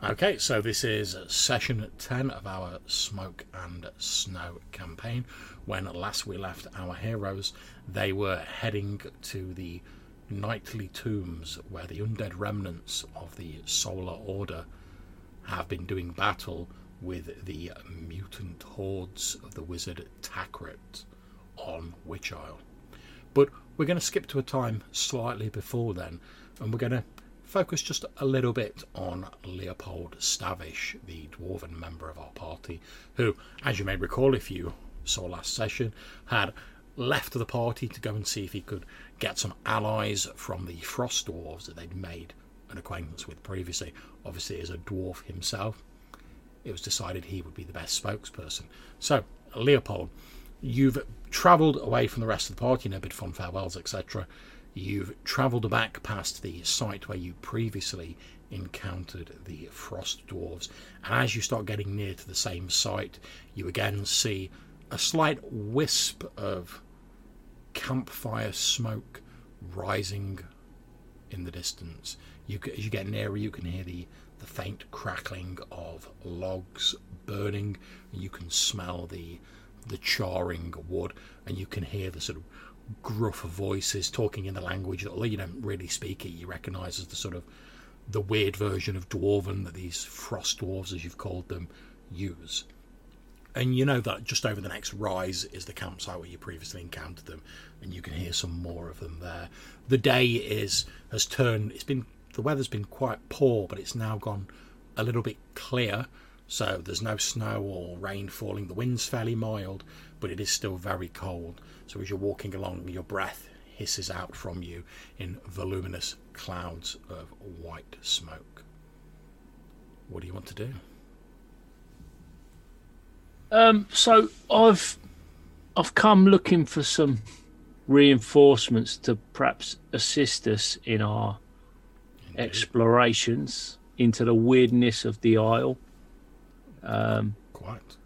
Okay, so this is session 10 of our Smoke and Snow campaign. When last we left our heroes, they were heading to the Knightly Tombs where the undead remnants of the Solar Order have been doing battle with the mutant hordes of the wizard Takret on Witch Isle. But we're going to skip to a time slightly before then, and we're going to focus just a little bit on Leopold Stavish, the dwarven member of our party, who, as you may recall if you saw last session, had left the party to go and see if he could get some allies from the frost dwarves that they'd made an acquaintance with previously. Obviously, as a dwarf himself, it was decided he would be the best spokesperson. So, Leopold, you've travelled away from the rest of the party, you know, bid fond farewells, etc. You've travelled back past the site where you previously encountered the frost dwarves, and as you start getting near to the same site, you again see a slight wisp of campfire smoke rising in the distance. You, as you get nearer, you can hear the, the faint crackling of logs burning, you can smell the the charring wood, and you can hear the sort of gruff voices talking in the language that you don't really speak it, you recognise as the sort of the weird version of dwarven that these frost dwarves, as you've called them, use. And you know that just over the next rise is the campsite where you previously encountered them, and you can hear some more of them there. The day is has turned. It's been the weather's been quite poor, but it's now gone a little bit clear. So there's no snow or rain falling. The wind's fairly mild, but it is still very cold. So as you're walking along, your breath hisses out from you in voluminous clouds of white smoke. What do you want to do? Um, so I've I've come looking for some reinforcements to perhaps assist us in our Indeed. explorations into the weirdness of the Isle. Um, Quite.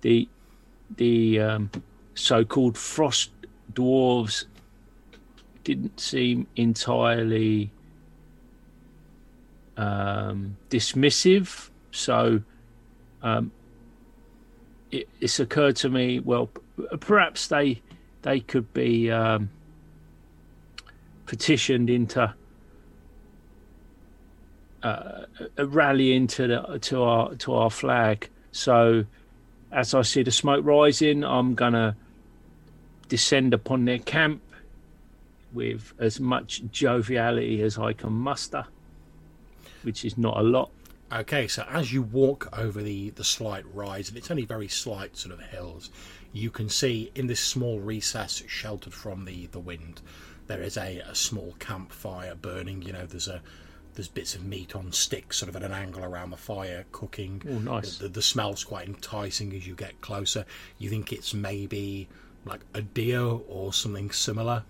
The the um, so-called frost dwarves didn't seem entirely um, dismissive. So um, it, it's occurred to me, well, perhaps they they could be um, petitioned into uh, a the, to our to our flag. So as I see the smoke rising, I'm gonna descend upon their camp with as much joviality as I can muster, which is not a lot. Okay, so as you walk over the, the slight rise, and it's only very slight sort of hills, you can see in this small recess sheltered from the, the wind, there is a, a small campfire burning. You know, there's a there's bits of meat on sticks, sort of at an angle around the fire, cooking. Oh, nice. The, the, smell's quite enticing as you get closer. You think it's maybe like a deer or something similar.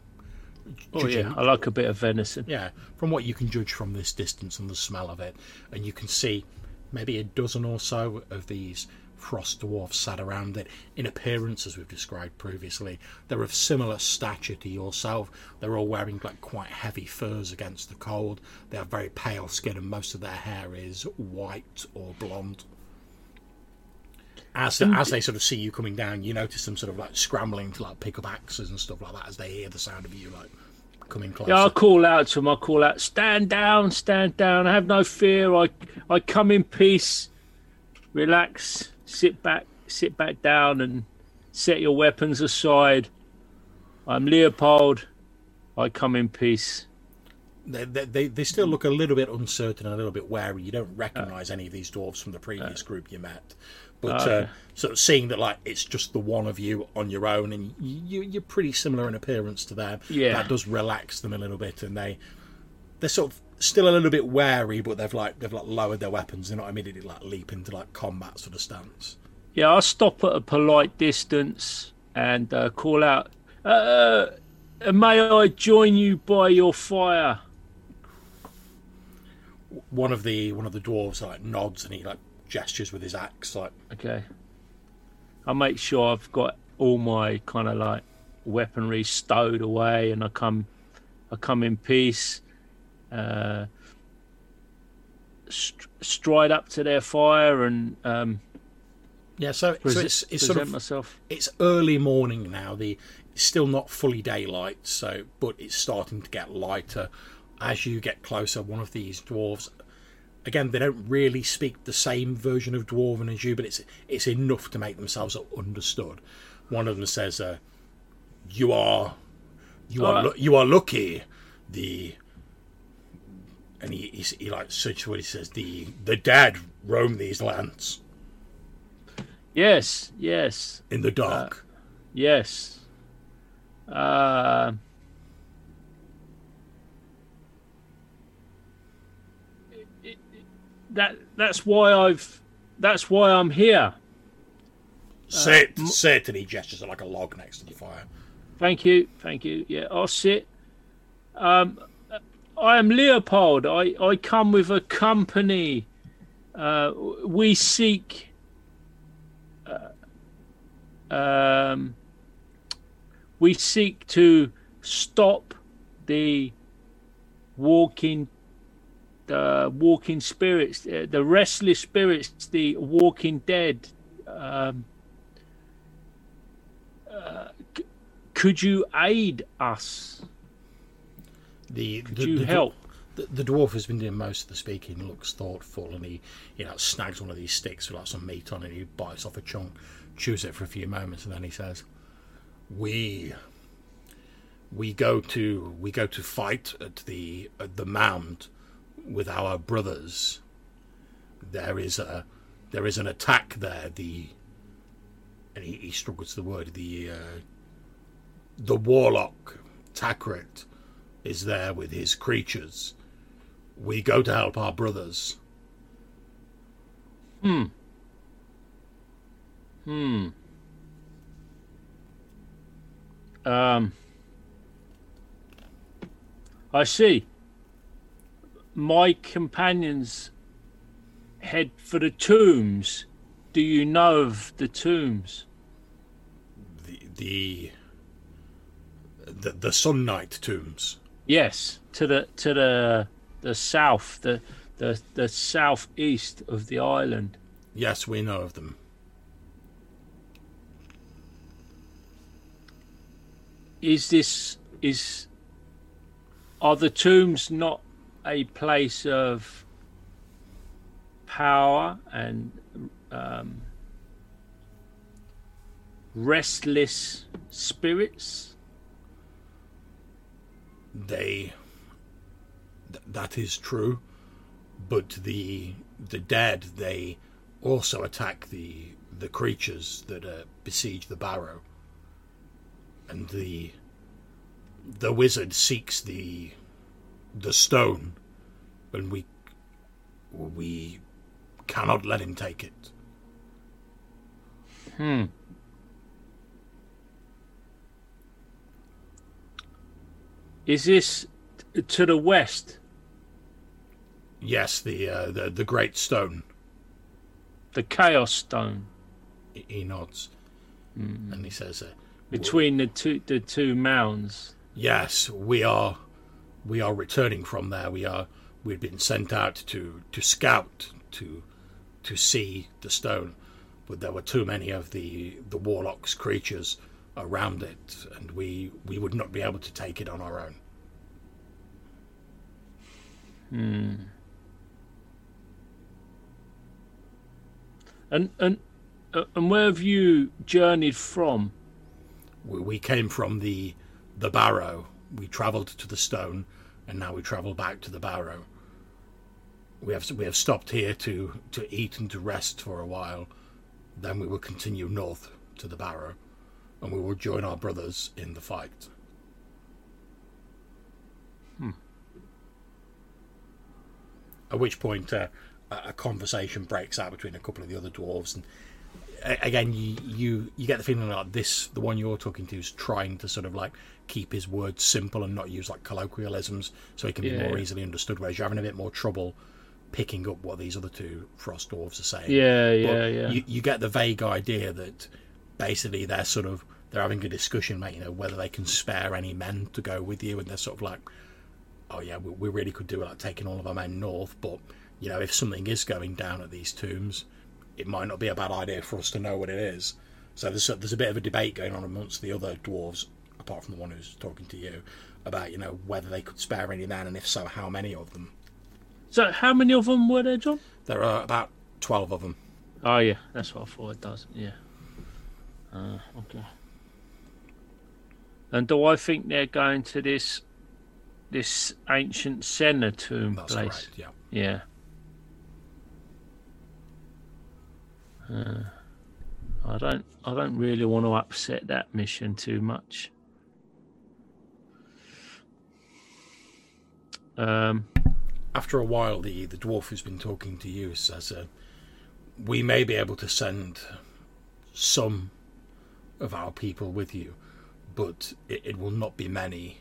Oh Judging, yeah, I like a bit of venison. Yeah, from what you can judge from this distance and the smell of it, and you can see maybe a dozen or so of these frost dwarfs sat around it. In appearance, as we've described previously, they're of similar stature to yourself. They're all wearing like quite heavy furs against the cold. They have very pale skin, and most of their hair is white or blonde. As as they sort of see you coming down, you notice them sort of like scrambling to like pick up axes and stuff like that as they hear the sound of you like coming closer. Yeah, I call out to them. I call out, "Stand down, stand down. Have no fear. I I come in peace. Relax." sit back, sit back down, and set your weapons aside. I'm Leopold. I come in peace. They, they, they still look a little bit uncertain and a little bit wary. You don't recognise uh, any of these dwarves from the previous uh, group you met, but uh, sort of seeing that like it's just the one of you on your own, and you you're pretty similar in appearance to them. Yeah, that does relax them a little bit, and they they're sort of still a little bit wary, but they've like they've like lowered their weapons. They're not immediately like leap into like combat sort of stance. Yeah, I'll stop at a polite distance and uh, call out, uh, uh, "May I join you by your fire?" One of the one of the dwarves like nods and he like gestures with his axe, like okay. I make sure I've got all my kind of like weaponry stowed away, and I come, I come in peace uh, st- stride up to their fire and um, Yeah, so, so it's it's present sort of myself. it's early morning now. The it's still not fully daylight, so but it's starting to get lighter as you get closer. One of these dwarves, again, they don't really speak the same version of dwarven as you, but it's it's enough to make themselves understood. One of them says, uh, "You are, you are, Uh, lu- you are lucky." The and he, he, he like such what he says. The the dead roam these lands Yes, yes, in the dark. yes. Uh, it- it- that that's why I've that's why I'm here. Sit, sit, and he gestures like a log next to the fire. Thank you, thank you. Yeah, I'll sit. Um, I am Leopold. I, I come with a company. Uh, we seek. Uh, um, we seek to stop the walking, the walking spirits, uh, the restless spirits, the walking dead. Um, could you aid us? The, Could the, you the, help? The, the dwarf who's been doing most of the speaking looks thoughtful, and he, you know, snags one of these sticks with like some meat on it. He bites off a chunk, chews it for a few moments, and then he says, "We, we go to we go to fight at the at the mound with our brothers. There is a there is an attack there. The and he, he struggles the word the uh, the warlock Takret is there with his creatures. We go to help our brothers. Hmm. Hmm. Um. I see. My companions head for the tombs. Do you know of the tombs? The the the, the Sun Knight tombs. Yes, to the to the the south, the the the southeast of the island. Yes, we know of them. Is this is are the tombs not a place of power and um, restless spirits? They th- that is true, but the the dead they also attack the the creatures that uh, besiege the barrow, and the the wizard seeks the the stone, and we we cannot let him take it. Hmm. Is this t- to the west? Yes, the uh, the the great stone. The Chaos Stone He- He nods, and he says, uh, between the two the two mounds. Yes, we are. We are returning from there. We are. We've been sent out to to scout to to see the stone, but there were too many of the the warlock's creatures around it, and we we would not be able to take it on our own. Hmm. And and uh, and where have you journeyed from? We, we came from the the barrow. We travelled to the stone, and now we travel back to the barrow. We have we have stopped here to to eat and to rest for a while. Then we will continue north to the barrow, and we will join our brothers in the fight. At which point, uh, a conversation breaks out between a couple of the other dwarves, and again, you, you you get the feeling like this, the one you're talking to, is trying to sort of like keep his words simple and not use like colloquialisms, so he can be Yeah. more easily understood. Whereas you're having a bit more trouble picking up what these other two frost dwarves are saying. Yeah, But yeah, yeah. You, you get the vague idea that basically they're sort of they're having a discussion, mate. You know whether they can spare any men to go with you, and they're sort of like, oh yeah, we, we really could do like taking all of our men north, but you know, if something is going down at these tombs, it might not be a bad idea for us to know what it is. So there's a, there's a bit of a debate going on amongst the other dwarves, apart from the one who's talking to you, about you know whether they could spare any men, and if so, how many of them. So, how many of them were there, John? There are about twelve of them. Oh yeah, that's what I thought. It does. Yeah. Uh, okay. And do I think they're going to this this ancient Senna tomb That's place? Yeah. Yeah. Uh, I don't. I don't really want to upset that mission too much. Um, After a while, the the dwarf who's been talking to you says, uh, "We may be able to send some of our people with you, but it, it will not be many.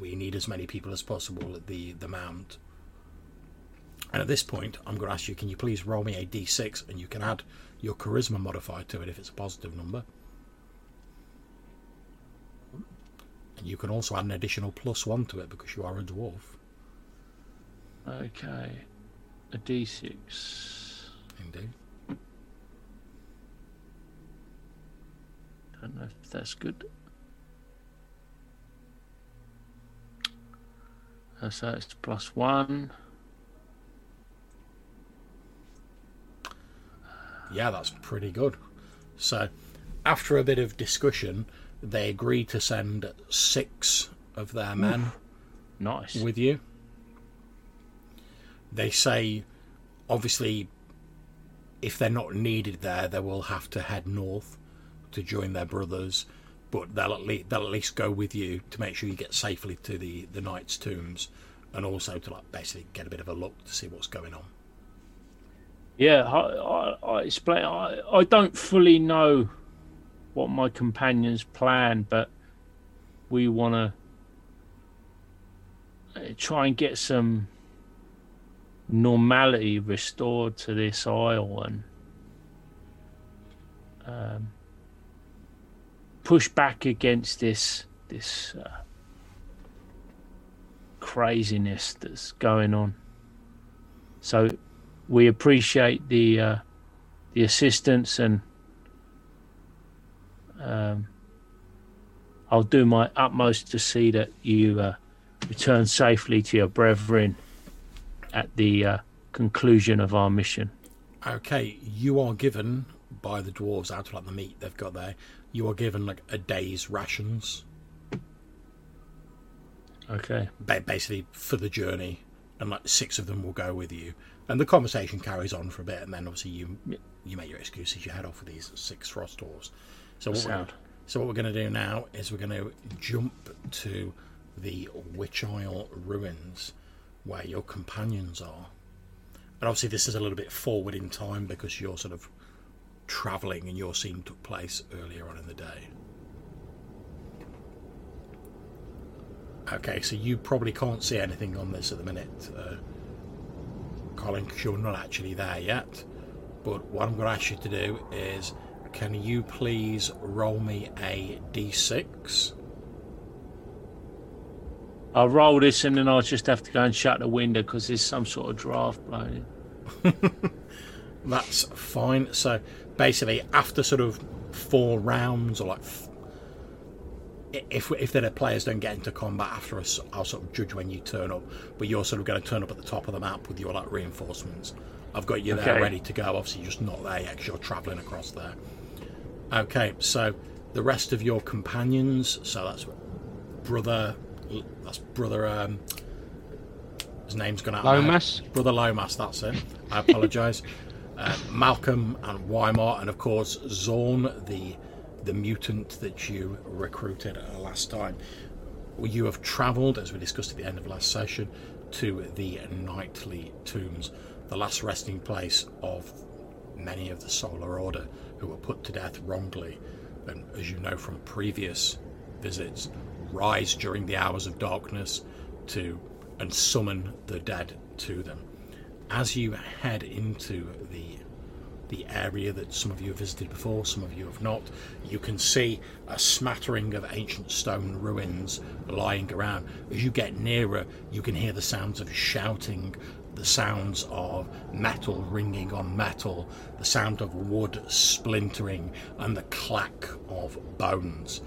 We need as many people as possible at the the mound." And at this point, I'm going to ask you, can you please roll me a d6 and you can add your charisma modifier to it if it's a positive number. And you can also add an additional plus one to it because you are a dwarf. okay. A D6. Indeed. Don't know if that's good. Uh, so it's plus one. Yeah, that's pretty good. So, after a bit of discussion, they agree to send six of their men Nice. with you. They say, obviously, if they're not needed there, they will have to head north to join their brothers. But they'll at least they'll at least go with you to make sure you get safely to the the knights' tombs, and also to like basically get a bit of a look to see what's going on. Yeah, I, I, I explain. I, I don't fully know what my companions plan, but we want to try and get some normality restored to this isle and um, push back against this this uh, craziness that's going on. So we appreciate the uh, the assistance and um, I'll do my utmost to see that you uh, return safely to your brethren at the uh, conclusion of our mission. Okay, you are given by the dwarves out of like the meat they've got there. You are given like a day's rations, Okay. ba- basically for the journey, and like six of them will go with you. And the conversation carries on for a bit, and then obviously you you make your excuses. You head off with these six frost dwarves. So what we're, Sound. so what we're going to do now is we're going to jump to the Witch Isle ruins, where your companions are. And obviously this is a little bit forward in time because you're sort of travelling and your scene took place earlier on in the day. Okay, so you probably can't see anything on this at the minute, uh, Colin, because you're not actually there yet. But what I'm going to ask you to do is, can you please roll me a d6? I'll roll this and then I'll just have to go and shut the window because there's some sort of draft blowing in. That's fine. So basically, after sort of four rounds, or like, if if the players don't get into combat after us, I'll sort of judge when you turn up. But you're sort of going to turn up at the top of the map with your like reinforcements. I've got you there Okay. ready to go. Obviously, you're just not there yet because you're travelling across there. Okay, so the rest of your companions. So that's brother. That's brother. Um, his name's gone out. of my head. Lomas? Brother Lomas, that's it. I apologise. uh, Malcolm and Weimar, and of course Zorn, the the mutant that you recruited uh, last time. You have travelled, as we discussed at the end of last session, to the Knightly Tombs, the last resting place of many of the Solar Order who were put to death wrongly, and as you know from previous visits, rise during the hours of darkness to and summon the dead to them. As you head into the area that some of you have visited before, some of you have not, you can see a smattering of ancient stone ruins lying around. As you get nearer, you can hear the sounds of shouting, the sounds of metal ringing on metal, the sound of wood splintering, and the clack of bones.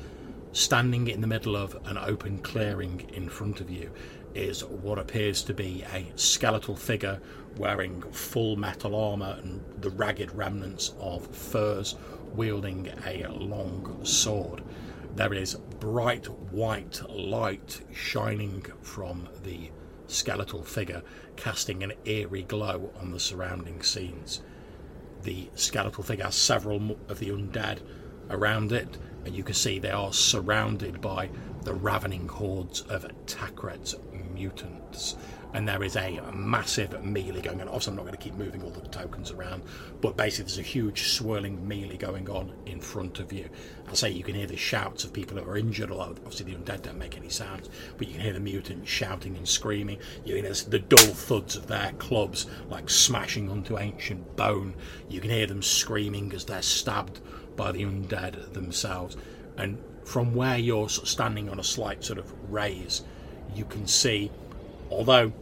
Standing in the middle of an open clearing in front of you is what appears to be a skeletal figure wearing full metal armour and the ragged remnants of furs, wielding a long sword. There is bright white light shining from the skeletal figure, casting an eerie glow on the surrounding scenes. The skeletal figure has several of the undead around it, and you can see they are surrounded by the ravening hordes of Takret mutants. And there is a massive melee going on. Obviously, I'm not going to keep moving all the tokens around, but basically, there's a huge swirling melee going on in front of you. I say you can hear the shouts of people who are injured, although obviously the undead don't make any sounds, but you can hear the mutants shouting and screaming. You can hear the dull thuds of their clubs like smashing onto ancient bone. You can hear them screaming as they're stabbed by the undead themselves. And from where you're standing on a slight sort of raise, you can see, although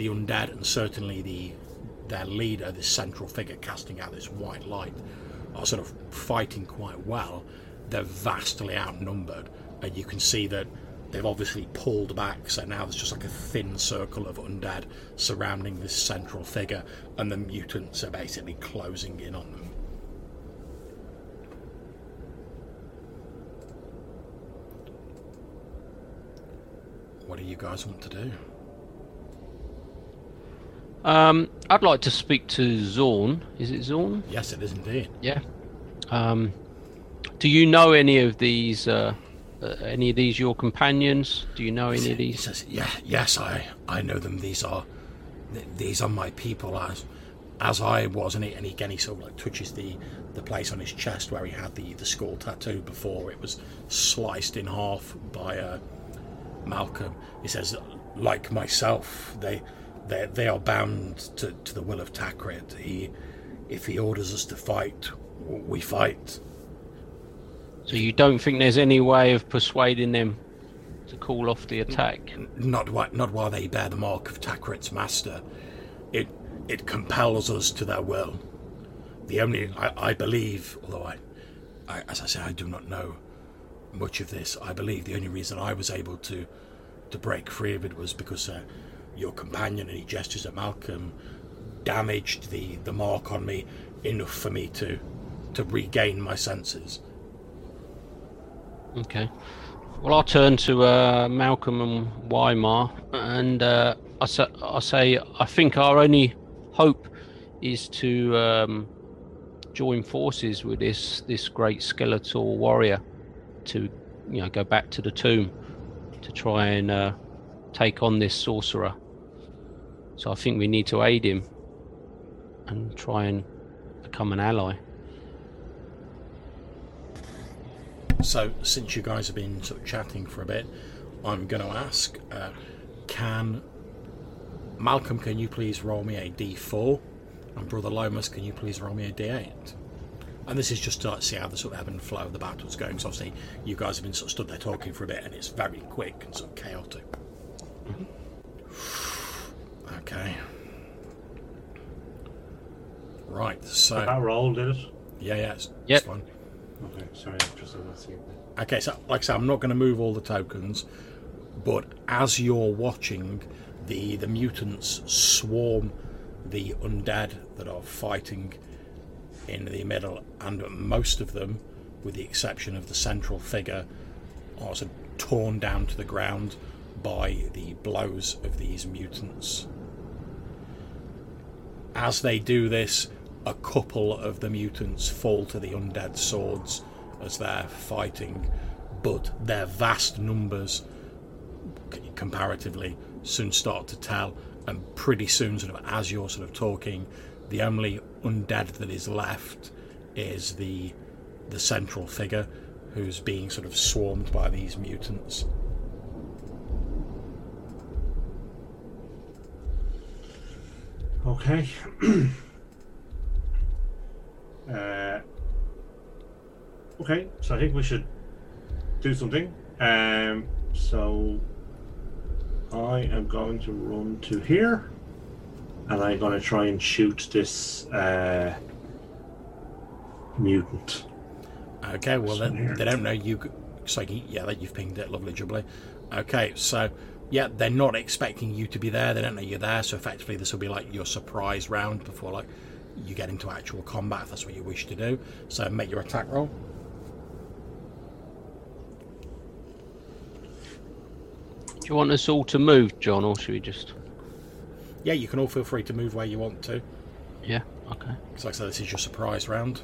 the undead and certainly the their leader, this central figure casting out this white light, are sort of fighting quite well, they're vastly outnumbered, and you can see that they've obviously pulled back, so now there's just like a thin circle of undead surrounding this central figure, and the mutants are basically closing in on them. What do you guys want to do? Um, I'd like to speak to Zorn. Is it Zorn? Yes, it is indeed. Yeah. Um, do you know any of these? Uh, uh, any of these your companions? Do you know any of He these? says, "Yeah, yes, I, I know them. These are, th- these are my people, as, as I was." And he, and he, again, he sort of like touches the, the place on his chest where he had the, the skull tattoo before it was sliced in half by uh, Malcolm. He says, "Like myself, they, they, they are bound to, to the will of Takret. He, if he orders us to fight, we fight." So you don't think there's any way of persuading them to call off the attack? not while, not while they bear the mark of Takret's master. It it compels us to their will. The only I, I believe, although I, I, as I say, I do not know much of this. I believe the only reason I was able to to break free of it was because uh, your companion and he gestures at Malcolm damaged the the mark on me enough for me to to regain my senses. Okay. Well, I'll turn to uh, Malcolm and Weimar, and uh, I, say, I say I think our only hope is to um, join forces with this this great skeletal warrior to you know go back to the tomb to try and uh, take on this sorcerer. So I think we need to aid him and try and become an ally. So, since you guys have been sort of chatting for a bit, I'm going to ask: uh, Can Malcolm, can you please roll me a D4, and Brother Lomas, can you please roll me a D8? And this is just to see how the sort of ebb and flow of the battle's going. So obviously, you guys have been sort of stood there talking for a bit, and it's very quick and sort of chaotic. Okay. Right. So That roll did it. yeah, yeah, it's, Yep. it's fine. Okay, sorry, just I'm not seeing that. Okay, so like I said, I'm not going to move all the tokens, but as you're watching, the the mutants swarm the undead that are fighting in the middle, and most of them, with the exception of the central figure, are sort of torn down to the ground by the blows of these mutants. As they do this, a couple of the mutants fall to the undead swords as they're fighting, but their vast numbers, comparatively, soon start to tell. And pretty soon, sort of as you're sort of talking, the only undead that is left is the the central figure who's being sort of swarmed by these mutants. Okay. uh, okay, so I think we should do something. Um, so I am going to run to here, and I'm going to try and shoot this uh, mutant. Okay, well then they don't know you. So yeah, that you've pinged it, lovely jubbly. Okay, so yeah, they're not expecting you to be there. They don't know you're there. So effectively, this will be like your surprise round before like you get into actual combat. If that's what you wish to do. So make your attack roll. Do you want us all to move, John, or should we just? Yeah, you can all feel free to move where you want to. Yeah. Okay. So like I said, this is your surprise round.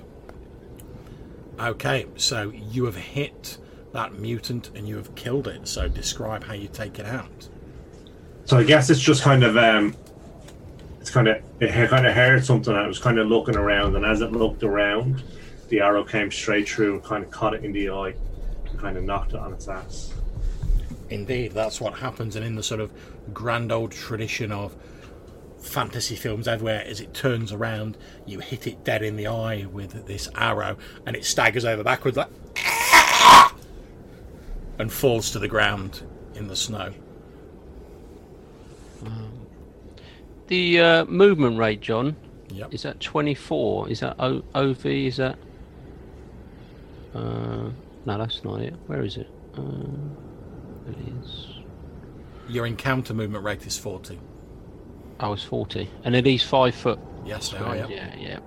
Okay, so you have hit that mutant and you have killed it. So describe how you take it out. So I guess it's just kind of um, it's kind of it kind of heard something. I was kind of looking around, and as it looked around, the arrow came straight through and kind of caught it in the eye, and kind of knocked it on its ass. Indeed, that's what happens, and in the sort of grand old tradition of fantasy films everywhere, as it turns around, you hit it dead in the eye with this arrow, and it staggers over backwards like and falls to the ground in the snow. The uh, movement rate, John, Yep. is that 24? Is that o- OV? Is that? Uh, no, that's not it. Where is it? Uh, it is. Your encounter movement rate is forty. I was 40. And it is five foot. Yes, they are. Yep. Yeah, yeah.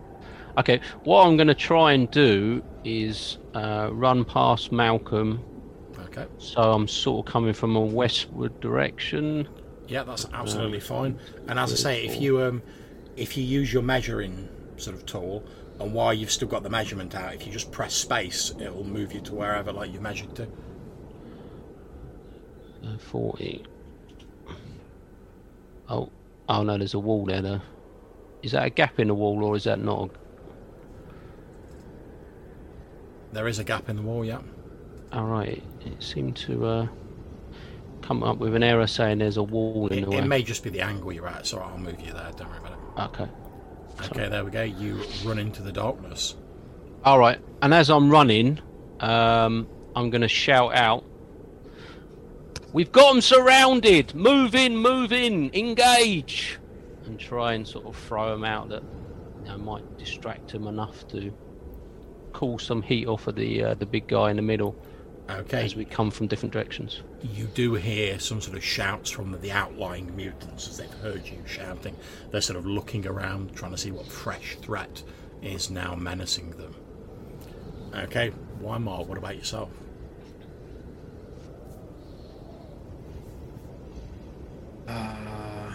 Okay, what I'm going to try and do is uh, run past Malcolm. Okay. So I'm sort of coming from a westward direction. Yeah, that's absolutely fine. And as I say, if you um, if you use your measuring sort of tool, and while you've still got the measurement out, if you just press space, it will move you to wherever like you measured to. Uh, 40. Oh, oh no, there's a wall there. Though. Is that a gap in the wall, or is that not? There is a gap in the wall. Yeah. All right, it, seemed to uh, come up with an error saying there's a wall in It, the way. it may just be the angle you're at, so I'll move you there. Don't worry about it. Okay. Okay, there we go. You run into the darkness. All right, and as I'm running, um, I'm going to shout out. We've got them surrounded. Move in, move in, engage, and try and sort of throw them out that you know, might distract them enough to cool some heat off of the uh, the big guy in the middle Okay. as we come from different directions. You do hear some sort of shouts from the outlying mutants as they've heard you shouting. They're sort of looking around, trying to see what fresh threat is now menacing them. Okay, Weimar, what about yourself? Uh,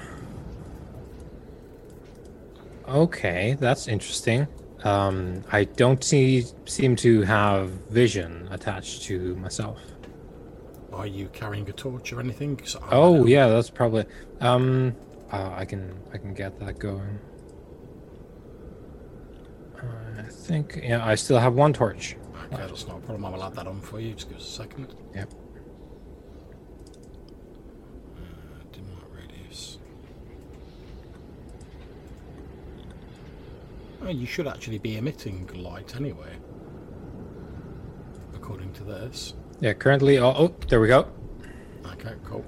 okay, that's interesting. Um, I don't see seem to have vision attached to myself. Are you carrying a torch or anything? Oh yeah, that's probably. Um, uh, I can I can get that going. I think yeah, I still have one torch. Okay, that's not a problem. I'll add that on for you. Just give us a second. Yep. Uh, dim light radius. You should actually be emitting light anyway, according to this. Yeah, currently. Oh, oh there we go. Okay, cool.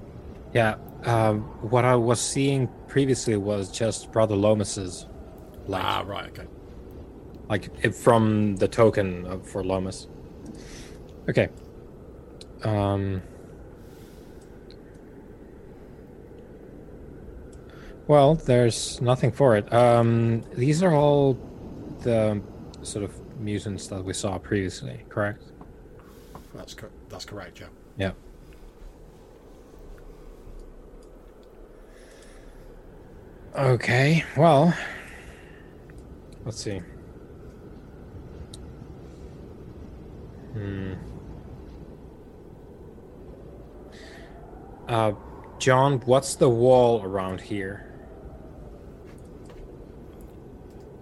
Yeah. Um, what I was seeing previously was just Brother Lomas's light, Ah, right. Okay. like it, from the token of, for Lomas. Okay. Um. Well, there's nothing for it. Um, these are all the sort of mutants that we saw previously, correct? That's co- that's correct, yeah. Yeah. Okay, well, let's see. Hmm. Uh, John, what's the wall around here?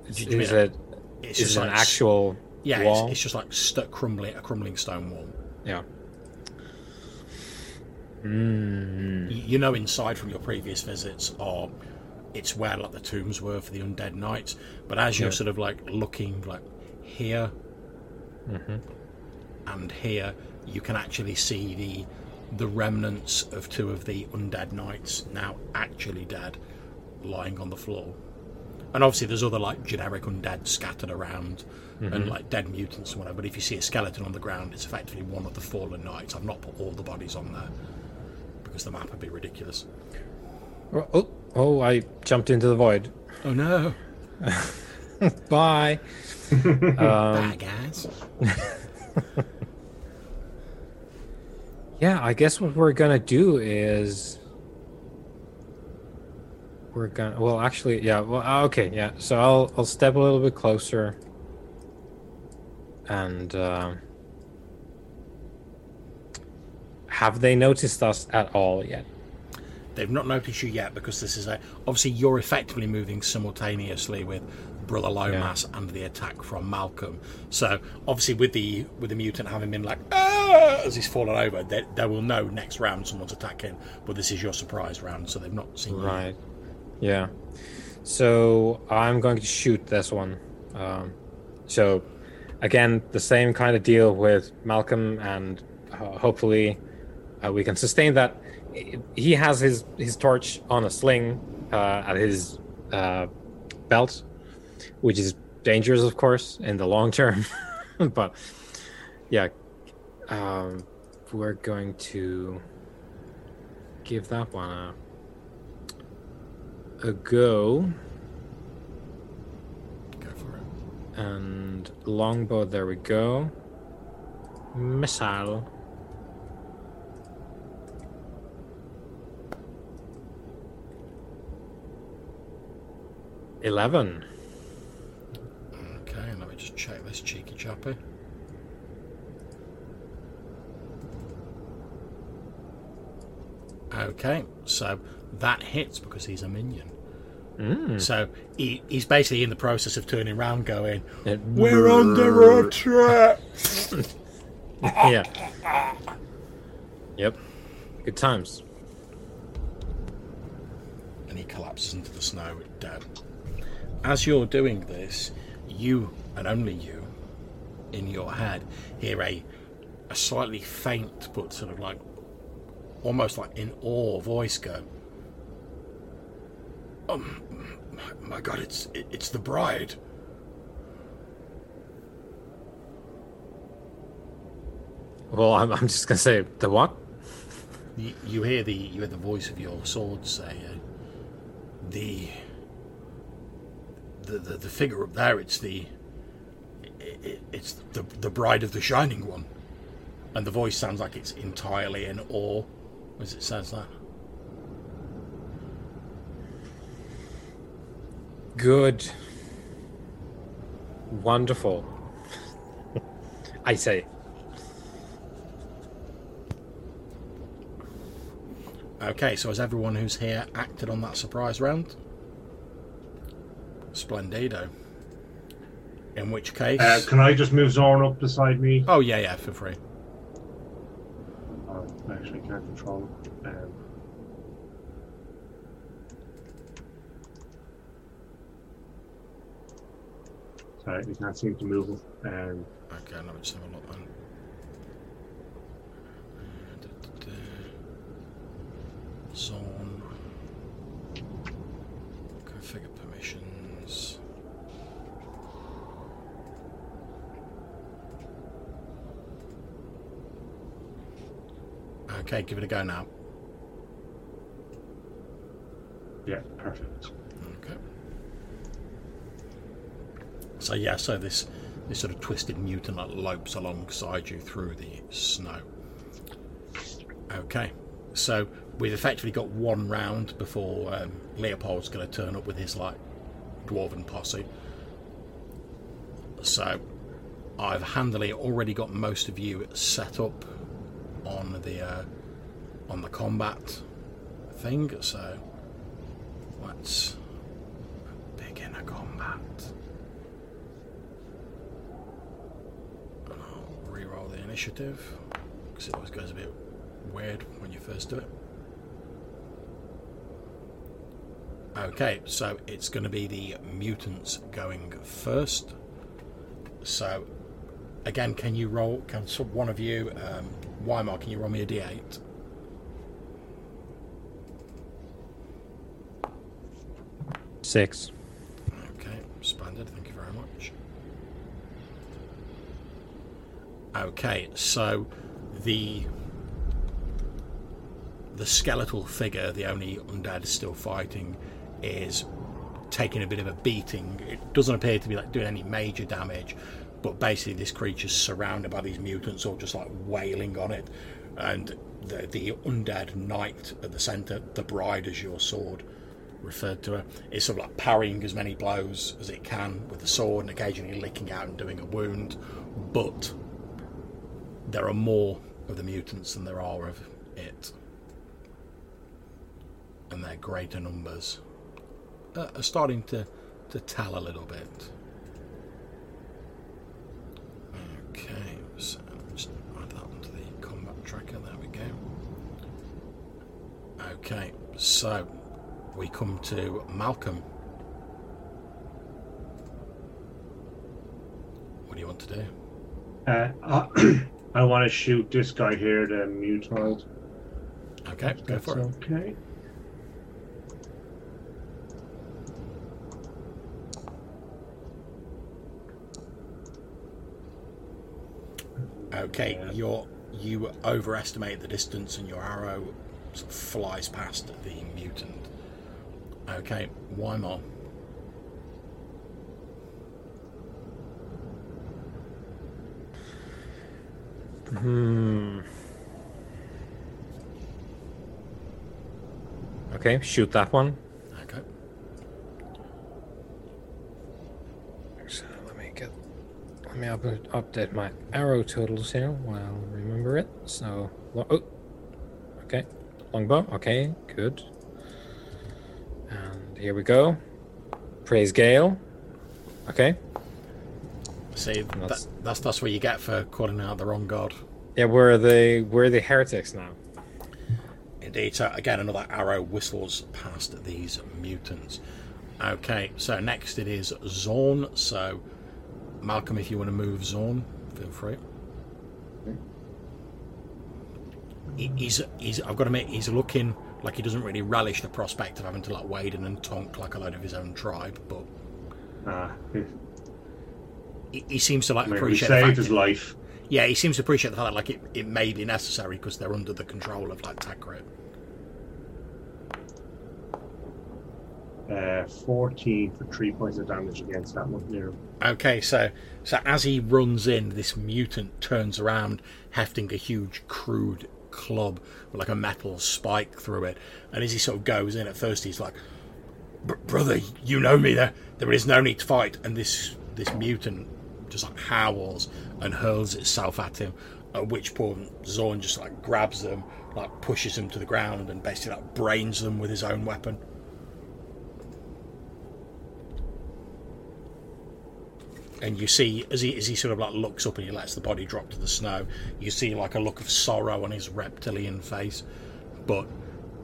Is, is it It's is just it like an s- actual yeah, it's, wall? it's just like stuck crumbling a crumbling stone wall. Yeah. Mm. Y- You know, inside from your previous visits, are it's where like the tombs were for the undead knights. But as you're Yeah. sort of like looking like here Mhm. and here, you can actually see the the remnants of two of the undead knights now actually dead, lying on the floor. And obviously, there's other like generic undead scattered around, Mm-hmm. and like dead mutants and whatever. But if you see a skeleton on the ground, it's effectively one of the fallen knights. I've not put all the bodies on there because the map would be ridiculous. Oh, oh, oh, I jumped into the void. Oh no! Bye. um, Bye, guys. yeah, I guess what we're gonna do is we're gonna. Well, actually, yeah. Well, uh, okay, yeah. So I'll I'll step a little bit closer, and um have they noticed us at all yet? They've not noticed you yet because this is a obviously you're effectively moving simultaneously with Brother Lomas and the attack from Malcolm. So obviously with the with the mutant having been like ah! as he's fallen over, they, they will know next round someone's attacking. But this is your surprise round, so they've not seen you. Yeah. So I'm going to shoot this one. Um, so again, the same kind of deal with Malcolm, and uh, hopefully uh, we can sustain that. He has his his torch on a sling uh, at his uh, belt, which is dangerous, of course, in the long term. but yeah, um, we're going to give that one a a go. Go for it. And longbow, there we go. Missile. Eleven. Okay, let me just check this cheeky chappy. Okay, so that hits because he's a minion. Mm. So he, he's basically in the process of turning around, going, It- "We're under attack." yeah. Yep. Good times. and he collapses into the snow dead. As you're doing this, you and only you, in your head, hear a a slightly faint but sort of like almost like in awe voice go. Um, my, my God, it's it's the bride. Well, I'm, I'm just gonna say the what? You, you hear the you hear the voice of your sword say, uh, the, the the the figure up there. It's the i i it's the the bride of the shining one, and the voice sounds like it's entirely in awe as it says that. Good. Wonderful. I say. Okay, so has everyone who's here acted on that surprise round? Splendido. In which case, Uh, can I just move Zorn up beside me? oh yeah, yeah, feel free. Oh, I actually can't control him. Um, we can't seem to move him. Um, Okay, let me just have a look then. Zorn. Configure permissions. Okay, give it a go now. yeah, perfect. Okay. So yeah, so this this sort of twisted mutant lopes alongside you through the snow. Okay, so we've effectively got one round before um, Leopold's going to turn up with his like dwarven posse. So I've handily already got most of you set up on the uh, on the combat thing. So let's begin a combat. And The initiative because it always goes a bit weird when you first do it. Okay, so it's going to be the mutants going first. So, again, can you roll? Can one of you, um, Weimar, can you roll me a d8? Six. Okay, so the the skeletal figure, the only undead still fighting, is taking a bit of a beating. It doesn't appear to be like doing any major damage, but basically this creature's surrounded by these mutants, all just like wailing on it, and the the undead knight at the centre, the bride as your sword referred to her, is sort of like parrying as many blows as it can with the sword and occasionally licking out and doing a wound, but there are more of the mutants than there are of it. And their greater numbers uh, are starting to, to tell a little bit. Okay, so just add that onto the combat tracker. There we go. Okay, so we come to Malcolm. What do you want to do? Uh, I, want to shoot this guy here, the mutoid. Okay, go for it. Okay. Okay, Yeah. you're you overestimate the distance, and your arrow sort of flies past the mutant. Okay, why Weimar. Hmm. Okay, shoot that one. Okay. So let me get. Let me up, update my arrow totals here while I remember it. So, oh, okay, longbow. Okay, good. And here we go. Praise Gale. Okay. See, That's- that, that's that's what you get for calling out the wrong god. Yeah, we're the we're the heretics now. Indeed. So again, another arrow whistles past these mutants. Okay, so next it is Zorn. So, Malcolm, if you want to move Zorn, feel free. He- He's, he's, I've got to admit, he's looking like he doesn't really relish the prospect of having to like wade in and tonk like a load of his own tribe, but Uh, he, he seems to like we appreciate the saved fact his that- life. Yeah, he seems to appreciate the fact that like it, it may be necessary because they're under the control of like Takret. Uh, 14 for 3 points of damage against that one. Okay, so so as he runs in, this mutant turns around, hefting a huge crude club with like a metal spike through it. And as he sort of goes in, at first he's like, "Brother, you know me. There, there is no need to fight." And this this mutant just like howls and hurls itself at him. At which point Zorn just like grabs them, like pushes them to the ground, and basically like brains them with his own weapon. and you see as he as he sort of like looks up and he lets the body drop to the snow, you see like a look of sorrow on his reptilian face, but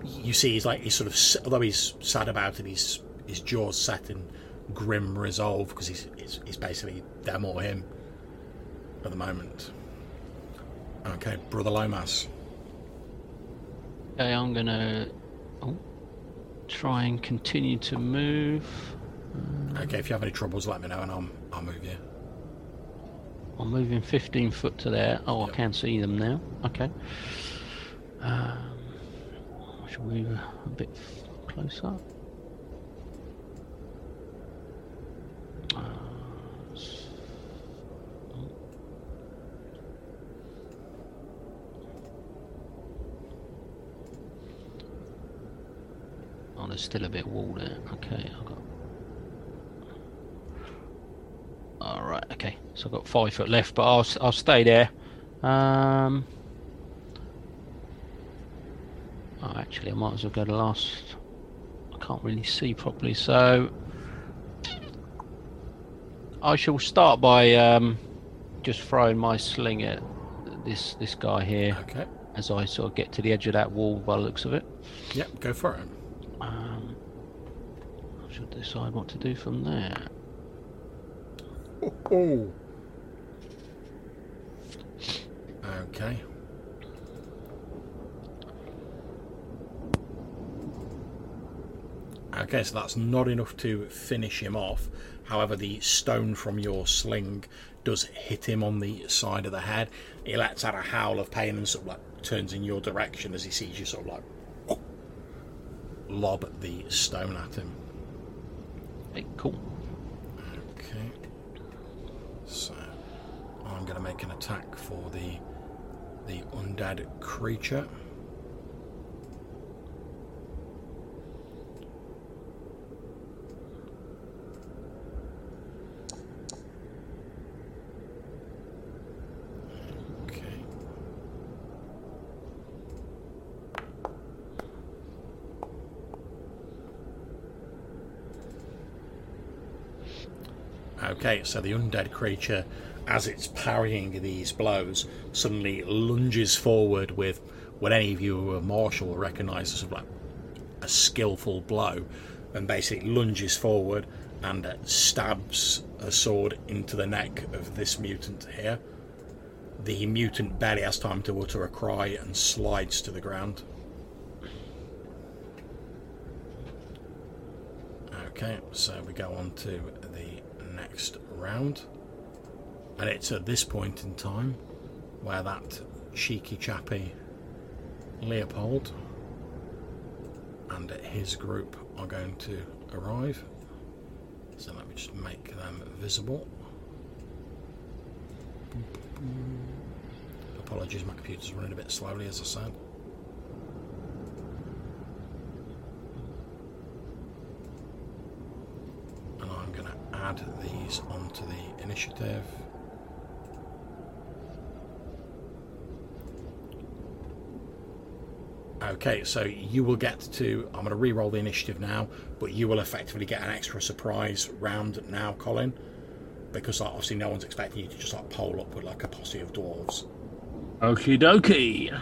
you see he's like he's sort of although he's sad about it, he's his jaws set in grim resolve because he's, he's he's basically them or him at the moment. Okay, brother Lomas. Okay, I'm gonna oh, try and continue to move. Okay, if you have any troubles, let me know and I'll I'll move you. I'm moving 15 foot to there. Oh, Yep. I can see them now. Okay. Um, I shall move a, bit closer. Uh, s- oh. Oh, there's still a bit of wall there. Okay, I've got. All right. Okay. So I've got five foot left, but I'll I'll stay there. Um. Oh, actually, I might as well go to last. I can't really see properly, so I shall start by um, just throwing my sling at this this guy here Okay. as I sort of get to the edge of that wall by the looks of it. Yep, go for it. Um, I should decide what to do from there. Oh. Okay. Okay, so that's not enough to finish him off. However, the stone from your sling does hit him on the side of the head. He lets out a howl of pain and sort of like turns in your direction as he sees you sort of like lob the stone at him. Hey, cool. Okay. So I'm going to make an attack for the the undead creature. Okay. Okay, so the undead creature, as it's parrying these blows, suddenly lunges forward with what any of you who are martial will recognise as like a skillful blow, and basically lunges forward and uh, stabs a sword into the neck of this mutant here. The mutant barely has time to utter a cry and slides to the ground. Okay, so we go on to next round. And it's at this point in time where that cheeky chappy Leopold and his group are going to arrive. So let me just make them visible. Apologies, my computer's running a bit slowly, as I said. And I'm going to add these onto the initiative. Okay, so you will get to. I'm going to re-roll the initiative now, but you will effectively get an extra surprise round now, Colin, because obviously no one's expecting you to just like pole up with like a posse of dwarves. Okie dokie.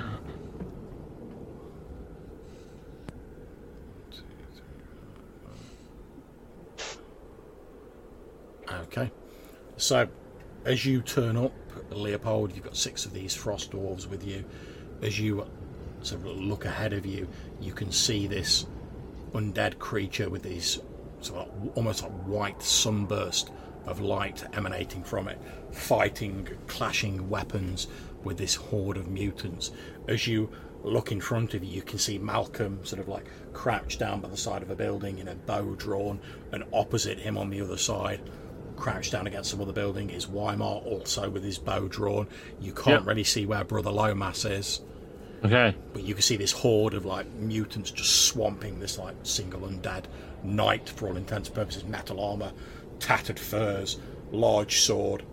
Okay, so as you turn up, Leopold, you've got six of these frost dwarves with you. As you sort of look ahead of you, you can see this undead creature with these sort of almost like white sunburst of light emanating from it, fighting, clashing weapons with this horde of mutants. As you look in front of you, you can see Malcolm sort of like crouched down by the side of a building in a bow drawn, and opposite him on the other side, crouched down against some other building, is Weimar also with his bow drawn. You can't Yep. really see where Brother Lomas is Okay. but you can see this horde of like mutants just swamping this like single undead knight for all intents and purposes metal armor tattered furs large sword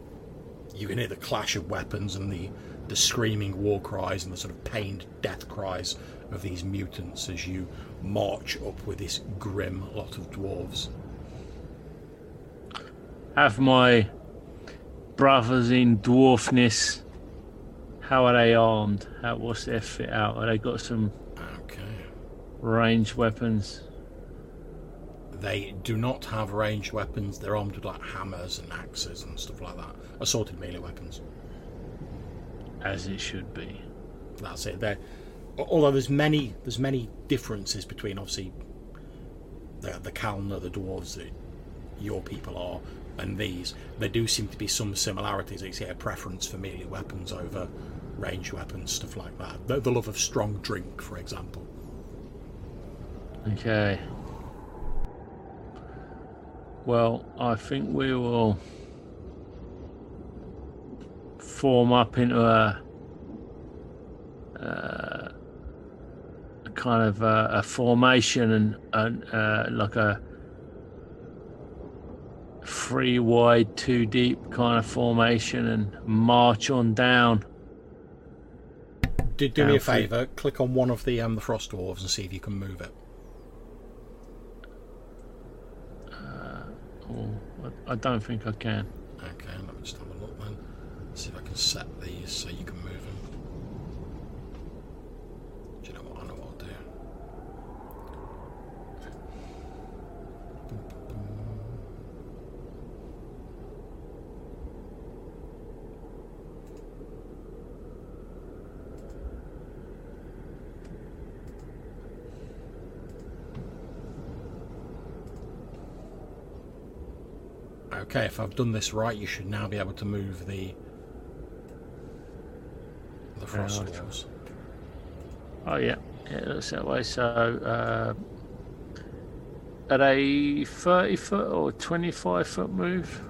you can hear the clash of weapons and the the screaming war cries and the sort of pained death cries of these mutants as you march up with this grim lot of dwarves Have my brothers in dwarfness. How are they armed? How what's their fit out? Are they got some okay ranged weapons? they do not have ranged weapons they're armed with like hammers and axes and stuff like that assorted melee weapons As it should be. that's it. There, although there's many there's many differences between obviously the the Kalna, the dwarves that your people are, and these. There do seem to be some similarities. You see a preference for melee weapons over ranged weapons, stuff like that. The, the love of strong drink, for example. Okay. Well, I think we will form up into a, uh, a kind of a, a formation and, and uh, like a three wide, two deep kind of formation and march on down. Do, do me a favour. Click on one of the um, the frost dwarves and see if you can move it. Oh, I, I don't think I can. Okay, let me just have a look then. See if I can set these so you can move them. Do you know what? I know what I'll do. Okay, if I've done this right, you should now be able to move the the frost walls. Oh yeah, yeah, it looks that way. So, uh, at a thirty foot or twenty five foot move,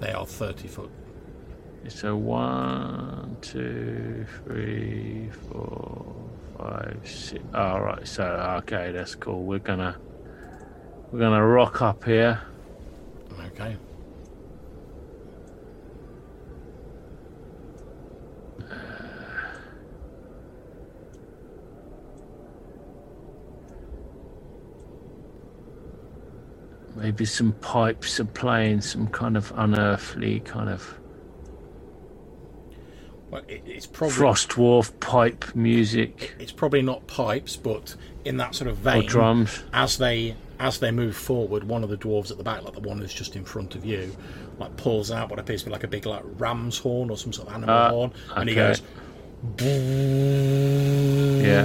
They are thirty foot. it's a one, two, three, four, five, six. All right. So okay, that's cool. We're gonna we're gonna rock up here. Okay. Maybe some pipes are playing some kind of unearthly kind of Well, it, it's probably frost dwarf pipe music it's probably not pipes, but in that sort of vein. or drums. as they as they move forward, one of the dwarves at the back, like the one that's just in front of you, like pulls out what appears to be like a big like ram's horn or some sort of animal Ah, horn, and he goes. Yeah.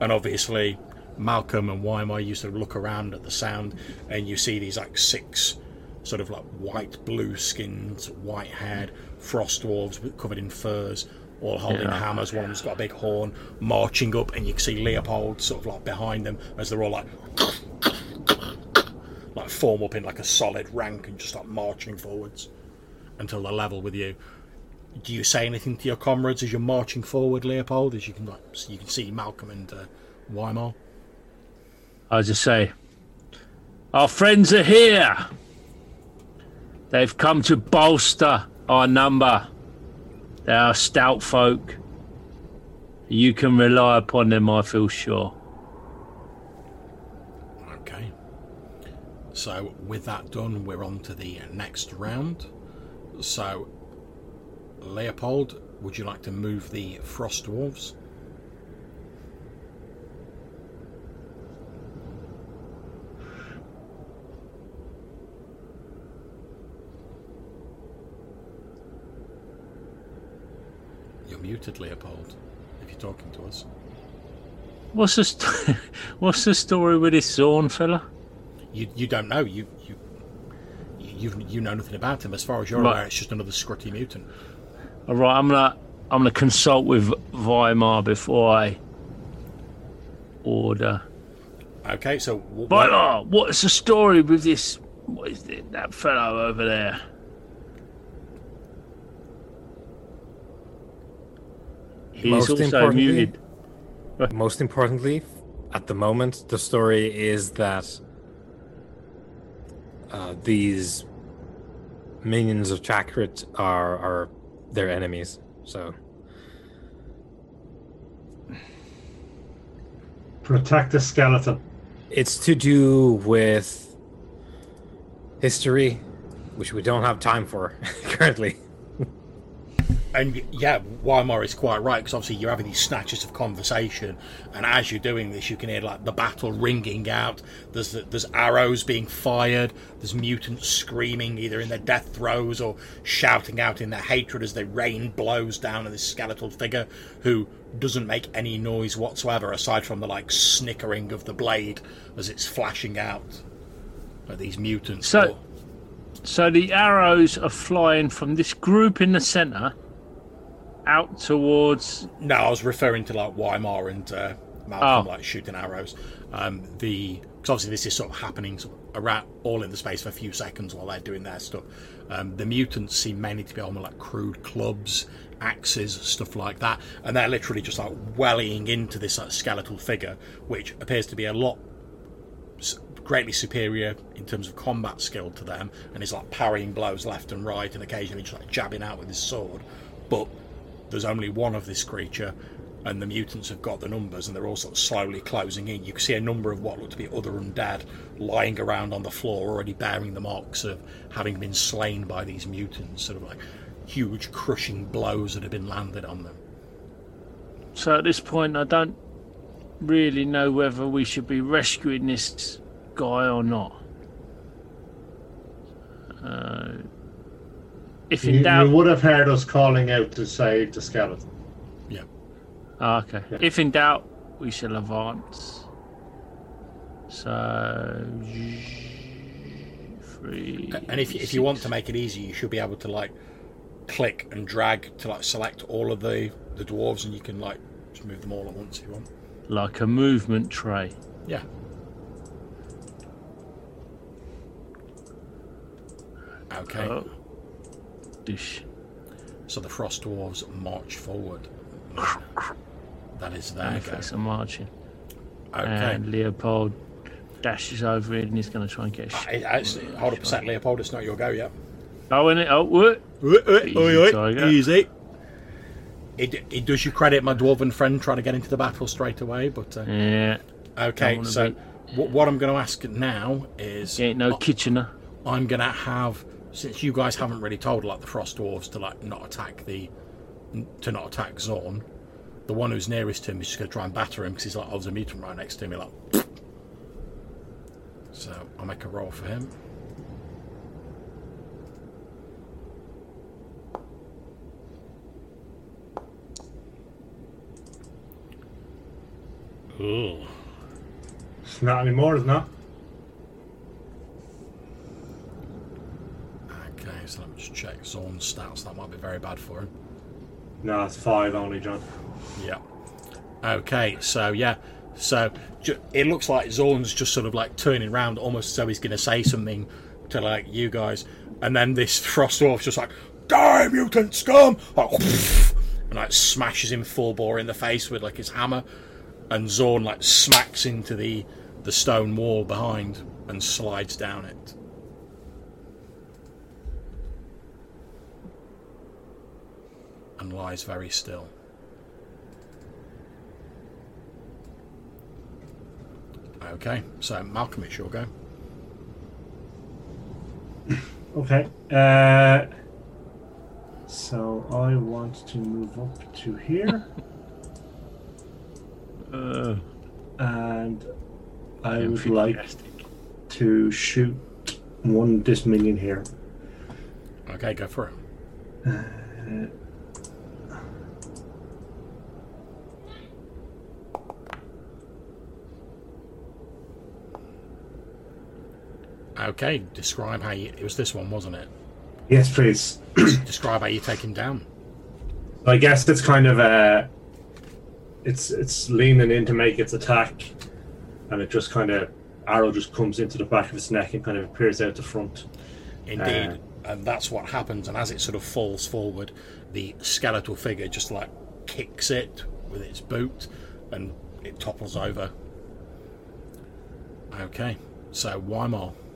And obviously, Malcolm and Weimar, you sort of look around at the sound, and you see these like six sort of like white, blue skinned, white haired frost dwarves covered in furs, all holding Yeah. hammers. One of them's got a big horn, marching up, and you can see Leopold sort of like behind them as they're all like. Like form up in like a solid rank and just start marching forwards until they're level with you. Do you say anything to your comrades as you're marching forward, Leopold? As you can like, you can see Malcolm and uh, Weimar. I just say, our friends are here. They've come to bolster our number. They are stout folk. You can rely upon them, I feel sure. Okay. So with that done, we're on to the next round. So, Leopold, would you like to move the frost dwarves? You're muted, Leopold. If you're talking to us, What's the st- What's the story with this Zorn fella? you you don't know. You you you you know nothing about him. As far as you're Right. aware, it's just another scrutty mutant. All right, I'm gonna I'm gonna consult with Weimar before I order. Okay, so wh- Weimar, what's the story with this? What is it? That fellow over there? He's Most also importantly- muted. Most importantly, at the moment, the story is that uh, these minions of Takret are are their enemies. So Protect the skeleton. it's to do with history, which we don't have time for currently. And yeah, Weimar is quite right because obviously you're having these snatches of conversation, and as you're doing this, you can hear like the battle ringing out. There's there's arrows being fired. There's mutants screaming either in their death throes or shouting out in their hatred as they rain blows down on this skeletal figure who doesn't make any noise whatsoever aside from the like snickering of the blade as it's flashing out. Like these mutants. So- So the arrows are flying from this group in the center out towards. No, I was referring to like Weimar and uh, Malcolm Oh. like shooting arrows. Um, the because obviously this is sort of happening sort of around all in the space for a few seconds while they're doing their stuff. Um, the mutants seem mainly to be on like crude clubs, axes, stuff like that, and they're literally just like wellying into this like, skeletal figure, which appears to be a lot greatly superior in terms of combat skill to them, and is like parrying blows left and right, and occasionally just like jabbing out with his sword. But there's only one of this creature, and the mutants have got the numbers, and they're all sort of slowly closing in. You can see a number of what look to be other undead lying around on the floor, already bearing the marks of having been slain by these mutants, sort of like huge crushing blows that have been landed on them. So at this point, I don't really know whether we should be rescuing this guy or not. Uh, if in You, doubt, you would have heard us calling out to save the skeleton. Yeah. Ah, okay. If in doubt, we shall advance. So Three. And if if you want to make it easy, you should be able to like click and drag to like select all of the the dwarves, and you can like just move them all at once if you want. like a movement tray. Yeah. Okay. Oh. Dish. So the frost dwarves march forward. That is their go. Effects are marching. Okay. And Leopold dashes over it and he's going to try and get a I- shot. Actually, hold up a sec, Leopold. It's not your go yet. Oh, in it. Oh, what? Easy, Tiger. Easy. It, it does you credit, my dwarven friend, trying to get into the battle straight away. But uh, Yeah. okay, wanna so be- what, what I'm going to ask now is Ain't no Kitchener. I'm going to have since you guys haven't really told like the frost dwarves to like not attack the to not attack Zorn. The one who's nearest to him is just going to try and batter him because he's like, oh, there's a mutant right next to me. Like, so I'll make a roll for him. Ooh. It's not anymore, it's not. Okay, so let me just check Zorn's stats. That might be very bad for him. No, it's five only, John. Yeah. Okay, so yeah, so ju- it looks like Zorn's just sort of like turning around, almost as though he's going to say something to like you guys, and then this frost dwarf's just like, "Die, mutant scum!" Like, and like smashes him full bore in the face with like his hammer, and Zorn like smacks into the the stone wall behind and slides down it. And lies very still. Okay, so Malcolm, it's your go. Okay. Uh, so I want to move up to here, Uh, and I would like to shoot one this minion here. Okay, go for it. Okay, describe how you. It was this one, wasn't it? Yes, please. Describe how you take him down. I guess it's kind of uh it's it's leaning in to make its attack, and it just kind of arrow just comes into the back of its neck and kind of appears out the front. Indeed, and that's what happens. And as it sort of falls forward, the skeletal figure just like kicks it with its boot, and it topples over. Okay, so Weimar. You're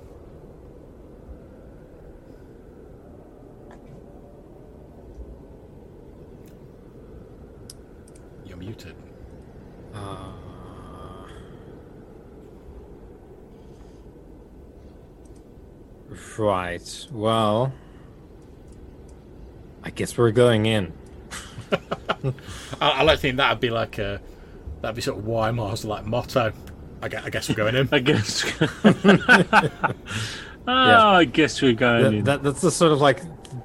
muted. Uh, right. Well, I guess we're going in. I, I don't think that'd be like a that'd be sort of Weimar's like motto. I guess, I guess we're going in. I guess. oh, I guess we're going That, in. that, that's the sort of like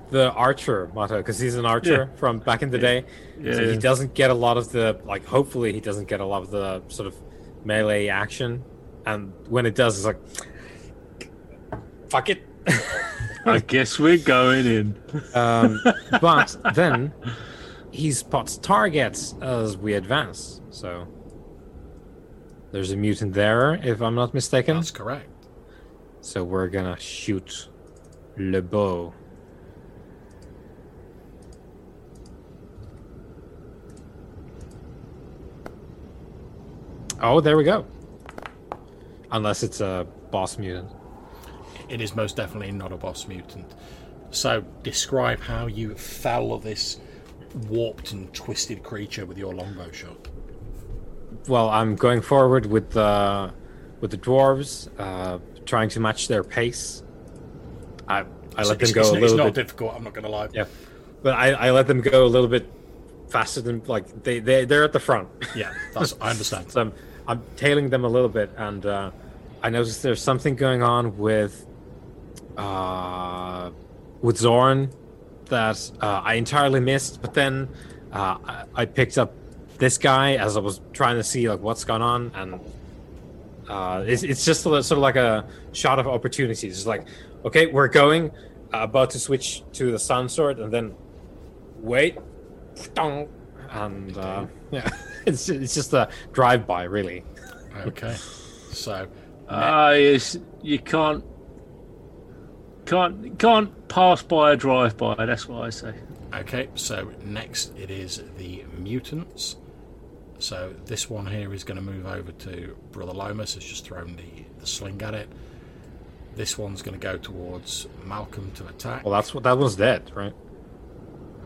the archer motto because he's an archer from back in the day. So Yeah. he doesn't get a lot of the like. Hopefully, he doesn't get a lot of the sort of melee action, and when it does, it's like, fuck it. I guess we're going in. Um, but then he spots targets as we advance. So there's a mutant there, if I'm not mistaken. That's correct. So we're gonna shoot Le Beau. Oh, there we go. Unless it's a boss mutant. It is most definitely not a boss mutant. So describe how you fell this warped and twisted creature with your longbow shot. Well, I'm going forward with the with the dwarves, uh, trying to match their pace. I I let them go it's, a it's not bit. difficult. I'm not going to lie. Yeah, but I, I let them go a little bit faster than like they they they're at the front. Yeah, I understand. so I'm, I'm tailing them a little bit, and uh, I noticed there's something going on with uh, with Zorn that uh, I entirely missed. But then uh, I, I picked up this guy as I was trying to see like what's going on, and uh, it's, it's just sort of like a shot of opportunity. It's like, okay, we're going. Uh, about to switch to the sun sword, and then wait, and uh, yeah, it's it's just a drive by, really. Okay. So uh, yes, you can't can't can't pass by a drive by. That's what I say. Okay, so next it is the mutants. So this one here is going to move over to Brother Lomas. Has just thrown the, the sling at it. This one's going to go towards Malcolm to attack. Well, that's what that one's dead, right?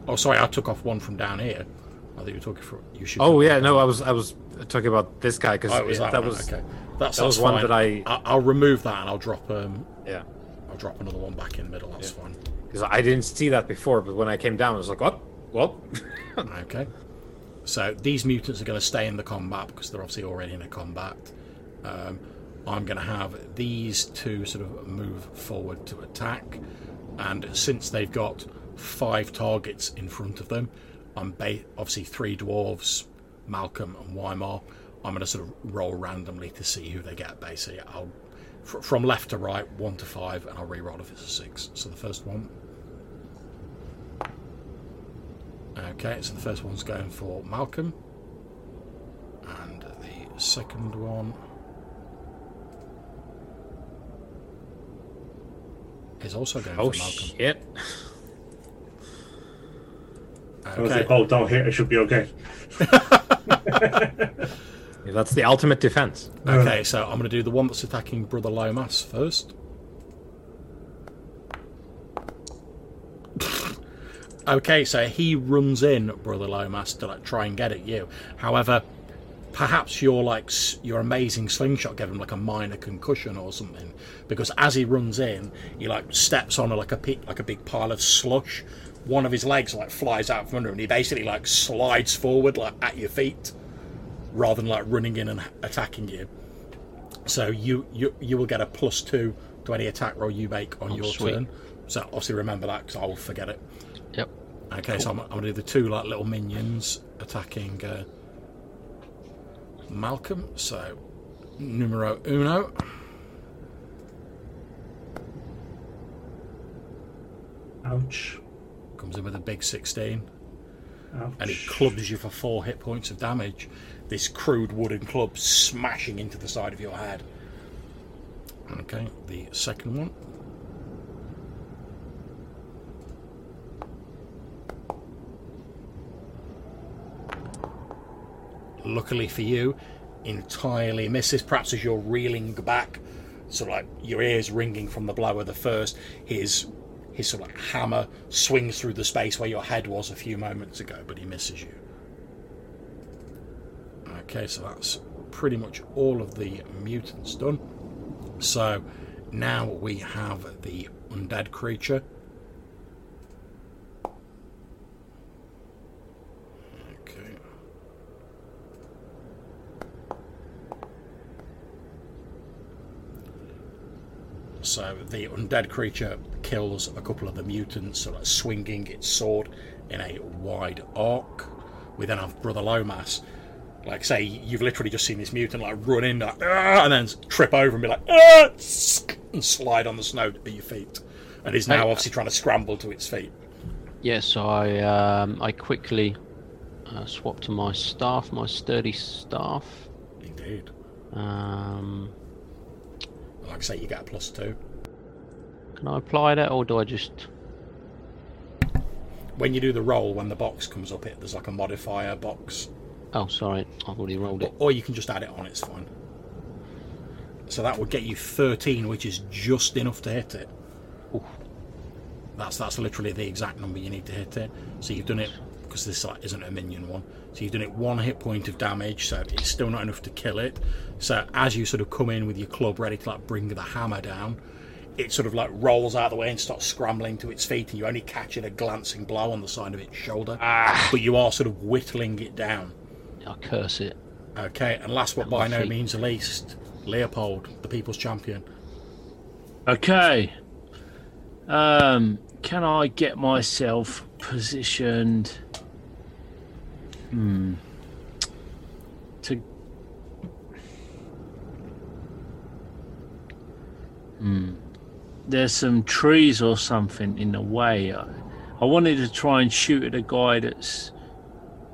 Oh, sorry, I took off one from down here. I thought you were talking for you should. Oh yeah, no, I was I was talking about this guy because Oh, that, that was okay. That's, that was one that I- I. I'll remove that and I'll drop um. yeah. I'll drop another one back in the middle. That's fine. Because I didn't see that before, but when I came down, I was like, "What? What?" Okay. So these mutants are going to stay in the combat because they're obviously already in a combat. Um, I'm going to have these two sort of move forward to attack, and since they've got five targets in front of them, I'm ba- obviously three dwarves, Malcolm and Weimar. I'm going to sort of roll randomly to see who they get. Basically, I'll fr- from left to right, one to five, and I'll re-roll if it's a six. So the first one. Okay, so the first one's going for Malcolm. And the second one is also going oh for Malcolm. shit! I was Okay. like, oh, don't hit. It should be okay. Yeah, that's the ultimate defense. Uh, okay, so I'm going to do the one that's attacking Brother Lomas first. okay, so he runs in, Brother Lomas, to like try and get at you. However, perhaps your like your amazing slingshot gave him like a minor concussion or something, because as he runs in, he like steps on a, like a pe- like a big pile of slush. One of his legs like flies out from under him. And he basically like slides forward like at your feet rather than like running in and attacking you. So you you you will get a plus two to any attack roll you make on your sweet. turn. So obviously remember that because I will forget it. Yep. Okay, so I'm, I'm gonna do the two like little minions attacking uh, Malcolm. So numero uno. Ouch. Comes in with a big 16 Ouch. and it clubs you for four hit points of damage. This crude wooden club smashing into the side of your head. Okay, the second one. Luckily for you, entirely misses. Perhaps as you're reeling back, so like your ears ringing from the blow of the first, his his sort of like hammer swings through the space where your head was a few moments ago, but he misses you. Okay, so that's pretty much all of the mutants done. So now we have the undead creature. Okay. So the undead creature kills a couple of the mutants, so like swinging its sword in a wide arc. We then have Brother Lomas. Like say you've literally just seen this mutant like run in like, "Ah," and then trip over and be like "Ah," and slide on the snow at your feet, and is now obviously trying to scramble to its feet. Yes, I um, I quickly uh, swapped to my staff, my sturdy staff. Indeed. Um, Like I say, you get a plus two. can I apply that, or do I just? When you do the roll, when the box comes up, it there's like a modifier box Oh, sorry, I've already rolled it. or you can just add it on. It's fine. So that would get you 13, which is just enough to hit it. Oof. That's that's literally the exact number you need to hit it. So you've done it because this like, isn't a minion one. So you've done it one hit point of damage. So it's still not enough to kill it. So as you sort of come in with your club ready to like bring the hammer down, it sort of like rolls out of the way and starts scrambling to its feet, and you only catch it a glancing blow on the side of its shoulder. But you are sort of whittling it down. I curse it. Okay, and last but by no feet. means the least, Leopold, the people's champion. Okay. Um, can I get myself positioned? Hmm. To. Hmm. there's some trees or something in the way. I, I wanted to try and shoot at a guy that's.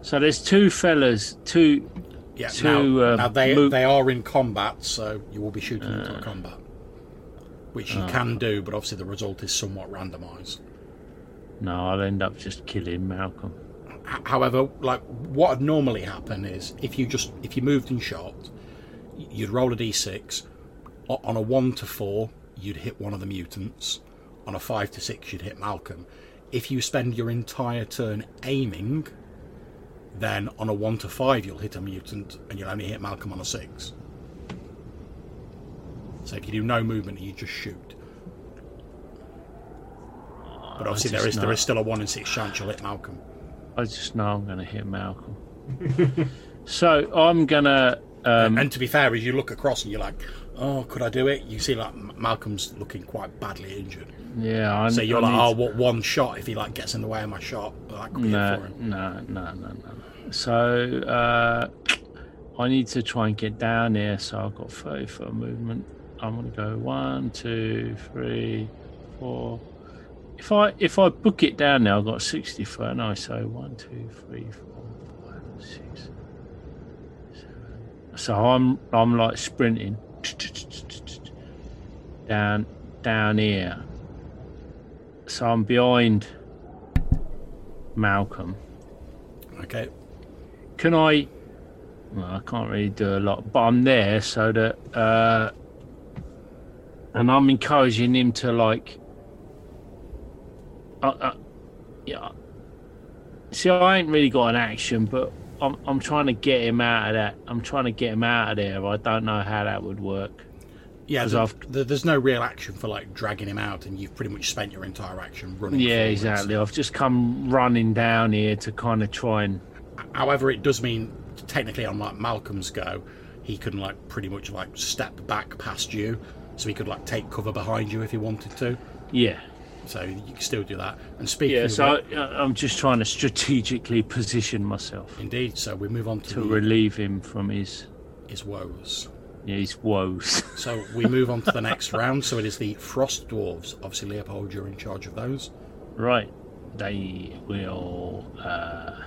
So there's two fellas, two. Yeah, To, now, um, now they move- they are in combat, so you will be shooting into Uh. a combat, which you Oh. can do, but obviously the result is somewhat randomised. No, I'll end up just killing Malcolm. However, like what would normally happen is if you just if you moved and shot, you'd roll a d6. On a one to four, you'd hit one of the mutants. On a five to six, you'd hit Malcolm. If you spend your entire turn aiming, then on a one to five, you'll hit a mutant, and you'll only hit Malcolm on a six. So if you do no movement, you just shoot. But oh, obviously, there is there know- is still a one in six chance you'll hit Malcolm. I just know I'm going to hit Malcolm. so I'm going to. Um, and to be fair, as you look across and you're like, "Oh, could I do it?" You see, like Malcolm's looking quite badly injured. yeah, I So you're I like, "Oh, what one shot? If he like gets in the way of my shot, that could be it No, for him." no, no, no, no. So uh, I need to try and get down here. So I've got 30 foot movement. I'm going to go one, two, three, four. If I if I book it down now, I've got 60 foot. And I so one, two, three, four, five, six, seven. So I'm I'm like sprinting down down here. So I'm behind Malcolm. Okay, Can I? Well, I can't really do a lot, but I'm there so that, uh, and I'm encouraging him to like. Uh, uh, yeah. See, I ain't really got an action, but I'm I'm trying to get him out of that. I'm trying to get him out of there. I don't know how that would work. Yeah, th- I've- th- there's no real action for like dragging him out, and you've pretty much spent your entire action running. Yeah, forwards. exactly. I've just come running down here to kind of try and. However, it does mean technically on like Malcolm's go, he can like pretty much like step back past you, so he could like take cover behind you if he wanted to. Yeah, So you can still do that. And speaking yeah. of So it- I, I'm just trying to strategically position myself. indeed, so we move on to, to the, relieve him from his his woes. Yeah, his woes. So we move on to the next round. So it is the Frost Dwarves. Obviously, Leopold, you're in charge of those. right. They will. Uh,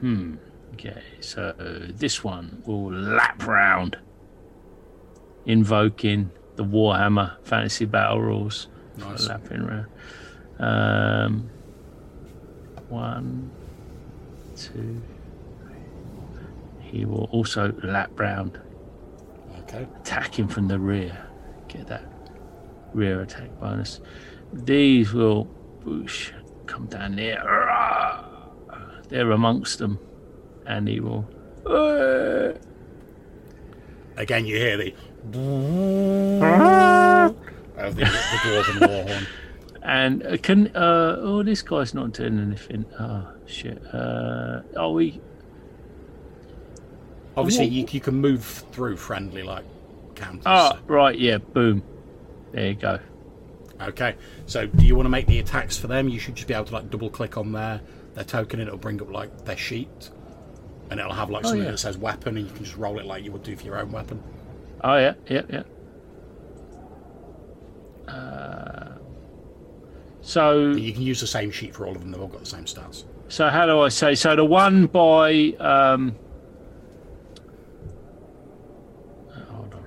hmm. Okay. So this one will lap round, invoking the Warhammer Fantasy Battle rules. Nice. Lapping round. Um. One, two. He will also lap round Okay. attacking from the rear. Get that rear attack bonus. These will whoosh, come down there. They're amongst them. And he will. Again, you hear the of the, the dwarven warhorn. And uh, can. Uh, oh, this guy's not doing anything. Oh, shit. Uh, oh, we. Obviously, you, you can move through friendly like counters. Oh, right, yeah, boom. There you go. Okay. So, do you want to make the attacks for them? You should just be able to like double click on their their token, and it'll bring up like their sheet, and it'll have like Oh, something yeah. that says weapon, and you can just roll it like you would do for your own weapon. Oh, yeah, yeah, yeah. Uh, so. You can use the same sheet for all of them; they've all got the same stats. So how do I say? So the one by um, uh, hold on.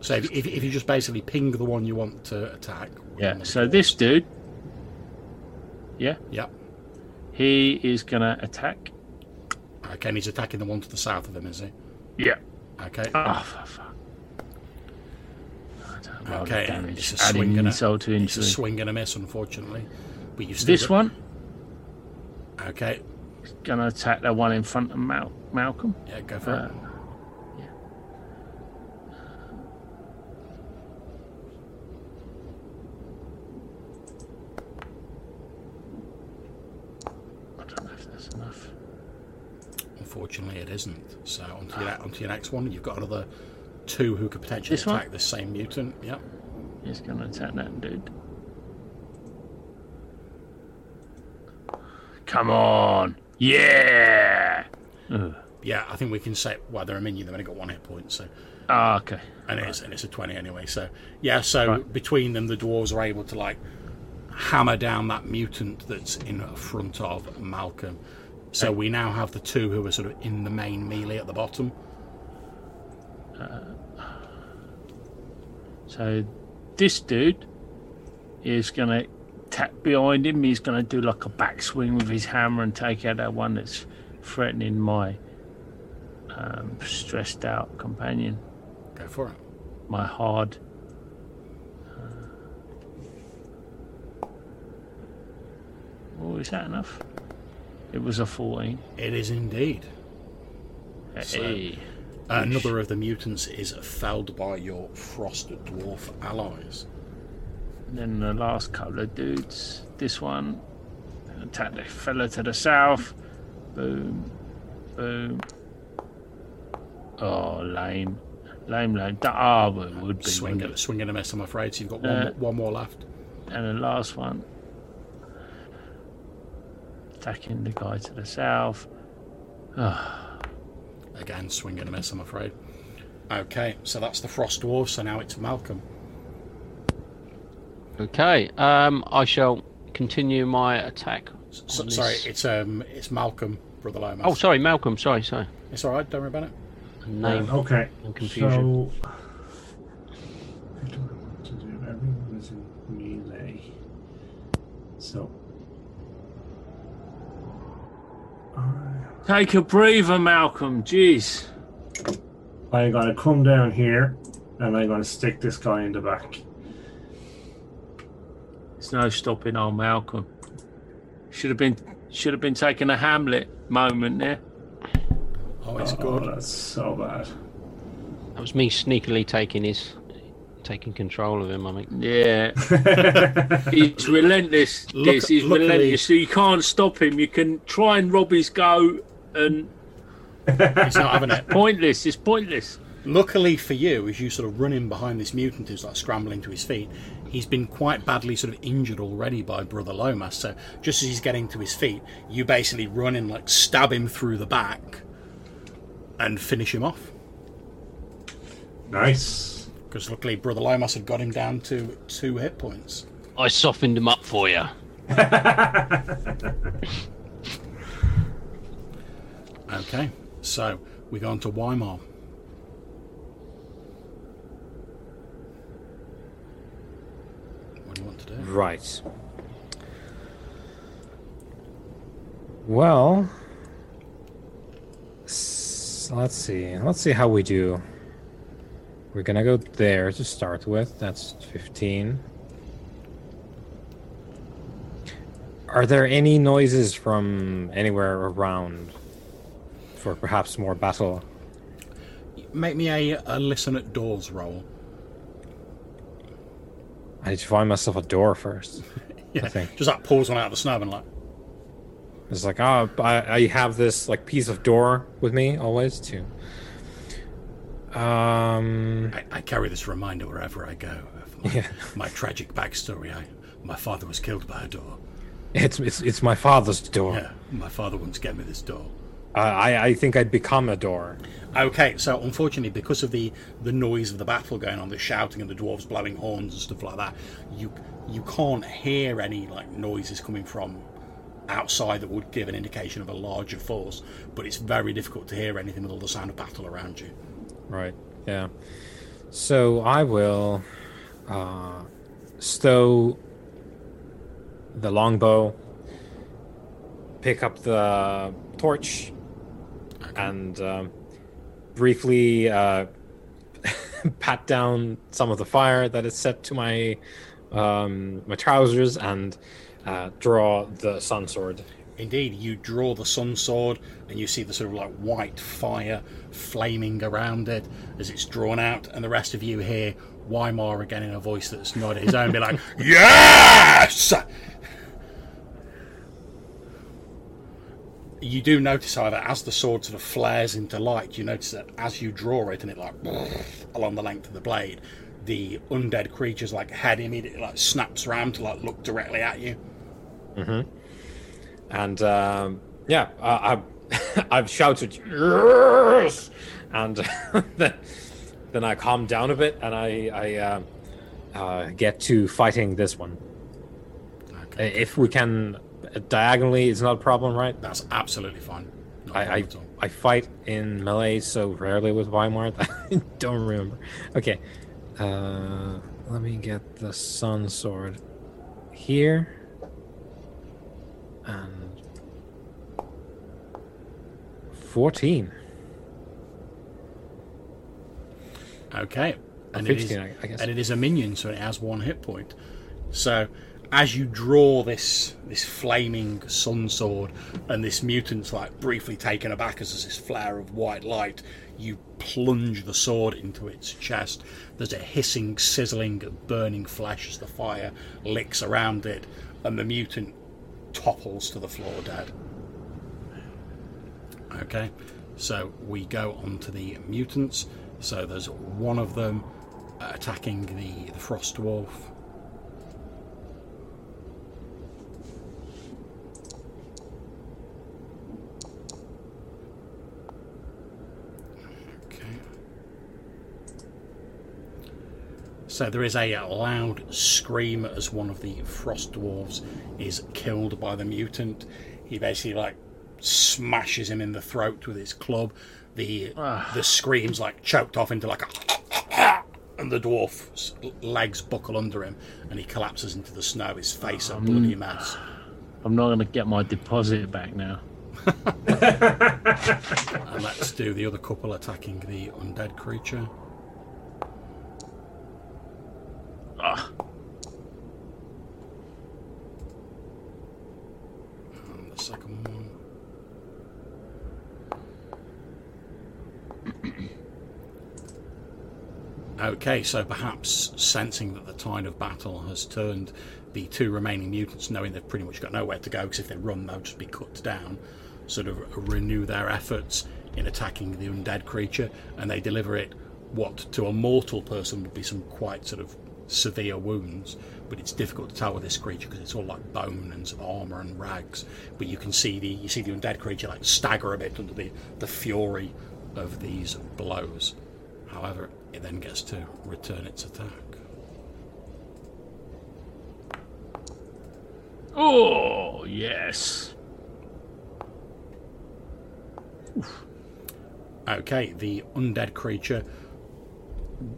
So, if, if, if you just basically ping the one you want to attack, Yeah. So this dude, yeah, Yep. he is gonna attack. Okay, and he's attacking the one to the south of him, is he? Yeah. Okay. Oh for. I don't know Okay, and damage. it's a swing and a- insult to It's a swing and a miss, unfortunately. But you've This got- one Okay. gonna attack the one in front of Mal- Malcolm. Yeah, go for Uh, it. yeah. I don't know if that's enough. Unfortunately, it isn't. So onto your onto your next one. You've got another two who could potentially This one? attack this same mutant. Yep. He's gonna attack that dude. Come on! Yeah! Ugh. Yeah, I think we can say well they're a minion. They've only got one hit point. So Ah, okay. and it's and it's a twenty anyway. So yeah, so Right. between them, the dwarves are able to like hammer down that mutant that's in front of Malcolm. So we now have the two who are sort of in the main melee at the bottom. So this dude is gonna tap behind him. He's gonna do like a backswing with his hammer and take out that one that's threatening my um, stressed out companion, Go for it. my hard. uh, Oh, is that enough? It was a 14. It is indeed. So- Hey. Another of the mutants is felled by your frost dwarf allies. Then the last couple of dudes. This one. Attack the fella to the south. Boom. Boom. Oh, lame. Lame, lame. That Ah, well, it would be. Swing it, swing and a miss. I'm afraid. So you've got one, Uh, more, one more left. And the last one. Attacking the guy to the south. Ah, Again, swing and a miss. I'm afraid. Okay, so that's the frost dwarf. So now it's Malcolm. Okay. Um, I shall continue my attack. S on sorry, this- it's um, it's Malcolm, brother Lomas. Oh, sorry, Malcolm. Sorry, sorry. it's all right. Don't worry about it. Name Uh, okay. and confusion. So, I don't know what to do. Everyone was in melee. So, Take a breather, Malcolm. Jeez. I'm gonna come down here, and I'm gonna stick this guy in the back. There's no stopping old Malcolm. Should have been should have been taking a Hamlet moment there. Oh, it's oh, good. that's so bad. That was me sneakily taking his, taking control of him. I think. Yeah. He's relentless. Look- this he's relentless. So you can't stop him. You can try and rob his go and He's not having it. pointless. It's pointless. Luckily for you, as you sort of run in behind this mutant who's like scrambling to his feet, he's been quite badly sort of injured already by Brother Lomas. So just as he's getting to his feet, you basically run in, like stab him through the back, and finish him off. nice. Because luckily, Brother Lomas had got him down to two hit points. I softened him up for you. Okay, so we go on to Weimar. What do you want to do? Right. Well, let's see. Let's see how we do. We're gonna go there to start with. That's 15. Are there any noises from anywhere around for perhaps more battle? Make me a, a listen at doors roll. I need to find myself a door first. Yeah, think. just like pulls one out of the snow and like, It's like, oh, I, I have this like piece of door with me always too. Um, I, I carry this reminder wherever I go my, Yeah. my tragic backstory. I, my father was killed by a door. it's it's it's my father's door. Yeah, my father once gave me this door. Uh, I I think I'd become a door. Okay, so unfortunately, because of the the noise of the battle going on, the shouting and the dwarves blowing horns and stuff like that, you you can't hear any like noises coming from outside that would give an indication of a larger force. But it's very difficult to hear anything with all the sound of battle around you. Right. Yeah. So I will uh, stow the longbow, pick up the torch, and um, briefly uh, pat down some of the fire that is set to my um, my trousers and uh, draw the sun sword. Indeed, you draw the sun sword and you see the sort of like white fire flaming around it as it's drawn out, and the rest of you hear Weimar again in a voice that's not his own, be like, Yes! You do notice, however, as the sword sort of flares into light, you notice that as you draw it and it like along the length of the blade, the undead creature's like head immediately like snaps around to like look directly at you. and um, yeah, I, I, I've shouted yes, and then then I calm down a bit and I I uh, uh, get to fighting this one. Okay. If we can diagonally, is not a problem, right? That's absolutely fine. Not I I. I fight in melee so rarely with Weimar that I don't remember. Okay, uh, let me get the Sun Sword here, and fourteen. Okay. And 15, I, I guess. and it is a minion, so it has one hit point. So, as you draw this this flaming sun sword, and this mutant's like briefly taken aback as there's this flare of white light, you plunge the sword into its chest. There's a hissing, sizzling, burning flesh as the fire licks around it, and the mutant topples to the floor dead. Okay, so we go on to the mutants. So there's one of them attacking the, the frost dwarf. So there is a loud scream as one of the frost dwarves is killed by the mutant. He basically like smashes him in the throat with his club. The ah. the screams like choked off into like a and the dwarf's legs buckle under him and he collapses into the snow, his face a um, bloody mess. I'm not going to get my deposit back now. And let's do the other couple attacking the undead creature. Ah, And the second one. Okay, so perhaps sensing that the tide of battle has turned, the two remaining mutants, knowing they've pretty much got nowhere to go, because if they run, they'll just be cut down, sort of renew their efforts in attacking the undead creature, and they deliver it what to a mortal person would be some quite sort of severe wounds, but it's difficult to tell with this creature because it's all like bone and some armor and rags. But you can see the you see the undead creature like stagger a bit under the the fury of these blows. However, it then gets to return its attack. oh yes. Okay, the undead creature,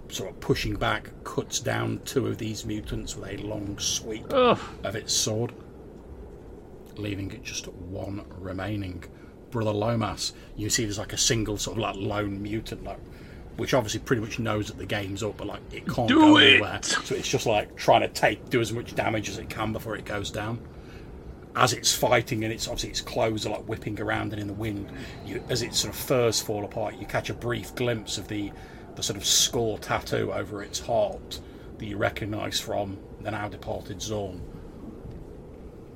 sort of pushing back, cuts down two of these mutants with a long sweep Oh, of its sword, leaving it just one remaining. Brother Lomas, you see there's like a single sort of like lone mutant, like, which obviously pretty much knows that the game's up, but like it can't Do go it! anywhere. So it's just like trying to take do as much damage as it can before it goes down. As it's fighting and it's obviously its clothes are like whipping around and in the wind, you, as its sort of furs fall apart, you catch a brief glimpse of the the sort of skull tattoo over its heart that you recognise from the now departed zone.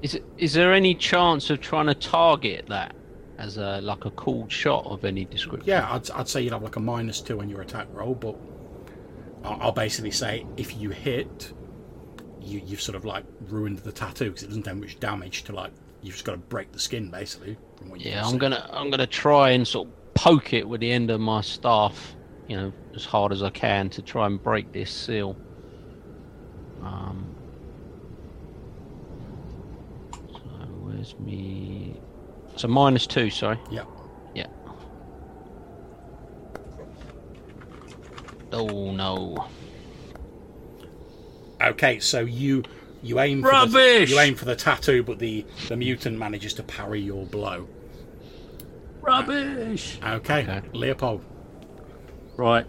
Is it, is there any chance of trying to target that as a like a called shot of any description? Yeah, I'd, I'd say you'd have like a minus two on your attack roll, but I'll, I'll basically say if you hit, you, you've sort of like ruined the tattoo because it doesn't do much damage to like you've just got to break the skin basically. From what you Yeah, I'm see. gonna I'm gonna try and sort of poke it with the end of my staff, you know, as hard as I can to try and break this seal. Um. So where's me? So minus two, sorry. Yeah. Yeah. Oh no. Okay, so you you aim for the, Rubbish! you aim for the tattoo, but the the mutant manages to parry your blow. rubbish. Okay, Okay. Leopold, Right.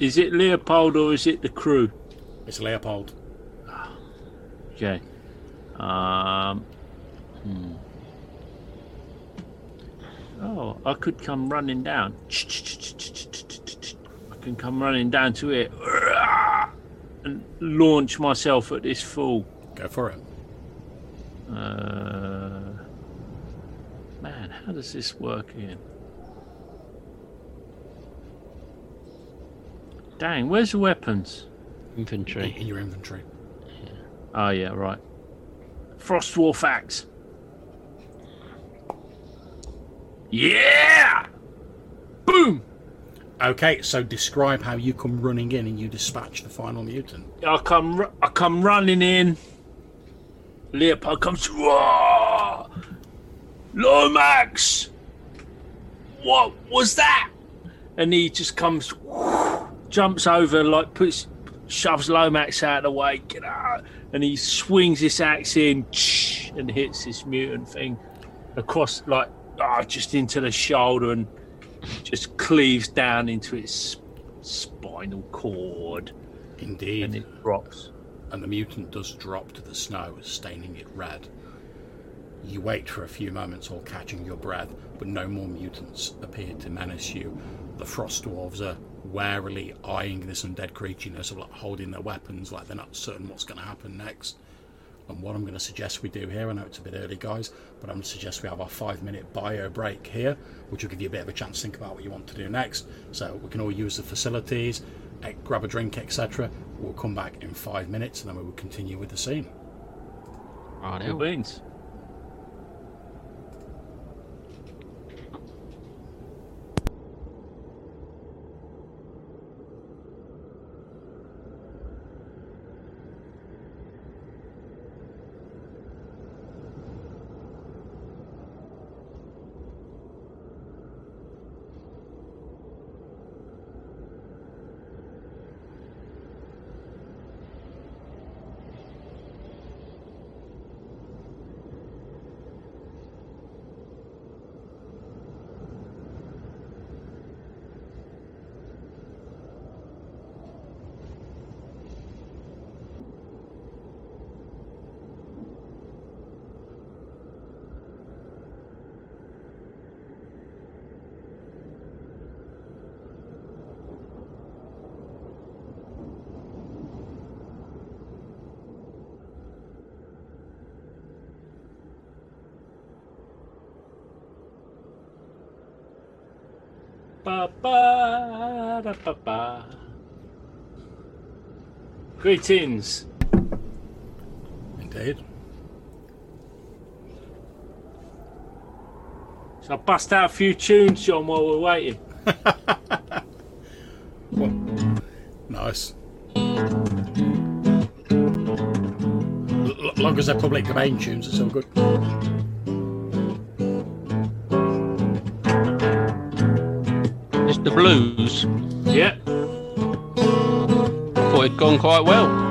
Is it Leopold or is it the crew? it's Leopold. Okay. Um. hmm. Oh, I could come running down. I can come running down to it and launch myself at this fool. Go for it. Uh, man, how does this work again? Dang, where's your weapons? Infantry. In your inventory. Oh yeah, right. Frost Dwarf axe. Yeah! Boom! Okay, so describe how you come running in and you dispatch the final mutant. I come, I come running in. Leopard comes. Whoa! Lomax, what was that? And he just comes, jumps over, like puts, shoves Lomax out of the way, get out, and he swings this axe in and hits this mutant thing across, like, ah, just into the shoulder and just cleaves down into its spinal cord, Indeed. and it drops. and the mutant does drop to the snow, staining it red. You wait for a few moments, all catching your breath, but no more mutants appear to menace you. The frost dwarves are warily eyeing this undead creature, you know, sort of like holding their weapons, like they're not certain what's going to happen next. And what I'm going to suggest we do here, I know it's a bit early, guys, but I'm going to suggest we have our five minute bio break here, which will give you a bit of a chance to think about what you want to do next. So we can all use the facilities, grab a drink, etc. We'll come back in five minutes and then we will continue with the scene. Right, Good beans. Ba, ba, da, ba, ba. Greetings. Indeed. So I bust out a few tunes, John, while we're waiting. Nice. L- l- long as they're public domain tunes, it's all good. The blues. Yeah. Thought it'd gone quite well.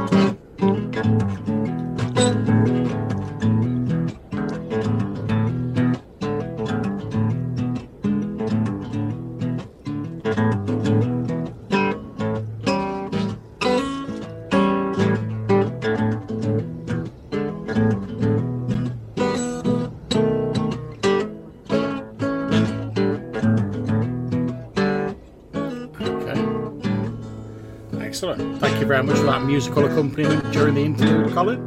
Musical accompaniment during the interlude, Colin.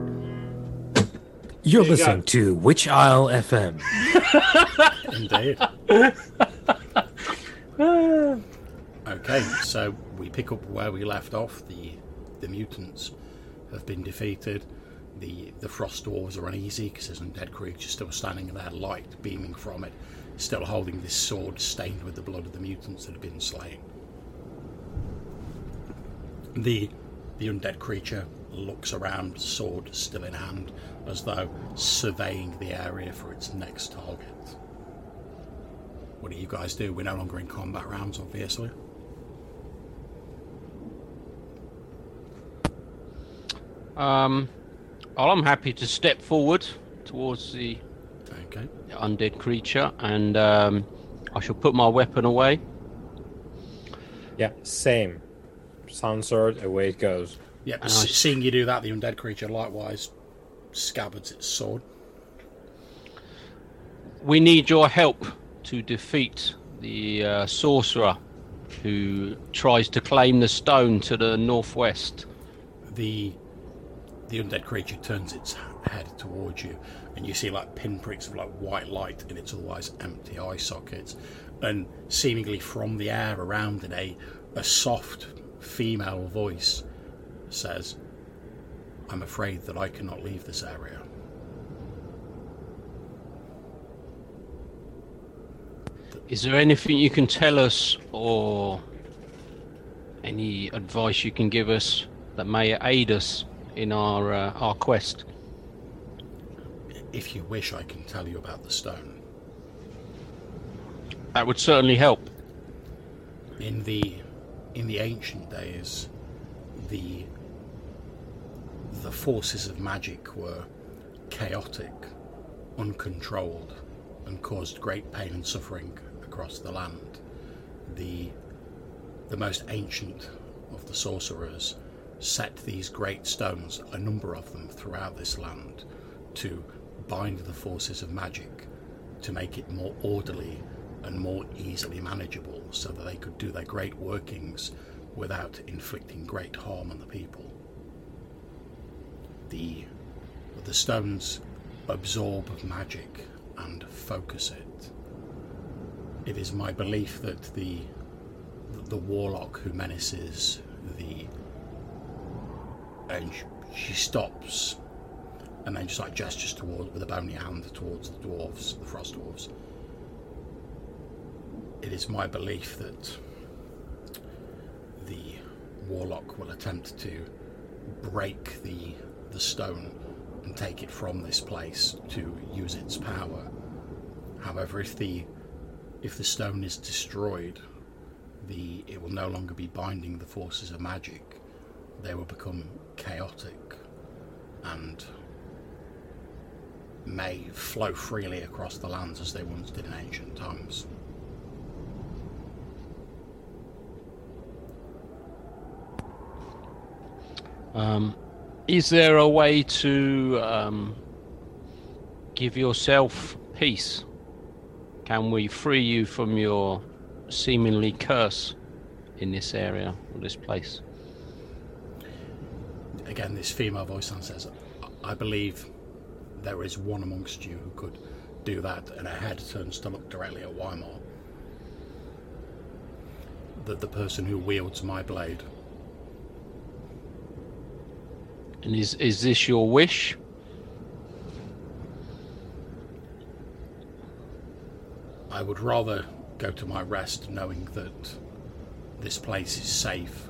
You're There you listening go. to Witch Isle FM. Indeed. okay, so we pick up where we left off. The the mutants have been defeated. The the frost dwarves are uneasy because there's an undead creature still standing there, light beaming from it, still holding this sword stained with the blood of the mutants that have been slain. The the undead creature looks around, sword still in hand, as though surveying the area for its next target. What do you guys do? We're no longer in combat rounds, obviously. Um, well, I'm happy to step forward towards the Okay. undead creature, and um, I shall put my weapon away. Yeah, same. Sun sword, away it goes. Yeah, I s- see. seeing you do that, the undead creature likewise scabbards its sword. We need your help to defeat the uh, sorcerer who tries to claim the stone to the northwest. The the undead creature turns its head towards you, and you see like pinpricks of like white light in its otherwise empty eye sockets, and seemingly from the air around it, a a soft female voice says, "I'm afraid that I cannot leave this area." Is there anything you can tell us or any advice you can give us that may aid us in our uh, our quest? If you wish, I can tell you about the stone. That would certainly help. In the in the ancient days, the the forces of magic were chaotic, uncontrolled, and caused great pain and suffering across the land. The the most ancient of the sorcerers set these great stones, a number of them throughout this land, to bind the forces of magic, to make it more orderly and more easily manageable, so that they could do their great workings without inflicting great harm on the people. The the stones absorb magic and focus it. It is my belief that the the warlock who menaces the and she stops and then just like gestures towards with a bony hand towards the dwarves, the frost dwarves. It is my belief that the warlock will attempt to break the the stone and take it from this place to use its power. However, if the if the stone is destroyed, the it will no longer be binding the forces of magic. They will become chaotic and may flow freely across the lands as they once did in ancient times. Um, is there a way to um, give yourself peace? Can we free you from your seemingly curse in this area or this place? Again, this female voice then says, I believe there is one amongst you who could do that, and her head turns to look directly at Weimar. That the person who wields my blade. And is is this your wish? I would rather go to my rest knowing that this place is safe,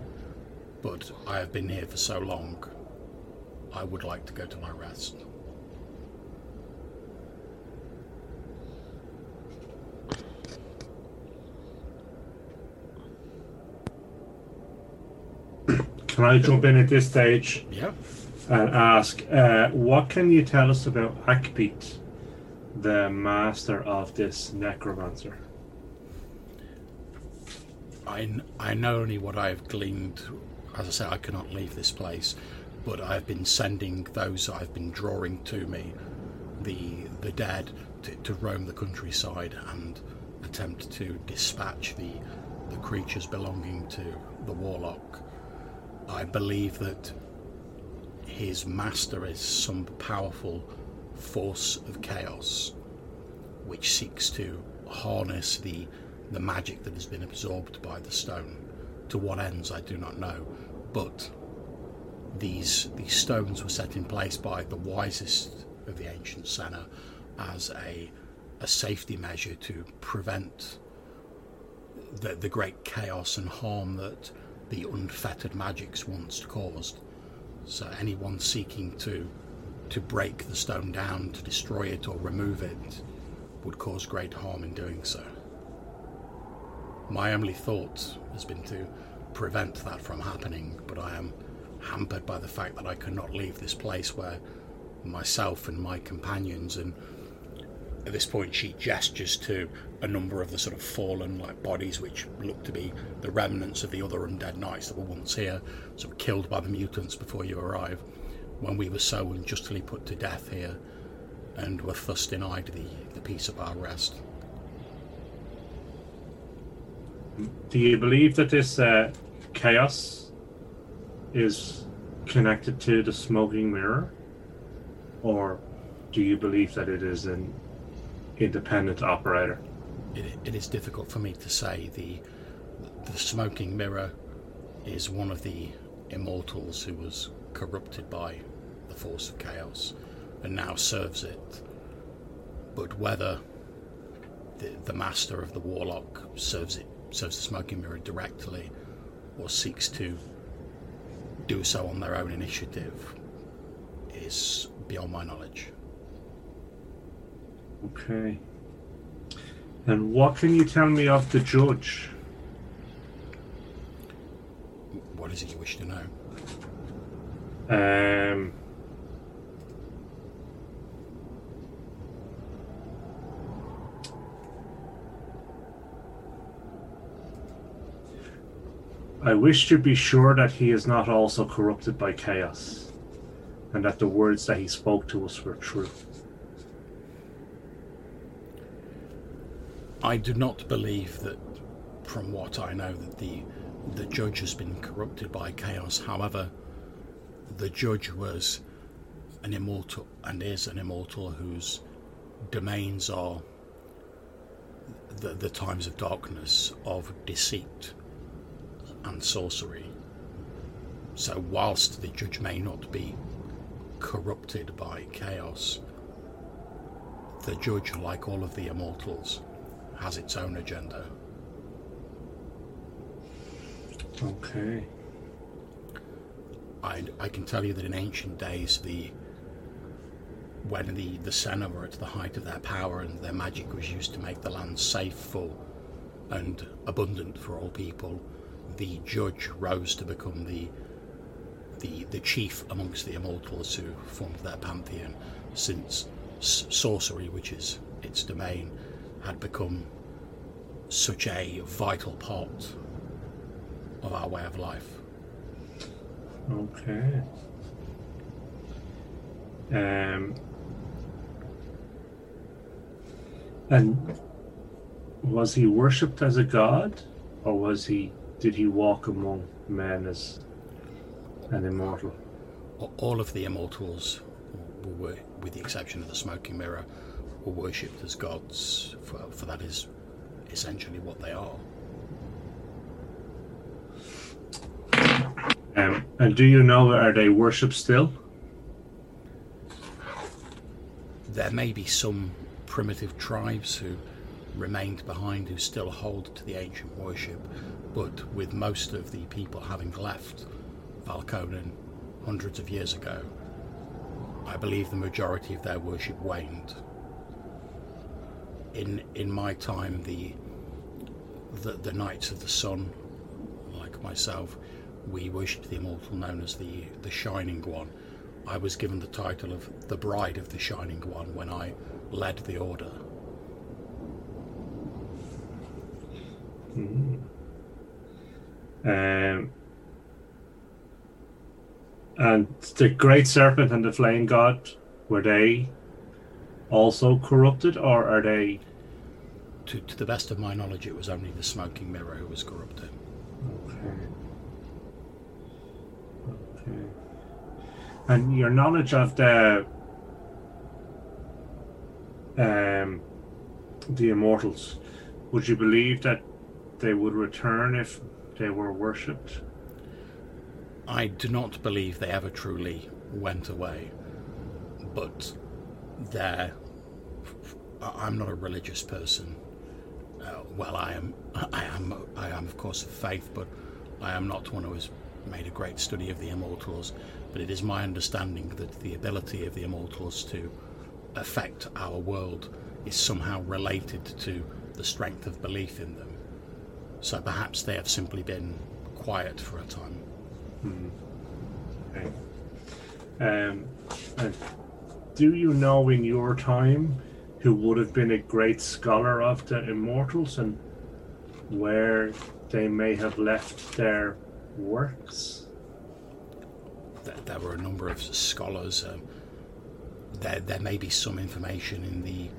but I have been here for so long. I would like to go to my rest. Can I jump in at this stage Yeah. And ask, uh, what can you tell us about Akpit, the master of this necromancer? I, I know only what I have gleaned. As I say, I cannot leave this place, but I have been sending those I've been drawing to me, the the dead, to, to roam the countryside and attempt to dispatch the the creatures belonging to the warlock. I believe that his master is some powerful force of chaos, which seeks to harness the the magic that has been absorbed by the stone. To what ends, I do not know, but these these stones were set in place by the wisest of the ancient Senna as a a safety measure to prevent the the great chaos and harm that the unfettered magics once caused. So anyone seeking to to break the stone down, to destroy it or remove it, would cause great harm in doing so. My only thought has been to prevent that from happening, but I am hampered by the fact that I cannot leave this place where myself and my companions and at this point she gestures to a number of the sort of fallen like bodies which look to be the remnants of the other undead knights that were once here, sort of killed by the mutants before you arrive, when we were so unjustly put to death here and were thus denied the, the peace of our rest. Do you believe that this uh, chaos is connected to the smoking mirror? Or do you believe that it is an independent operator? it, it is difficult for me to say. The the smoking mirror is one of the immortals who was corrupted by the force of chaos and now serves it. But whether the, the master of the warlock serves it serves the smoking mirror directly or seeks to do so on their own initiative is beyond my knowledge. Okay. And what can you tell me of the judge? What is it you wish to know? Um, I wish to be sure that he is not also corrupted by chaos, and that the words that he spoke to us were true. I do not believe that, from what I know, that the the judge has been corrupted by chaos. However, the judge was an immortal and is an immortal whose domains are the, the times of darkness, of deceit, and sorcery. So, whilst the judge may not be corrupted by chaos, the judge, like all of the immortals, has its own agenda. Okay. I, I can tell you that in ancient days, the when the, the Senna were at the height of their power and their magic was used to make the land safe for and abundant for all people, the judge rose to become the the the chief amongst the immortals who formed their pantheon, since s- sorcery, which is its domain, had become such a vital part of our way of life. Okay. Um, and was he worshipped as a god, or was he? Did he walk among men as an immortal? All of the immortals, were, with the exception of the smoking mirror, were worshipped as gods, for, for that is essentially what they are. Um, and do you know are they worshipped still? There may be some primitive tribes who remained behind who still hold to the ancient worship, but with most of the people having left Valconen hundreds of years ago, I believe the majority of their worship waned. In in my time, the the, the Knights of the Sun, like myself, we worshipped the immortal known as the the Shining One. I was given the title of the Bride of the Shining One when I led the order. Um, and the Great Serpent and the Flame God were they also corrupted, or are they? To, to the best of my knowledge, it was only the Smoking Mirror who was corrupted. Okay. Okay. And your knowledge of the um the immortals, would you believe that they would return if they were worshipped? I do not believe they ever truly went away, but they're. I- I'm not a religious person. Uh, well, I am. I am. I am, of course, of faith, but I am not one who has made a great study of the immortals. But it is my understanding that the ability of the immortals to affect our world is somehow related to the strength of belief in them. So perhaps they have simply been quiet for a time. Okay. Um, and do you know in your time who would have been a great scholar of the immortals and where they may have left their works? There, were a number of scholars. Um, there, there may be some information in the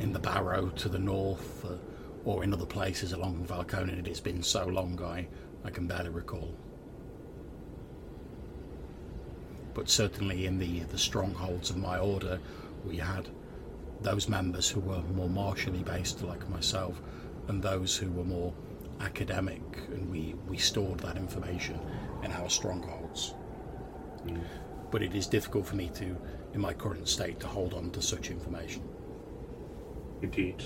in the Barrow to the north, uh, or in other places along Valconen. It has been so long, I I can barely recall. But certainly in the the strongholds of my order, we had those members who were more martially based, like myself, and those who were more academic, and we we stored that information in our strongholds but it is difficult for me to, in my current state, to hold on to such information. Indeed.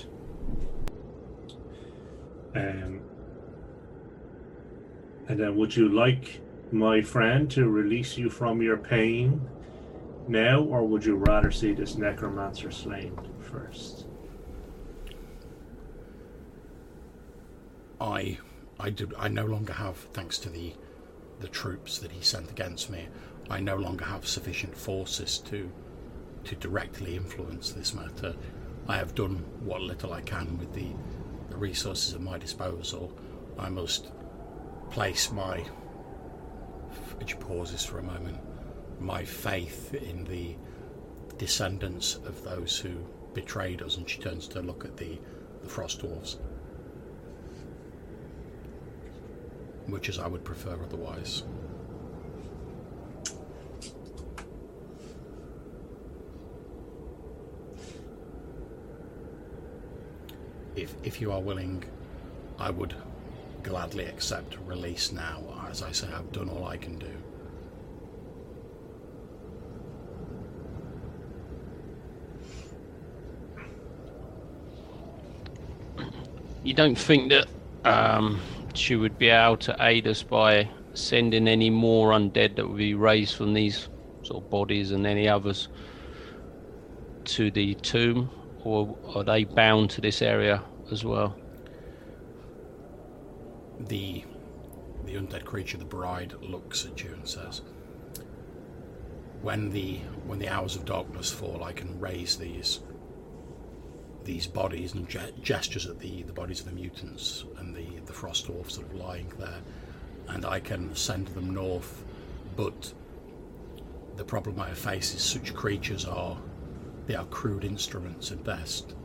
Um, And then, would you like my friend to release you from your pain now, or would you rather see this necromancer slain first? I, I do. I no longer have, thanks to the, the troops that he sent against me, I no longer have sufficient forces to, to directly influence this matter. I have done what little I can with the, the resources at my disposal. I must place my. Which pauses for a moment. My faith in the descendants of those who betrayed us, and she turns to look at the, the frost dwarves. Which is I would prefer otherwise. If, if you are willing, I would gladly accept release now. As I say, I've done all I can do. You don't think that um, she would be able to aid us by sending any more undead that would be raised from these sort of bodies and any others to the tomb, or are they bound to this area as well? The the undead creature, the bride, looks at you and says, "When the when the hours of darkness fall, I can raise these these bodies and ge- gestures at the, the bodies of the mutants and the, the frost dwarfs sort of lying there, and I can send them north. But the problem I face is such creatures are they are crude instruments at best.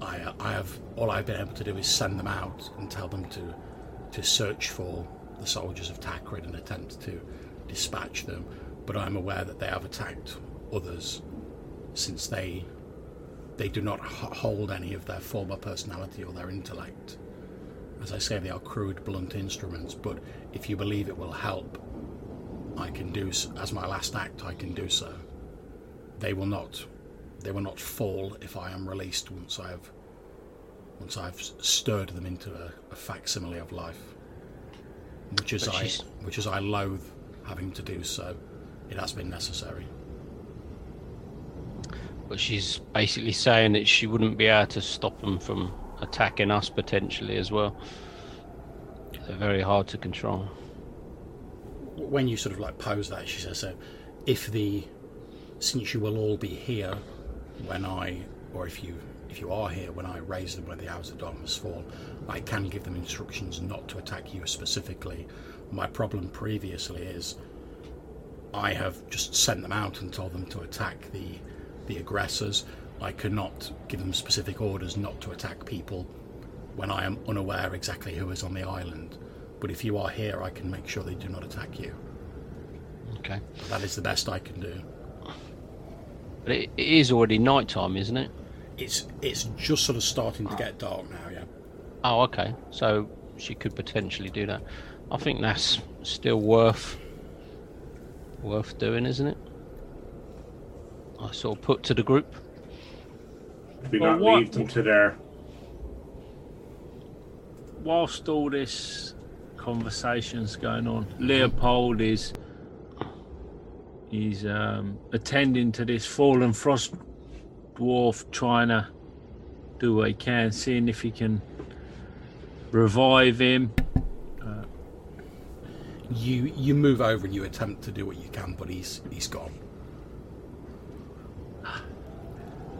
I, I have all I've been able to do is send them out and tell them to to search for the soldiers of Takret and attempt to dispatch them. But I'm aware that they have attacked others since they they do not hold any of their former personality or their intellect. As I say, they are crude, blunt instruments, but if you believe it will help, I can do as my last act. I can do so. They will not. They will not fall if I am released once I have. Once I've stirred them into a, a facsimile of life, which is But I, she's- which is I loathe having to do so. It has been necessary. But she's basically saying that she wouldn't be able to stop them from attacking us potentially as well. They're very hard to control. when you sort of like pose that, she says, so if the since you will all be here when I, or if you if you are here when I raise them when the hours of darkness fall, I can give them instructions not to attack you specifically. My problem previously is I have just sent them out and told them to attack the the aggressors. I cannot give them specific orders not to attack people when I am unaware exactly who is on the island. But if you are here, I can make sure they do not attack you. Okay. That is the best I can do. But it, it is already night time, isn't it? It's it's just sort of starting to get dark now, yeah. Oh, okay. So she could potentially do that. I think that's still worth worth doing, isn't it? I sort of put to the group. We Well, not what- leave them to their. whilst all this conversation's going on, Leopold is he's um, attending to this fallen frost dwarf, trying to do what he can, seeing if he can revive him. You you move over and you attempt to do what you can, but he's he's gone.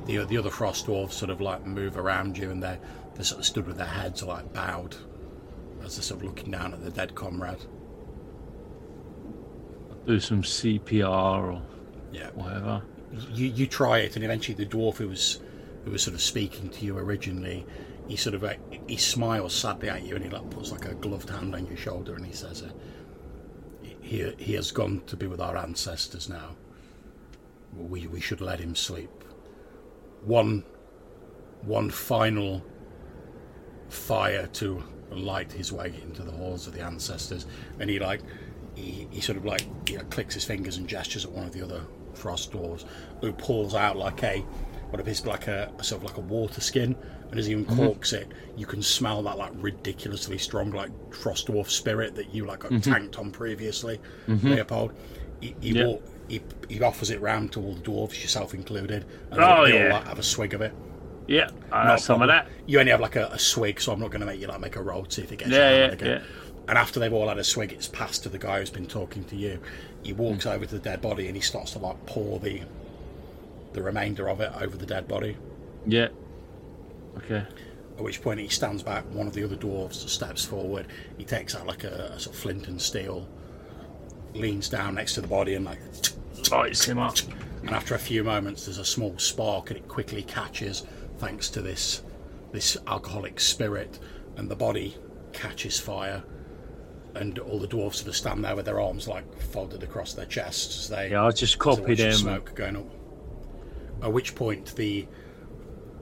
The the other frost dwarves sort of like move around you, and they they sort of stood with their heads like bowed, as they're sort of looking down at the dead comrade. Do some CPR or Yeah. whatever. you you try it, and eventually the dwarf who was who was sort of speaking to you originally, he sort of uh, he smiles sadly at you, and he like puts like a gloved hand on your shoulder, and he says, uh, "He he has gone to be with our ancestors now. We we should let him sleep. One one final fire to light his way into the halls of the ancestors, and he like." He, he sort of like you know, clicks his fingers and gestures at one of the other frost dwarves, who pulls out like a what appears like a, sort of like a water skin, and as he mm-hmm. uncorks it, you can smell that like ridiculously strong like frost dwarf spirit that you like got mm-hmm. tanked on previously, mm-hmm. Leopold. He, he, Yeah. walk, he, he offers it round to all the dwarves, yourself included, and Oh, they all yeah. like, have a swig of it. Yeah, I have some of that. You only have like a, a swig, so I'm not going to make you like make a roll to see if it gets Yeah, you yeah, again. yeah. And after they've all had a swig, it's passed to the guy who's been talking to you. He walks Hmm. over to the dead body and he starts to like pour the the remainder of it over the dead body. Yeah. Okay. At which point he stands back. One of the other dwarves steps forward. He takes out like a, a sort of flint and steel, leans down next to the body and like. Lights him up. And after a few moments, there's a small spark, and it quickly catches thanks to this this alcoholic spirit, and the body catches fire. And all the dwarfs sort of stand there with their arms like folded across their chests as they Yeah, I just copied him. smoke going up. At which point the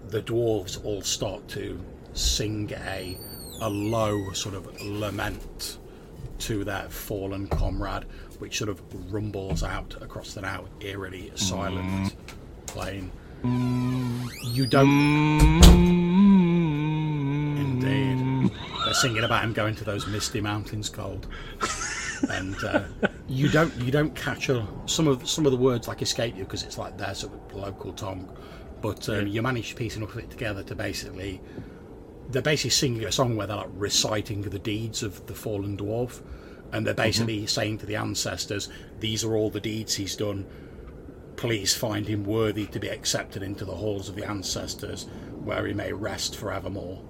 the dwarves all start to sing a a low sort of lament to their fallen comrade, which sort of rumbles out across the now eerily silent plain. You don't. Indeed, they're singing about him going to those misty mountains, cold, and uh, you don't you don't catch a, some of some of the words like escape you because it's like their sort of local tongue, but um, you manage to piece enough of it together to basically they're basically singing a song where they're like reciting the deeds of the fallen dwarf, and they're basically saying to the ancestors, "These are all the deeds he's done. Please find him worthy to be accepted into the halls of the ancestors, where he may rest forevermore."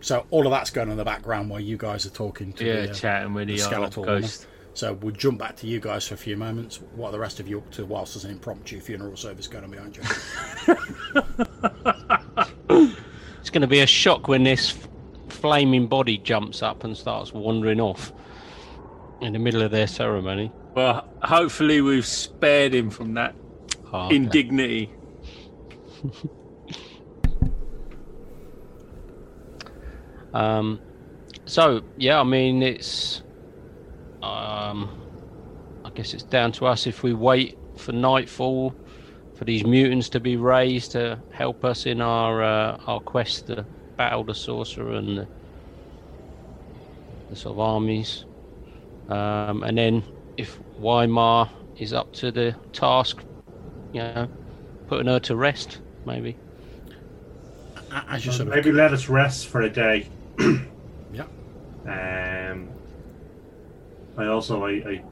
So all of that's going on in the background while you guys are talking to Yeah, the, uh, chatting with the, the skeletal ghost. So we'll jump back to you guys for a few moments. What are the rest of you up to whilst there's an impromptu funeral service going on behind you? It's going to be a shock when this flaming body jumps up and starts wandering off in the middle of their ceremony. Well, hopefully we've spared him from that Oh, indignity. Um, so yeah, I mean it's. Um, I guess it's down to us if we wait for nightfall for these mutants to be raised to help us in our uh, our quest to battle the sorcerer and the, the sort of armies. Um, and then if Weimar is up to the task, you know, putting her to rest, maybe. As you sort of Maybe let us rest for a day. yeah. Um, I also, I, I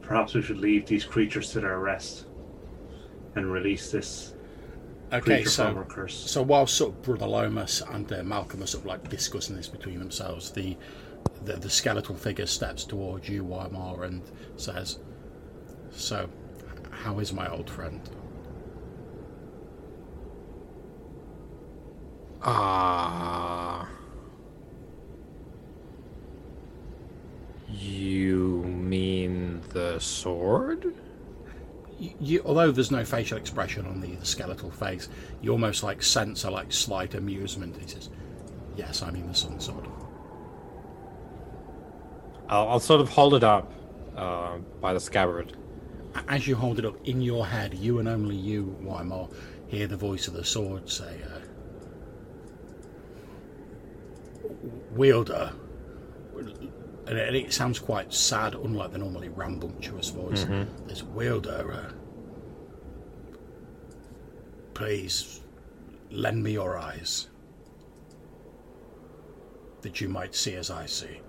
perhaps we should leave these creatures to their rest and release this Okay, so so while sort of Brother Lomas and uh, Malcolm are sort of like discussing this between themselves, the, the the skeletal figure steps towards you, Weimar, and says, "So, how is my old friend?" Ah. You mean the sword? You, although there's no facial expression on the, the skeletal face, you almost like sense a like slight amusement. He says, "Yes, I mean the sun sword." I'll, I'll sort of hold it up uh, by the scabbard. As you hold it up in your head, you and only you, Weimar, hear the voice of the sword say, uh, "Wielder." And it, it sounds quite sad, unlike the normally rambunctious voice. This wielder, uh, please lend me your eyes, that you might see as I see.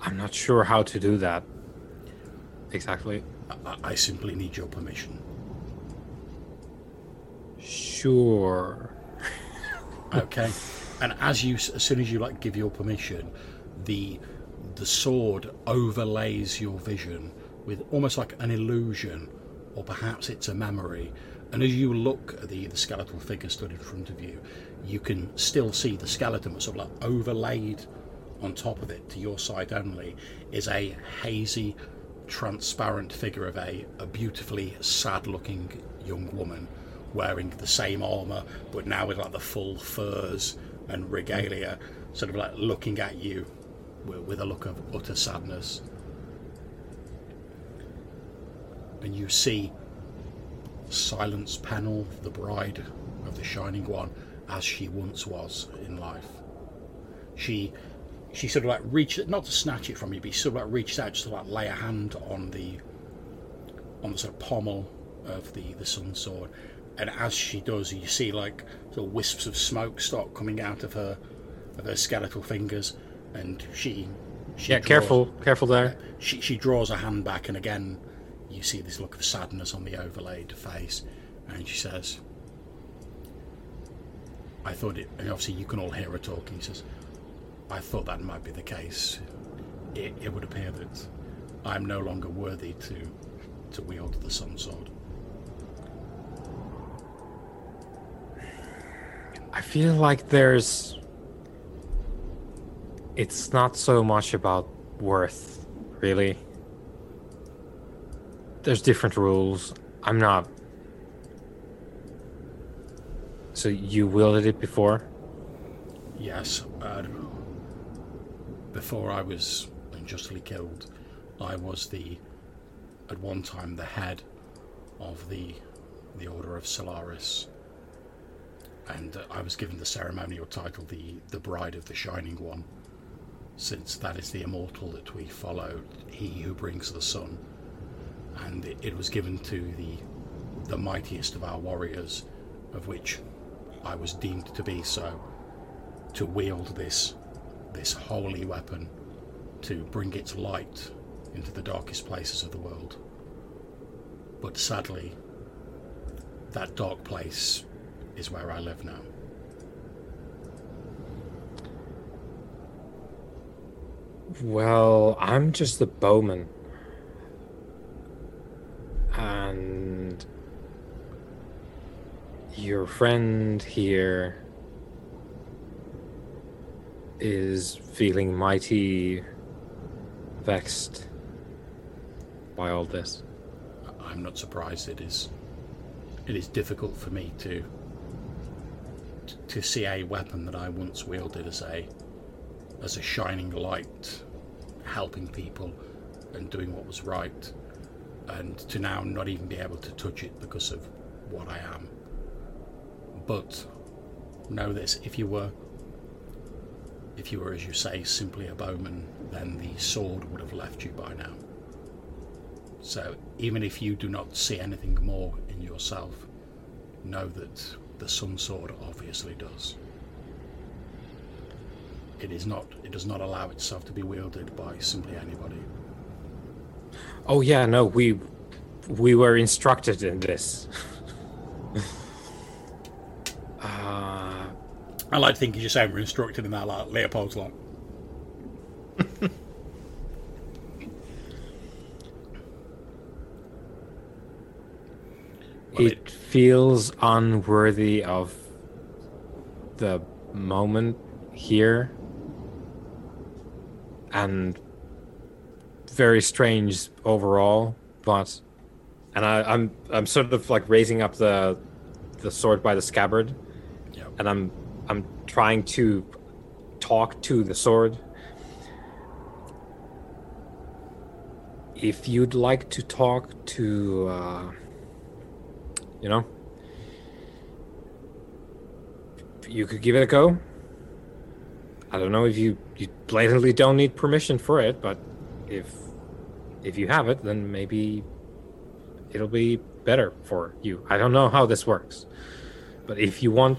I'm not sure how to do that. Exactly. I, I simply need your permission. Sure. Okay. and as you, as soon as you like give your permission, the the sword overlays your vision with almost like an illusion, or perhaps it's a memory. And as you look at the, the skeletal figure stood in front of you, you can still see the skeleton, but sort of like overlaid on top of it to your side only is a hazy, transparent figure of a, a beautifully sad looking young woman wearing the same armour but now with like the full furs and regalia, sort of like looking at you with, a look of utter sadness. and you see Silence Panel, the bride of the Shining One, as she once was in life. She she sort of like reaches not to snatch it from you, but she sort of like reaches out just to like lay a hand on the on the sort of pommel of the the sun sword, and as she does, you see like sort of wisps of smoke start coming out of her of her skeletal fingers, and she. she Yeah, draws- careful, careful there. she, she draws her hand back, and again, you see this look of sadness on the overlaid face, and she says, I thought it, and obviously you can all hear her talking. She says, I thought that might be the case. It, it would appear that I'm no longer worthy to, to wield the sun sword. I feel like there's. It's not so much about worth, really. There's different rules. I'm not. So you wielded it before? Yes, uh, before I was unjustly killed, I was the, at one time, the head of the, the Order of Solaris, and uh, I was given the ceremonial title, the the Bride of the Shining One, since that is the immortal that we follow, he who brings the sun, and it, it was given to the the mightiest of our warriors, of which I was deemed to be. So to wield this this holy weapon to bring its light into the darkest places of the world. But sadly, that dark place is where I live now. Well, I'm just the bowman. And your friend here is feeling mighty vexed by all this. I'm not surprised it is it is difficult for me to to see a weapon that I once wielded as a as a shining light helping people and doing what was right and to now not even be able to touch it because of what I am. But know this if you were if you were as you say simply a bowman then the sword would have left you by now. So even if you do not see anything more in yourself, know that the sun sword obviously does. It is not it does not allow itself to be wielded by simply anybody. Oh yeah, no, we we were instructed in this. uh, I like to think you just say we're instructed in that like Leopold's like Well, it feels unworthy of the moment here. And very strange overall but and I, i'm i'm sort of like raising up the the sword by the scabbard. Yeah. and i'm i'm trying to talk to the sword. If you'd like to talk to uh you know? You could give it a go. I don't know if you you blatantly don't need permission for it but if if you have it then maybe it'll be better for you. I don't know how this works but if you want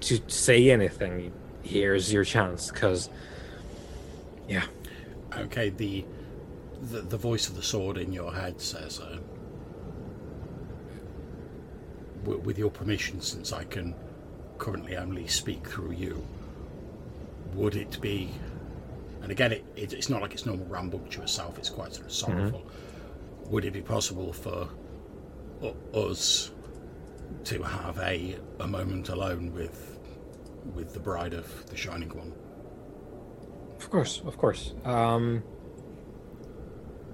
to say anything here's your chance because yeah. Okay, the, the the voice of the sword in your head says, uh, w- "With your permission, since I can currently only speak through you, would it be?" And again, it, it, it's not like it's normal rambunctious self; it's quite sort of sorrowful. Would it be possible for u- us to have a a moment alone with with the bride of the Shining One? Of course, of course. Um,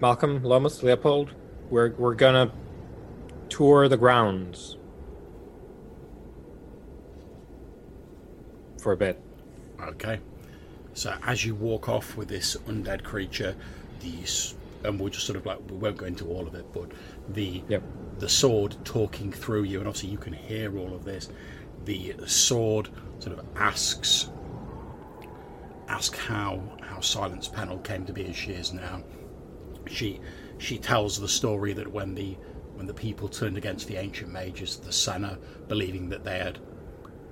Malcolm, Lomas, Leopold, we're we're gonna tour the grounds for a bit. Okay. So as you walk off with this undead creature, the s- and we'll just sort of like we won't go into all of it, but the Yep. the sword talking through you, and obviously you can hear all of this. The sword sort of asks ask how how Silence Pennell came to be as she is now. She she tells the story that when the when the people turned against the ancient mages, the Senna, believing that they had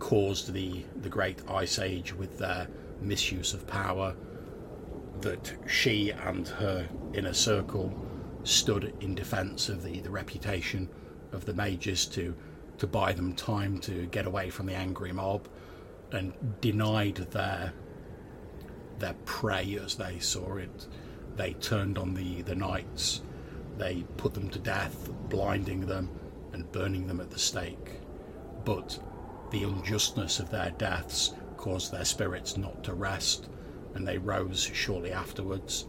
caused the the great ice age with their misuse of power, that she and her inner circle stood in defence of the, the reputation of the mages to to buy them time to get away from the angry mob and denied their their prey as they saw it. They turned on the, the knights, they put them to death, blinding them and burning them at the stake. But the unjustness of their deaths caused their spirits not to rest, and they rose shortly afterwards.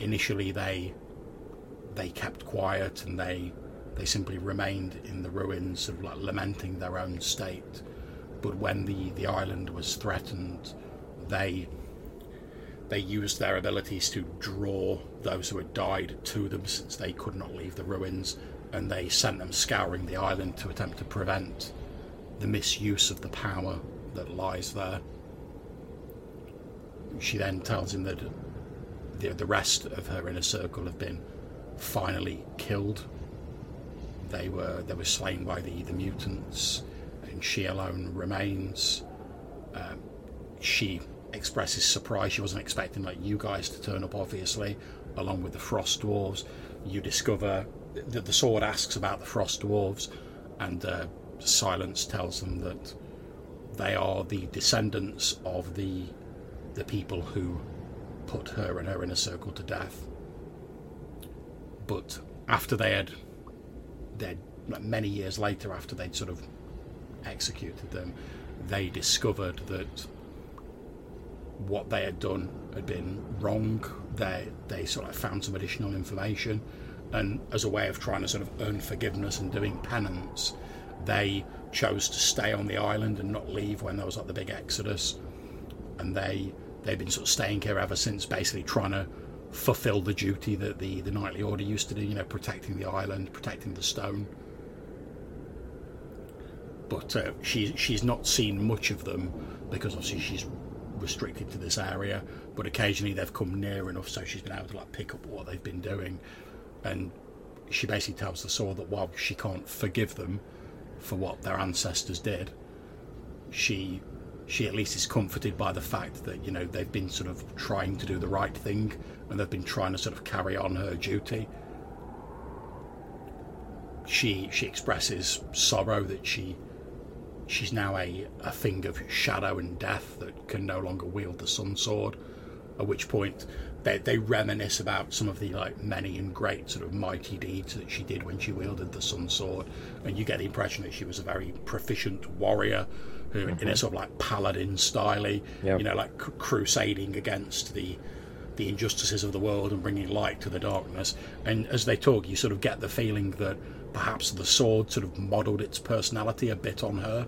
Initially, they they kept quiet and they they simply remained in the ruins of like lamenting their own state. But when the, the island was threatened, they they used their abilities to draw those who had died to them since they could not leave the ruins, and they sent them scouring the island to attempt to prevent the misuse of the power that lies there. She then tells him that the, the rest of her inner circle have been finally killed. They were they were slain by the, the mutants, and she alone remains. Um, she expresses surprise. She wasn't expecting like you guys to turn up, obviously, along with the frost dwarves. You discover that the sword asks about the frost dwarves, and uh, silence tells them that they are the descendants of the the people who put her and her inner circle to death. But after they had, they many years later, after they'd sort of executed them, they discovered that what they had done had been wrong. They they sort of found some additional information, and as a way of trying to sort of earn forgiveness and doing penance, they chose to stay on the island and not leave when there was like the big exodus, and they they've been sort of staying here ever since, basically trying to fulfill the duty that the the knightly order used to do. You know, protecting the island, protecting the stone. But uh, she she's not seen much of them because obviously she's restricted to this area, but occasionally they've come near enough so she's been able to like pick up what they've been doing, and she basically tells the sword that while she can't forgive them for what their ancestors did, she she at least is comforted by the fact that you know they've been sort of trying to do the right thing and they've been trying to sort of carry on her duty. She she expresses sorrow that she she's now a, a thing of shadow and death that can no longer wield the sun sword at which point they, they reminisce about some of the like many and great sort of mighty deeds that she did when she wielded the sun sword. And you get the impression that she was a very proficient warrior who in a mm-hmm. sort of like paladin style Yep. you know like cru- crusading against the the injustices of the world and bringing light to the darkness. And as they talk you sort of get the feeling that perhaps the sword sort of modeled its personality a bit on her.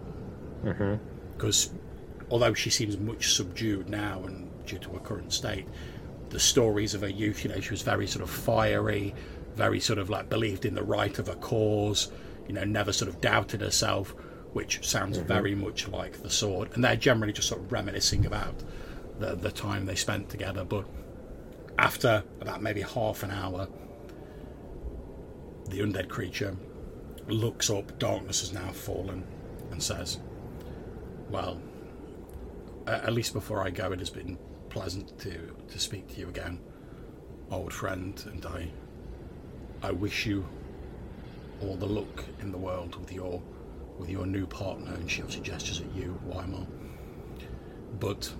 Mm-hmm. Because although she seems much subdued now and due to her current state, the stories of her youth, you know, she was very sort of fiery, very sort of like believed in the right of a cause, you know, never sort of doubted herself, which sounds mm-hmm. very much like the sword. And they're generally just sort of reminiscing about the, the time they spent together. But after about maybe half an hour, the undead creature looks up, darkness has now fallen, and says, Well, at least before I go, it has been pleasant to, to speak to you again, old friend, and I I wish you all the luck in the world with your with your new partner, and she obviously gestures at you, Weimar. But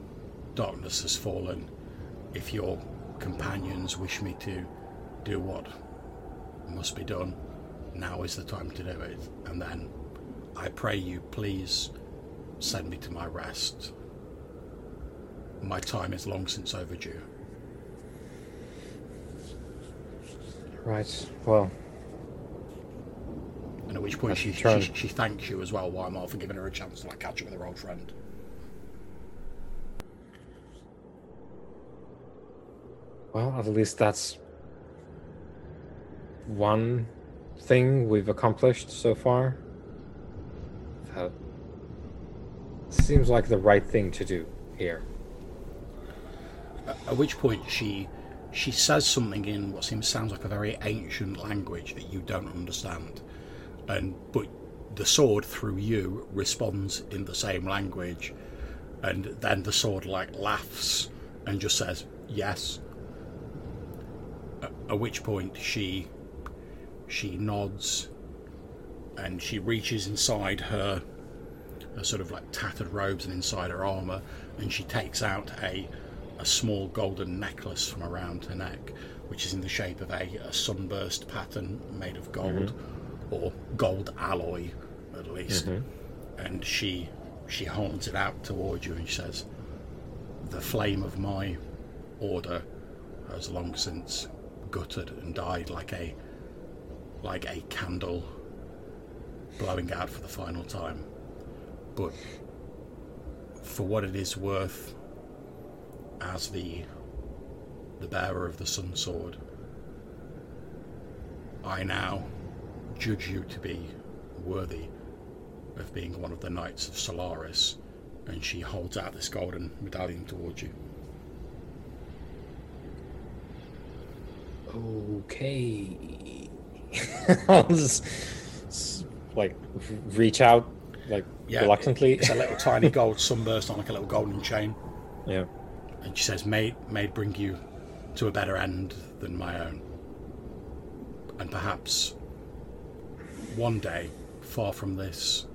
darkness has fallen. If your companions wish me to do what must be done, now is the time to do it. And then I pray you, please send me to my rest. My time is long since overdue. Right. Well, And at which point she, she she thanks you as well, Weimar, for giving her a chance to like catch up with her old friend. well, at least that's one thing we've accomplished so far. That seems like the right thing to do here. At which point she she says something in what seems sounds like a very ancient language that you don't understand, and but the sword through you responds in the same language, and then the sword like laughs and just says yes. At, which point she she nods and she reaches inside her, her sort of like tattered robes and inside her armor, and she takes out a a small golden necklace from around her neck, which is in the shape of a, a sunburst pattern made of gold, mm-hmm. or gold alloy, at least. Mm-hmm. And she she holds it out towards you and she says, "The flame of my order has long since guttered and died like a like a candle blowing out for the final time. But for what it is worth, as the the bearer of the Sun Sword, I now judge you to be worthy of being one of the knights of Solaris. And she holds out this golden medallion towards you. Okay. I'll just like reach out like Yeah, reluctantly. It's a little tiny gold sunburst on like a little golden chain. yeah. And she says, may, may bring you to a better end than my own. And perhaps one day, far from this,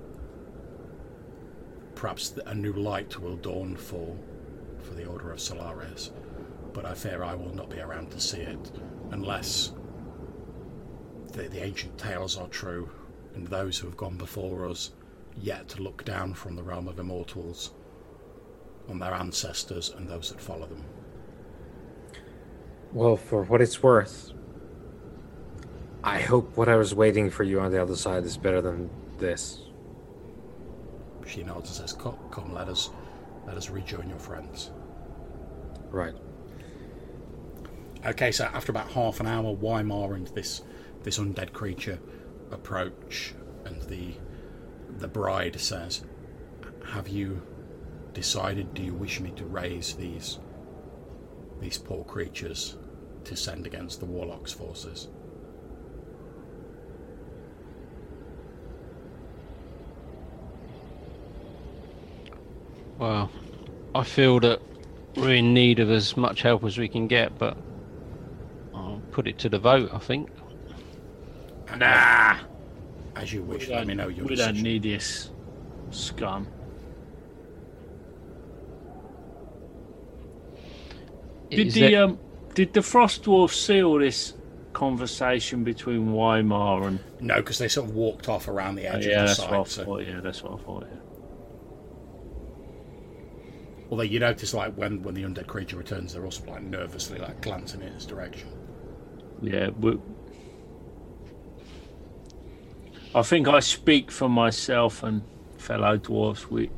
perhaps a new light will dawn for, for the Order of Solaris. But I fear I will not be around to see it unless the, the ancient tales are true and those who have gone before us yet look down from the realm of immortals on their ancestors and those that follow them. Well, for what it's worth, I hope whatever's waiting for you on the other side is better than this. She nods and says, "Come, come let us, let us rejoin your friends." Right. Okay, so after about half an hour, Weimar and this this undead creature approach, and the the bride says, "Have you decided? Do you wish me to raise these these poor creatures to send against the warlock's forces?" Well, I feel that we're in need of as much help as we can get, but I'll put it to the vote. I think. Nah, As you wish. we Let me don't, know your we don't need this scum. Did Is the there- um, did the Frost Dwarf seal this conversation between Weimar and? No, because they sort of walked off around the edge yeah, of the that's site. what I so- thought. Yeah, that's what I thought. Yeah. Although you notice, like when when the undead creature returns, they're also like nervously like glancing in its direction. Yeah, we, I think I speak for myself and fellow dwarfs. We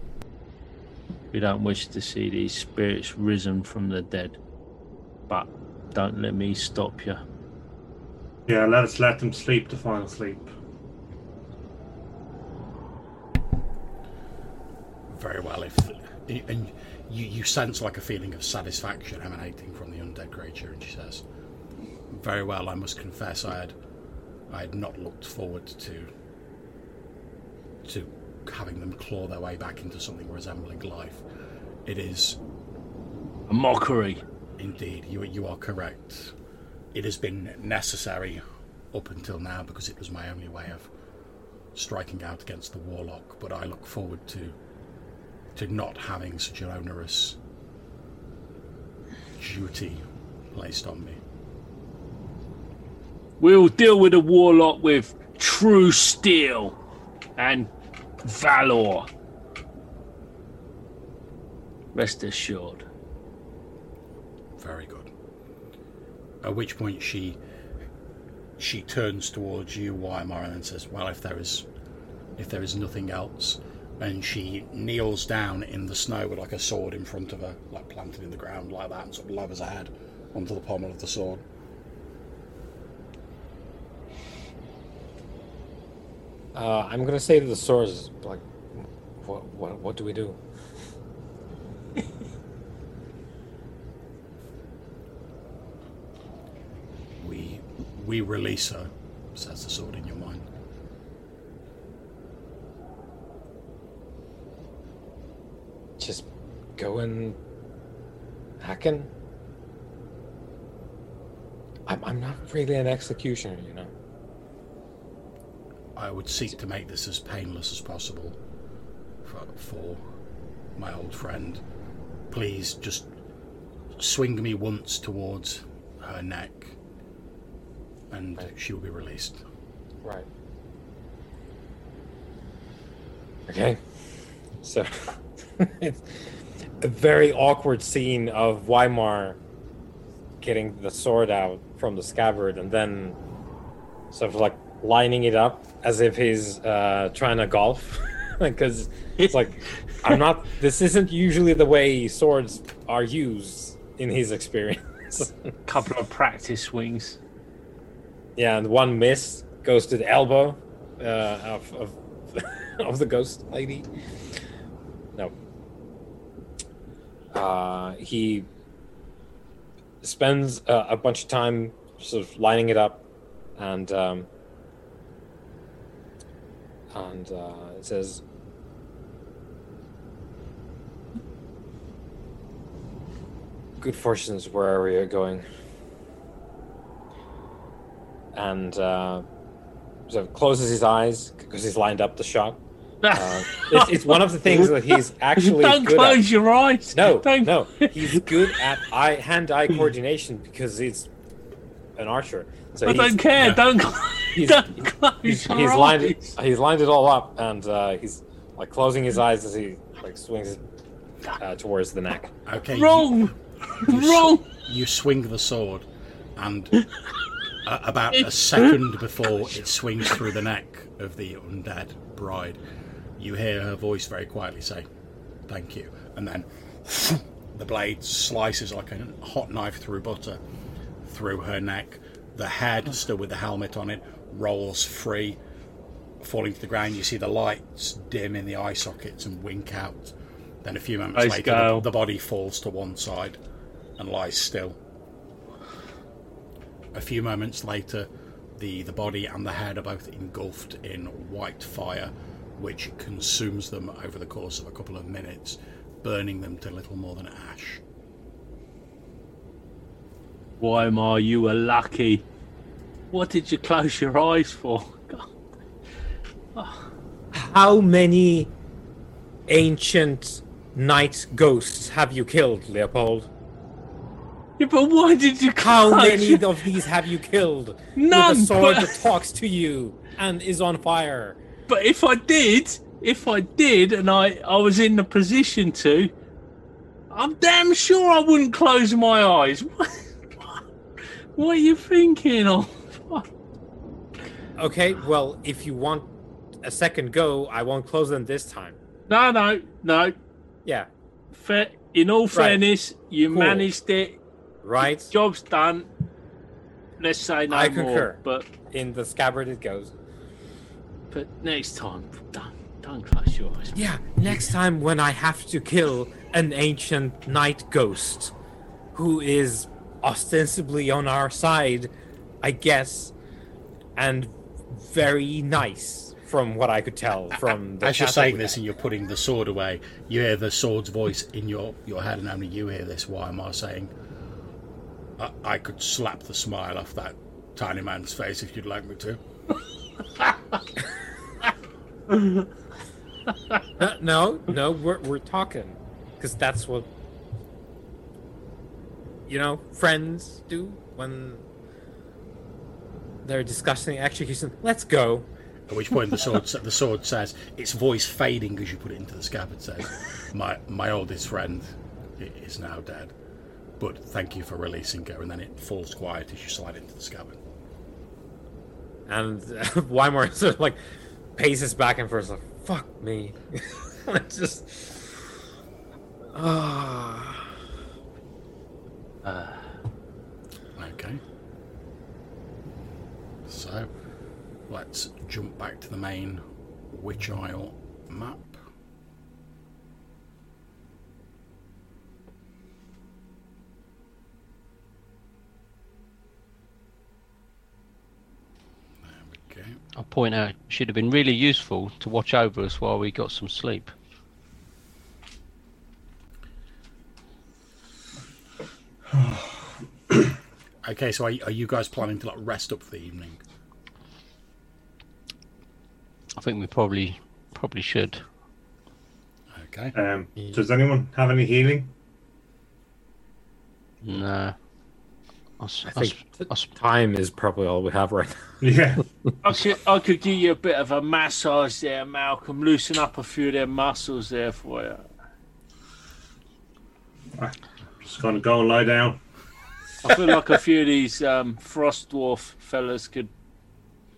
we don't wish to see these spirits risen from the dead, but don't let me stop you. Yeah, let us let them sleep the final sleep. Very well. If and you you sense like a feeling of satisfaction emanating from the undead creature, and she says, "Very well. I must confess, I had I had not looked forward to to having them claw their way back into something resembling life. It is A mockery. Indeed, you you are correct. It has been necessary up until now because it was my only way of striking out against the warlock. But I look forward to to not having such an onerous duty placed on me. We'll deal with the warlock with true steel and valor. Rest assured. Very good. At which point she she turns towards you, Weimar, and says, "Well, if there is if there is nothing else," and she kneels down in the snow with like a sword in front of her, like planted in the ground like that, and sort of lowers her head onto the pommel of the sword. Uh, I'm gonna say to the swords, like, what, what, what do we do? We we release her, says the sword in your mind. Just go and hacking. I'm, I'm not really an executioner, you know. I would seek to make this as painless as possible for, for my old friend. Please just swing me once towards her neck and Right. she will be released. Right. Okay. So it's a very awkward scene of Weimar getting the sword out from the scabbard and then sort of like lining it up as if he's uh, trying to golf. Because it's like, I'm not, this isn't usually the way swords are used in his experience. A couple of practice swings. Yeah, and one miss goes to the elbow uh, of, of of the ghost lady. No. Uh, he spends uh, a bunch of time sort of lining it up, and um, and uh, it says. Good fortunes wherever you're going and uh, sort of closes his eyes because he's lined up the shot. Uh, it's, it's one of the things that he's actually Don't good close at. your eyes. No, Don't- no, he's good at eye hand-eye coordination because he's an archer. So I he's, don't care. yeah. Don't, He's- don't close He's, your he's lined it. He's lined it all up, and uh, he's like closing his eyes as he like swings uh, towards the neck. Okay. Wrong. you s- Wrong. You swing the sword, and uh, about a second before it swings through the neck of the undead bride, you hear her voice very quietly say, "Thank you," and then the blade slices like a hot knife through butter through her neck. The head, still with the helmet on it, rolls free, falling to the ground. You see the lights dim in the eye sockets and wink out. Then a few moments later, the, the body falls to one side and lies still. A few moments later, the, the body and the head are both engulfed in white fire, which consumes them over the course of a couple of minutes, burning them to little more than ash. Weimar, you were lucky. What did you close your eyes for? God. Ah. How many ancient knight ghosts have you killed, Leopold? Yeah, but why did you How many of these have you killed? None, With a sword but- that talks to you and is on fire. But if I did, if I did, and I, I was in the position to, I'm damn sure I wouldn't close my eyes. What, what are you thinking of? Okay, well, if you want a second go, I won't close them this time. No, no, no. Yeah, Fair, in all fairness, you Cool. managed it. Right? Job's done. Let's say no I more. concur. But In the scabbard it goes. but next time, don't don't close your eyes. Yeah, next time when I have to kill an ancient knight ghost who is ostensibly on our side, I guess, and very nice from what I could tell from the As you're saying this and you're putting the sword away, you hear the sword's voice in your, your head, and only you hear this. Why am I saying, I, I could slap the smile off that tiny man's face if you'd like me to. Uh, no, no, we're we're talking because that's what you know friends do when they're discussing execution. Let's go. At which point the sword the sword says, its voice fading as you put it into the scabbard says, "My my oldest friend is now dead, but thank you for releasing her." And then it falls quiet as you slide into the scabbard. And uh, Weimar sort of like paces back and forth, like "Fuck me." It's just ah. Okay. So, let's jump back to the main Witch Isle map. There we go. I'll point out, it should have been really useful to watch over us while we got some sleep. Okay, so are, are you guys planning to like rest up for the evening? I think we probably probably should. Okay. Um, Does anyone have any healing? No. I, s- I I s- think I s- time is probably all we have right now. Yeah. I could, I could give you a bit of a massage there, Malcolm. Loosen up a few of their muscles there for you. Just gonna go and lie down. I feel like a few of these um, frost dwarf fellas could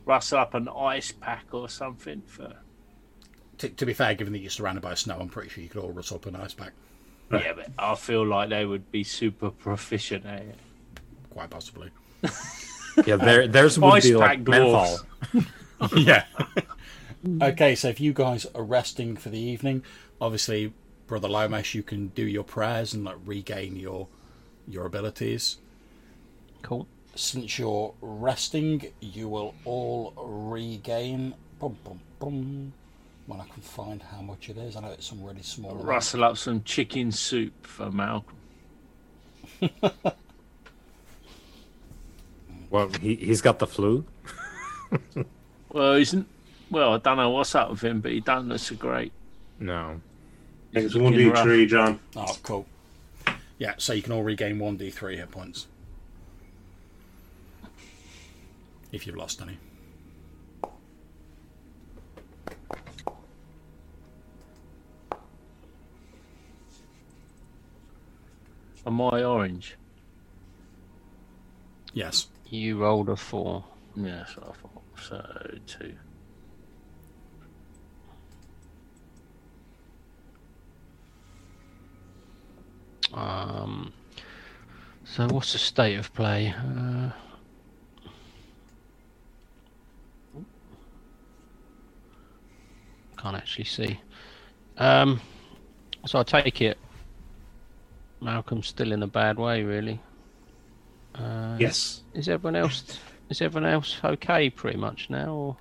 rustle up an ice pack or something for. To, to be fair, given that you're surrounded by snow, I'm pretty sure you could all rustle up an ice pack. Yeah, but I feel like they would be super proficient at it. Quite possibly. Yeah, there, there's would Ice be pack like menthol. yeah. okay, so if you guys are resting for the evening, obviously, Brother Lomash, you can do your prayers and like regain your your abilities. cool. Since you're resting, you will all regain. Boom, boom, boom. When I can find how much it is, I know it's some really small. Rustle up some chicken soup for Malcolm. Well, he he's got the flu. Well, he's n- well. I don't know what's up with him, but he don't look so great. No. It's one d three, John. Oh, cool. Yeah, so you can all regain one d3 hit points if you've lost any. Am I orange? Yes. You rolled a four. Yeah, that's what I thought. So two. Um, so what's the state of play? Uh, can't actually see. Um, so I take it Malcolm's still in a bad way, really. Uh, Yes. Is everyone else? Is everyone else okay, pretty much now? Or?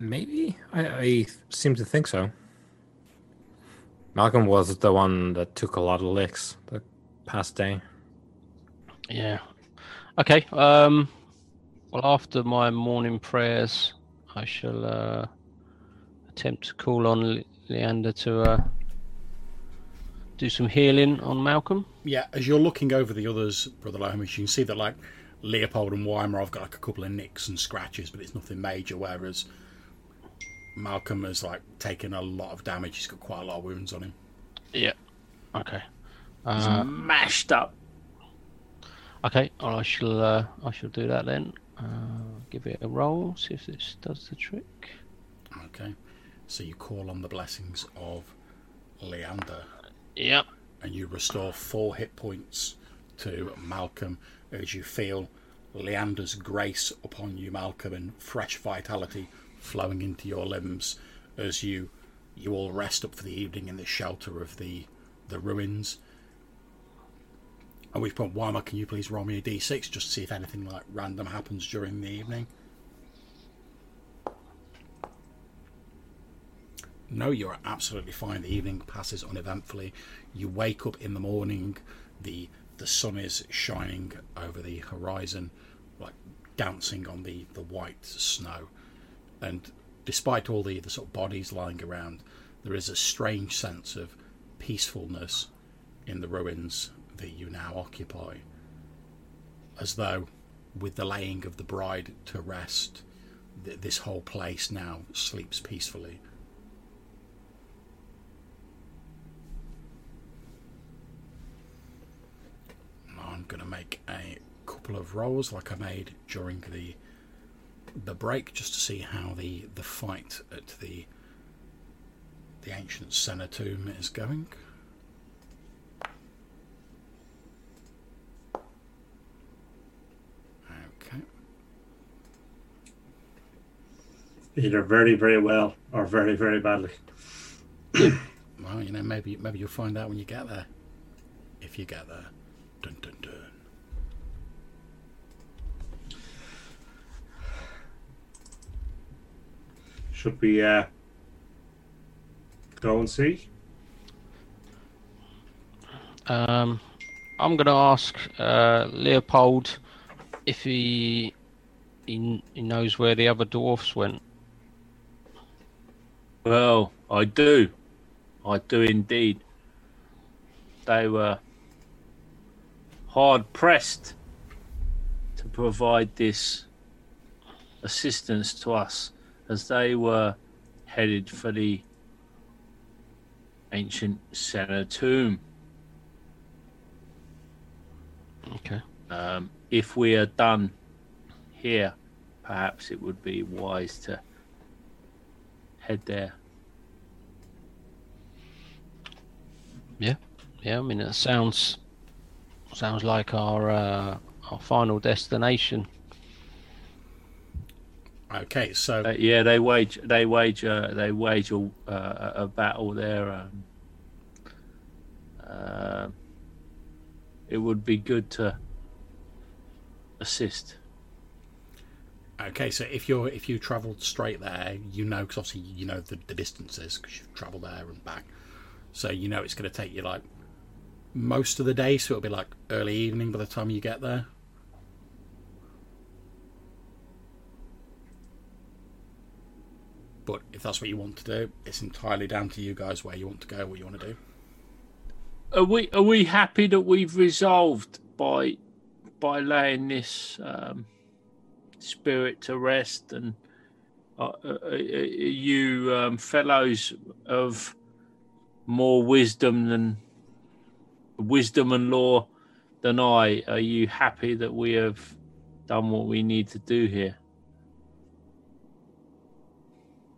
Maybe I, I seem to think so. Malcolm was the one that took a lot of licks the past day. Yeah. Okay. Um. Well, after my morning prayers, I shall uh, attempt to call on Leander to uh, do some healing on Malcolm. Yeah, as you're looking over the others, Brother Lomish, you can see that like Leopold and Weimar have got like a couple of nicks and scratches, but it's nothing major. Whereas Malcolm has like taken a lot of damage. He's got quite a lot of wounds on him. Yeah. Okay. He's Uh, mashed up. okay. I shall. Uh, I shall do that then. Uh, give it a roll. See if this does the trick. Okay, so you call on the blessings of Leander, Yep. and you restore four hit points to Malcolm as you feel Leander's grace upon you, Malcolm, and fresh vitality flowing into your limbs as you you all rest up for the evening in the shelter of the the ruins. At which point, Weimar, can you please roll me a d6 just to see if anything like random happens during the evening? No, you're absolutely fine. The evening passes uneventfully. You wake up in the morning. the The sun is shining over the horizon, like dancing on the the white snow. And despite all the the sort of bodies lying around, there is a strange sense of peacefulness in the ruins that you now occupy, as though, with the laying of the bride to rest, th- this whole place now sleeps peacefully. I'm going to make a couple of rolls like I made during the the break just to see how the, the fight at the the ancient Senna tomb is going. Okay. Either very, very well or very, very badly. well, you know, maybe maybe you'll find out when you get there. If you get there. Dun, dun, dun. Should we uh, go and see? Um, I'm going to ask uh, Leopold if he, he he knows where the other dwarfs went. Well, I do. I do indeed. They were hard pressed to provide this assistance to us as they were headed for the ancient Senna tomb. Okay. Um, if we are done here, perhaps it would be wise to head there. Yeah, yeah, I mean it sounds sounds like our uh, our final destination. Okay, so Uh, yeah, they wage they wage uh, they wage a, uh, a battle there. Um, uh, it would be good to assist. okay, so if you're if you travelled straight there, you know because obviously you know the, the distances because you've travelled there and back, so you know it's going to take you like most of the day. So it'll be like early evening by the time you get there. But if that's what you want to do, it's entirely down to you guys where you want to go, what you want to do. Are we are we happy that we've resolved by by laying this um, spirit to rest and uh, uh, uh, you um, fellows of more wisdom than wisdom and law than I, are you happy that we have done what we need to do here?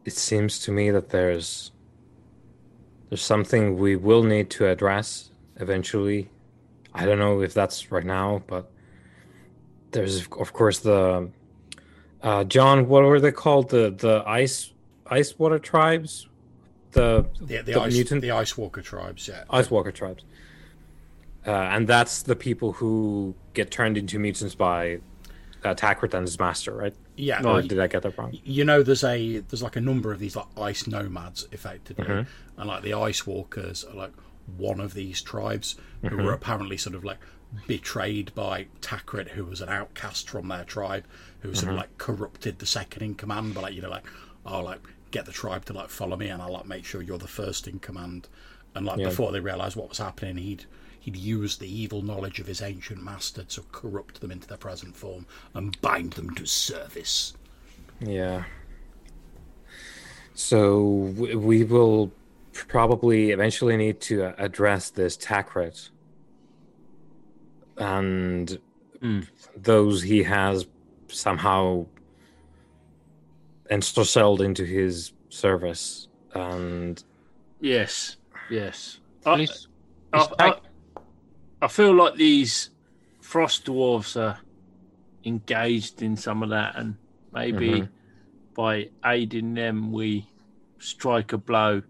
It seems to me that there's there's something we will need to address eventually. I don't know if that's right now, but there's of course the uh, John. What were they called? The the ice ice water tribes. The The, the, The ice, mutant- the Ice Walker tribes, yeah. Ice Walker tribes. Uh, and that's the people who get turned into mutants by uh, and his master, right? Yeah, Or did I get that wrong? you know there's a there's like a number of these like ice nomads effectively mm-hmm. and like the ice walkers are like one of these tribes who mm-hmm. were apparently sort of like betrayed by Takret who was an outcast from their tribe who sort of mm-hmm. like corrupted the second in command but like you know like oh like get the tribe to like follow me and I'll like make sure you're the first in command and like Yeah. before they realized what was happening he'd he'd used the evil knowledge of his ancient master to corrupt them into their present form and bind them to service Yeah. So we will probably eventually need to uh, address this Takret and Mm. those he has somehow ensorcelled into his service. And Yes, yes. Well, I, he's- I, he's I, feel like these frost dwarves are engaged in some of that, and maybe Mhm. by aiding them, we strike a blow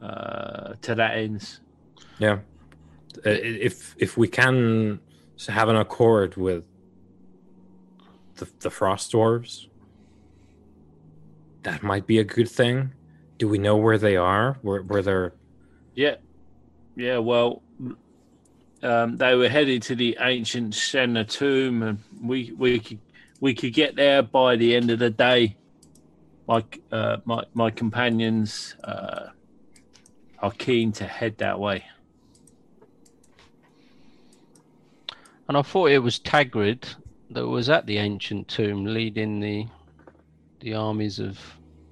uh, to that ends. yeah, if if we can have an accord with the the frost dwarves, that might be a good thing. Do we know where they are? Where where they're Yeah, yeah. Well, um, they were headed to the ancient Senna tomb, and we we could we could get there by the end of the day. My uh, my my companions uh, are keen to head that way. And I thought it was Takret that was at the ancient tomb leading the the armies of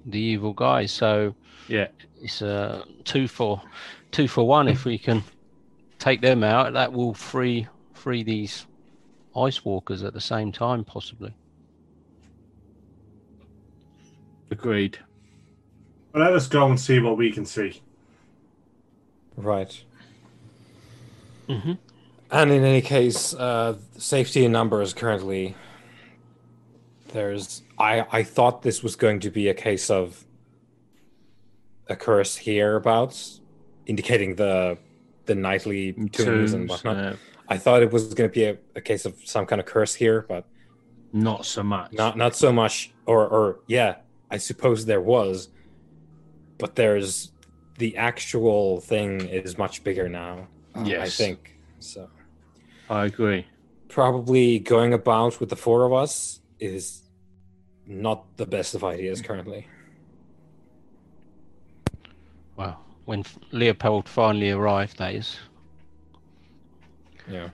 the evil guys. So Yeah, it's a two for two for one. If we can take them out, that will free free these ice walkers at the same time, possibly. agreed. Well, let us go and see what we can see. right. Mm-hmm. And in any case, uh, safety in numbers currently there's I I thought this was going to be a case of a curse hereabouts, indicating the the Knightly Tombs and whatnot. uh, I thought it was going to be a, a case of some kind of curse here, but not so much. not not so much. Or or yeah, I suppose there was, but there's the actual thing is much bigger now. uh, I think so. I agree. Probably going about with the four of us is not the best of ideas currently. Well, when Leopold finally arrived, that is Yeah.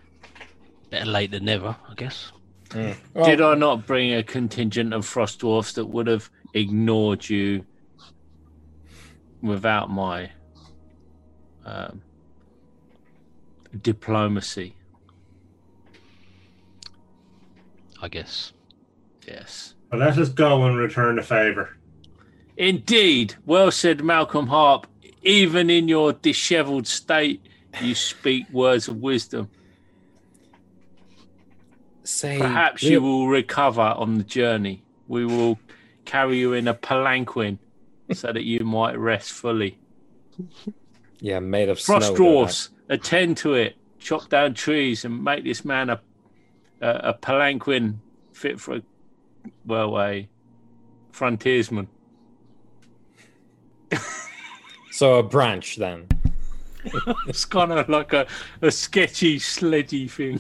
better late than never, I guess. Did I not bring a contingent of frost dwarfs that would have ignored you without my um, diplomacy? I guess. Yes. But let us go and return the favor. Indeed. Well said, Malcolm Harp. Even in your dishevelled state, you speak words of wisdom. Say Perhaps you will recover on the journey. We will carry you in a palanquin so that you might rest fully. Yeah, made of Frost dwarfs, attend to it. Chop down trees and make this man a a, a palanquin fit for a well a frontiersman. that. So a branch then. It's kind of like a, a sketchy, sledgy thing.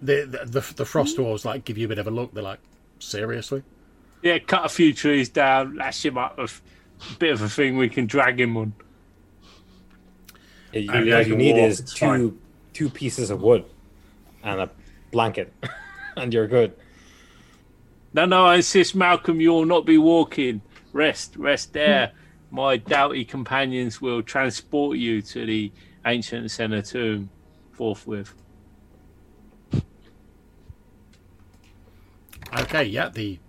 The, the the the frost walls like give you a bit of a look. They're like, seriously? Yeah, cut a few trees down, lash him up with a bit of a thing we can drag him on. Yeah, you, all you you need walk, is two fine. two pieces of wood and a blanket, and you're good. No, no, I insist, Malcolm, you will not be walking. Rest, rest there. My doughty companions will transport you to the ancient Senna tomb forthwith. Okay, yeah. The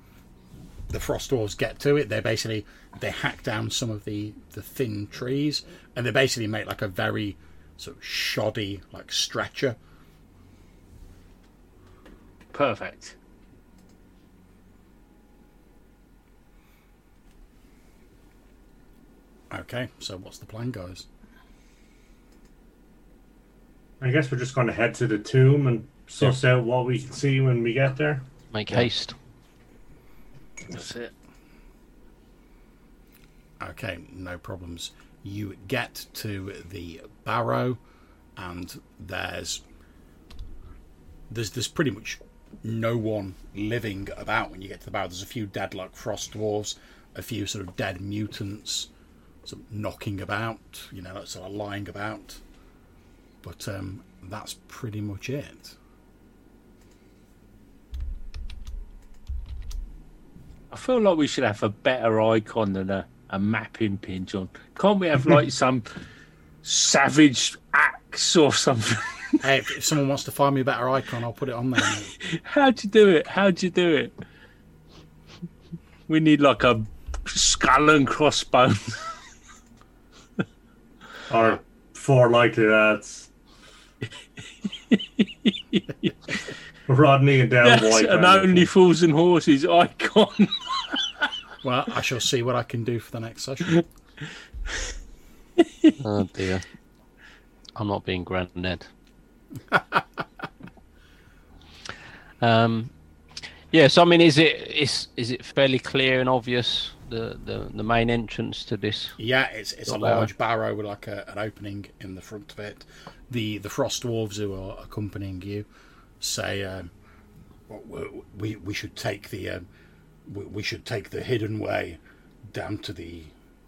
the frost dwarves get to it. They basically they hack down some of the the thin trees, and they basically make like a very sort of shoddy like stretcher. Perfect. Okay, so what's the plan, guys? I guess we're just going to head to the tomb and suss out what we can see when we get there. Make haste. That's it. Okay, no problems. You get to the barrow, and there's there's there's pretty much no one living about when you get to the barrow. There's a few dead like frost dwarves, a few sort of dead mutants, sort of knocking about, you know, sort of lying about. But um, that's pretty much it. I feel like we should have a better icon than a, a mapping pin, John. Can't we have like some savage axe or something? Hey, if, if someone wants to find me a better icon, I'll put it on there. How'd you do it? How'd you do it? We need like a skull and crossbones. Or four likely lads. Rodney and down That's white. an only fools and horses icon. Well, I shall see what I can do for the next session. Oh dear. I'm not being Grandad. um, yeah. So I mean, is it is is it fairly clear and obvious the the, the main entrance to this? Yeah, it's it's a large barrow with like a, an opening in the front of it. The the frost dwarves who are accompanying you say um, we we should take the um, we, we should take the hidden way down to the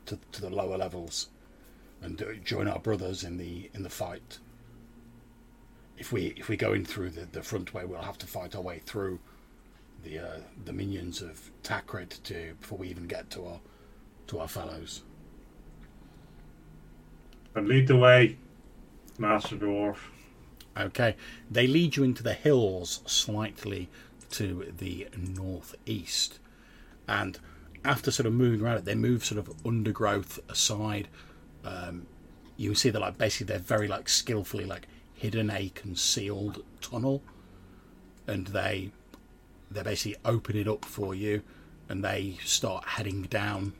to, to the lower levels and join our brothers in the in the fight. If we if we go in through the, the front way, we'll have to fight our way through the uh, the minions of Takret to before we even get to our to our fellows. And lead the way, Master Dwarf. Okay, they lead you into the hills slightly to the northeast, and after sort of moving around it, they move sort of undergrowth aside. Um, you see that like basically they're very like skillfully like hidden a concealed tunnel, and they they basically open it up for you and they start heading down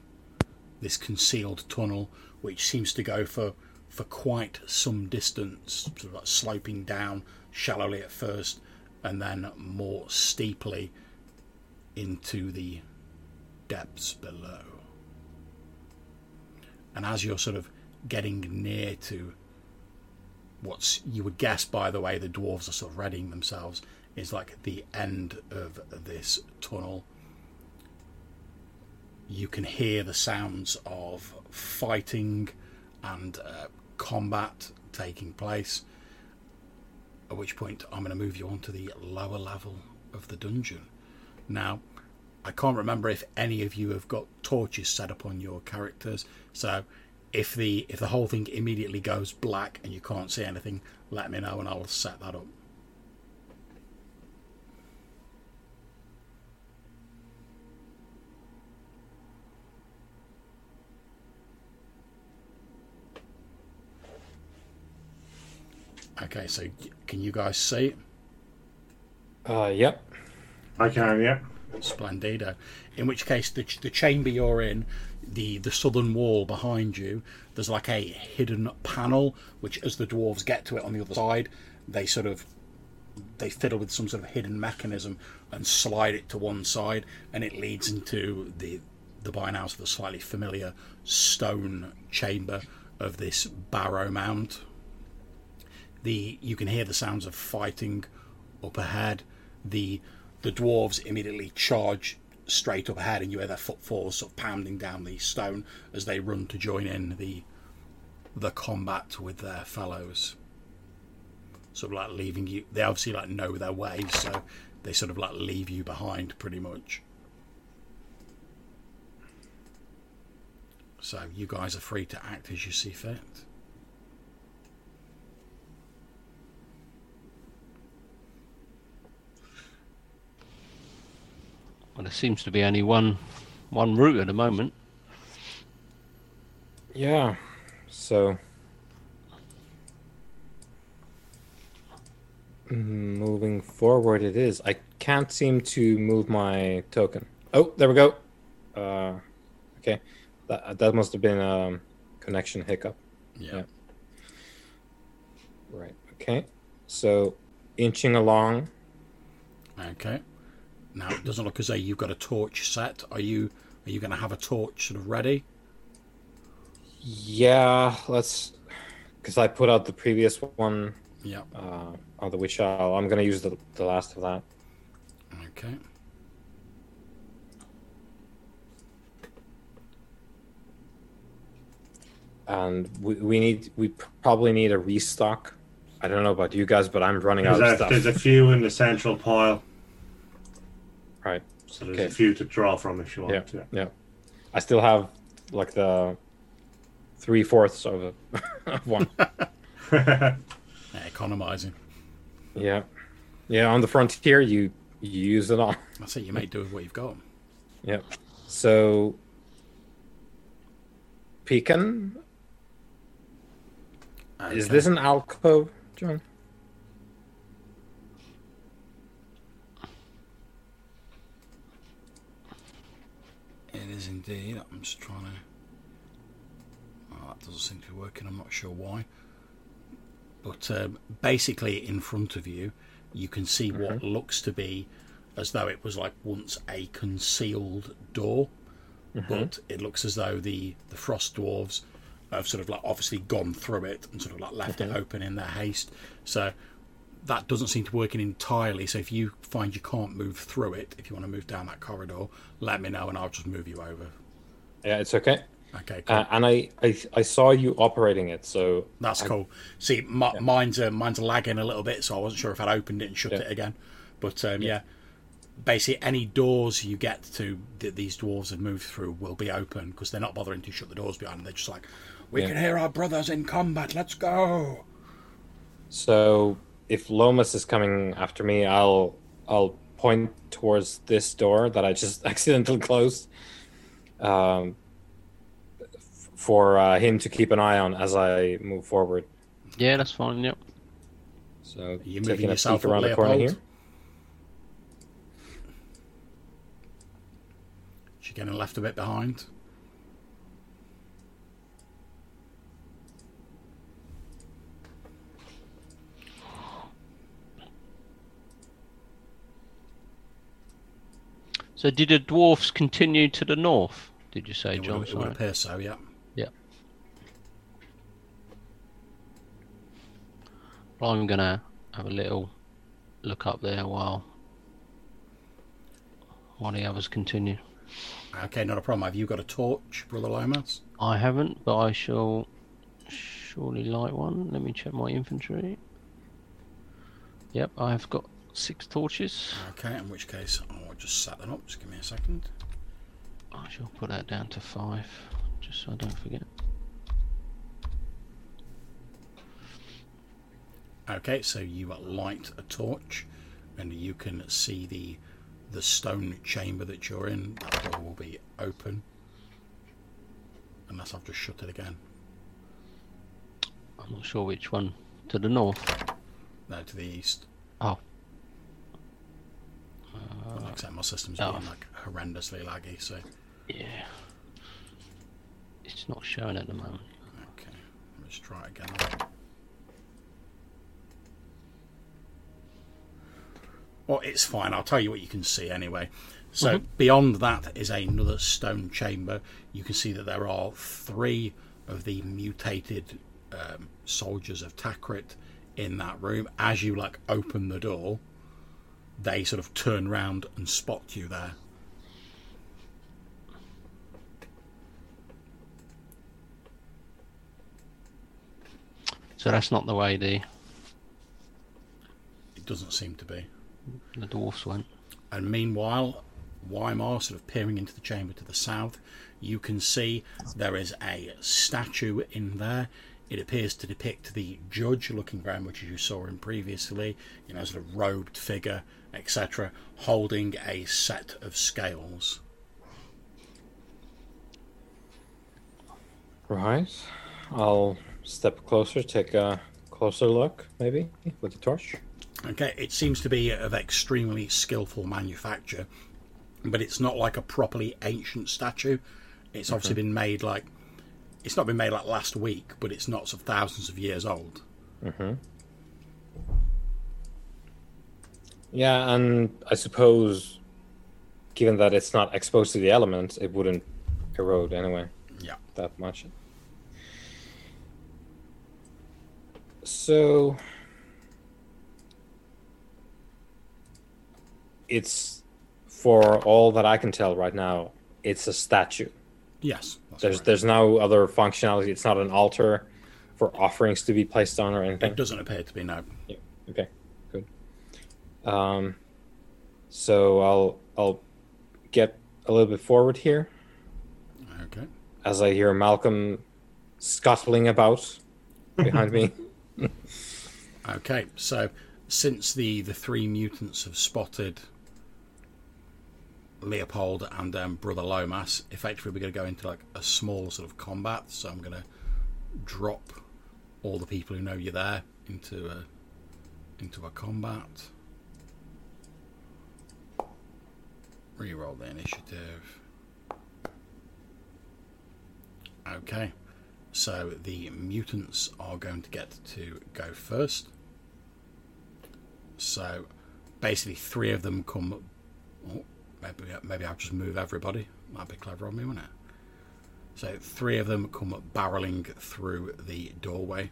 this concealed tunnel which seems to go for for quite some distance sort of like sloping down shallowly at first and then more steeply into the depths below. And as you're sort of getting near to what's you would guess by the way the dwarves are sort of readying themselves is like the end of this tunnel you can hear the sounds of fighting and uh, combat taking place at which point I'm going to move you on to the lower level of the dungeon now I can't remember if any of you have got torches set up on your characters so if the if the whole thing immediately goes black and you can't see anything, let me know and I'll set that up. Okay, so can you guys see? Uh, yep. I can, yeah. Splendido. In which case, the, the chamber you're in the the southern wall behind you there's like a hidden panel which as the dwarves get to it on the other side they sort of they fiddle with some sort of hidden mechanism and slide it to one side and it leads into the the by now the slightly familiar stone chamber of this barrow mound the you can hear the sounds of fighting up ahead the the dwarves immediately charge straight up ahead, and you hear their footfalls sort of pounding down the stone as they run to join in the the combat with their fellows. Sort of like leaving you. They obviously like know their way, so they sort of like leave you behind, pretty much. So you guys are free to act as you see fit. Well, there seems to be only one one route at the moment. Yeah. So moving forward it is. I can't seem to move my token. Oh, there we go. Uh okay. That that must have been a um, connection hiccup. Yeah. yeah. Right. Okay. So inching along. Okay. Now it doesn't look as though you've got a torch set. Are you are you going to have a torch sort of ready? Yeah, let's. Because I put out the previous one. Yeah. Uh, on the Witch Isle. I'm going to use the the last of that. Okay. And we, we need we probably need a restock. I don't know about you guys, but I'm running there's out a, of stuff. There's a few in the central pile. Right. So there's Okay. a few to draw from if you want Yeah. to. Yeah. I still have like the three fourths of, a, of one. Yeah, economizing. yeah. Yeah. On the frontier, you, you use it all. That's it. You may do with what you've got. Yep. So, Pecan, is this an alcove, John? It is indeed. I'm just trying to. Oh, that doesn't seem to be working. I'm not sure why. But um, basically, in front of you, you can see what mm-hmm. looks to be as though it was like once a concealed door, mm-hmm. but it looks as though the the frost dwarves have sort of like obviously gone through it and sort of like left it mm-hmm. open in their haste. So that doesn't seem to work in entirely. So if you find you can't move through it, if you want to move down that corridor, let me know and I'll just move you over. Yeah, it's okay. Okay, cool. Uh, and I, I, I saw you operating it, so That's cool. See, mi- mine's uh, mine's lagging a little bit, so I wasn't sure if I'd opened it and shut Yeah. it again. But um, yeah. basically, any doors you get to that these dwarves have moved through will be open because they're not bothering to shut the doors behind them. They're just like, we Yeah. can hear our brothers in combat. Let's go. So if Lomas is coming after me, I'll I'll point towards this door that I just accidentally closed, um, f- for uh, him to keep an eye on as I move forward. Yeah, that's fine. Yep. So Are you taking a peek around the corner here. She getting left a bit behind. So did the dwarfs continue to the north? Did you say, It John? would, it would appear so, yeah. Yeah. Well, I'm gonna have a little look up there while while the others continue. Okay, not a problem. Have you got a torch, Brother Lomas? I haven't, but I shall surely light one. Let me check my inventory. Yep, I've got six torches. Okay, in which case I'll just set them up. Just give me a second. I shall put that down to five, just so I don't forget. Okay, so you light a torch, and you can see the the stone chamber that you're in. That door will be open, unless I've just shut it again. I'm not sure which one. To the north. No, to the east. Oh. But like I said, my system's oh. being like horrendously laggy. So Yeah. It's not showing at the moment. okay, let's try it again. Well, it's fine. I'll tell you what you can see anyway. So beyond that is another stone chamber. You can see that there are three of the mutated um, soldiers of Takret in that room. As you like open the door, they sort of turn round and spot you there. So that's not the way the It doesn't seem to be. the dwarfs went. And meanwhile, Weimar, sort of peering into the chamber to the south, you can see there is a statue in there. It appears to depict the judge, looking very much as you saw him previously, you know, sort of robed figure, etc., holding a set of scales. Right. I'll step closer, take a closer look, maybe, with the torch. Okay, it seems to be of extremely skillful manufacture, but it's not like a properly ancient statue. It's obviously been made like it's not been made like last week, but it's not sort of thousands of years old. Mm-hmm. Yeah, and I suppose, given that it's not exposed to the elements, it wouldn't erode anyway Yeah. that much. So, it's for all that I can tell right now, it's a statue. Yes. There's correct. there's no other functionality. It's not an altar for offerings to be placed on or anything. It doesn't appear to be no. Okay, good. Um, so I'll I'll get a little bit forward here Okay. as I hear Malcolm scuttling about behind me. Okay. So since the the three mutants have spotted Leopold and um, Brother Lomas, effectively we're going to go into like a small sort of combat. So I'm going to drop all the people who know you're there into a into a combat. Reroll the initiative. Okay, so the mutants are going to get to go first. So basically, three of them come. Oh, maybe maybe I'll just move everybody. That'd be clever on me, wouldn't it? So three of them come barreling through the doorway.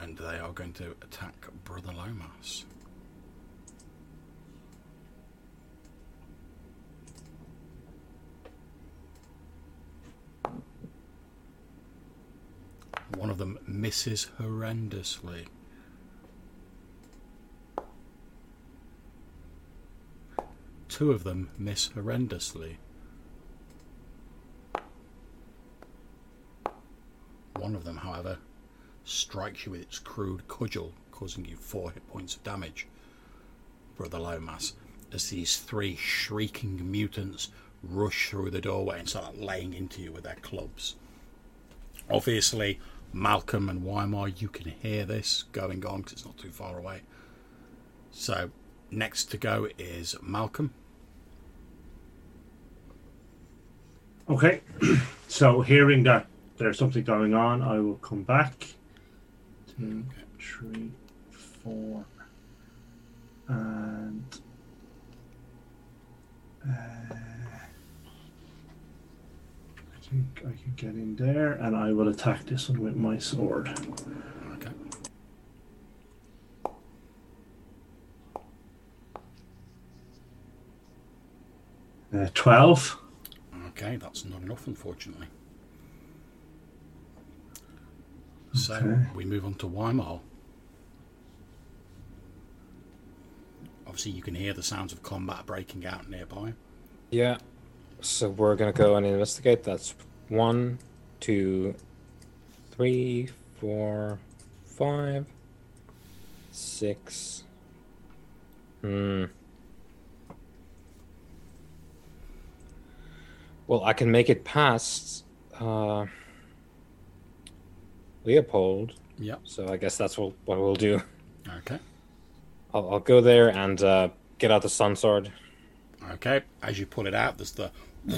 And they are going to attack Brother Lomas. One of them misses horrendously. Two of them miss horrendously. One of them, however, strikes you with its crude cudgel, causing you four hit points of damage. Brother Lomas, as these three shrieking mutants rush through the doorway and start laying into you with their clubs. Obviously, Malcolm and Weimar, you can hear this going on because it's not too far away. So next to go is Malcolm. Okay. so hearing that there's something going on, I will come back. Three, four, and uh, I think I can get in there, and I will attack this one with my sword. Okay. Uh, Twelve. Okay, that's not enough, unfortunately. So Okay. we move on to Weimar. Obviously, you can hear the sounds of combat breaking out nearby. Yeah. So we're gonna go and investigate. That's one, two, three, four, five, six. Hmm. Well, I can make it past uh, Leopold, Yeah. so I guess that's what, what we'll do. Okay. I'll, I'll go there and uh, get out the sun sword. Okay. As you pull it out, there's the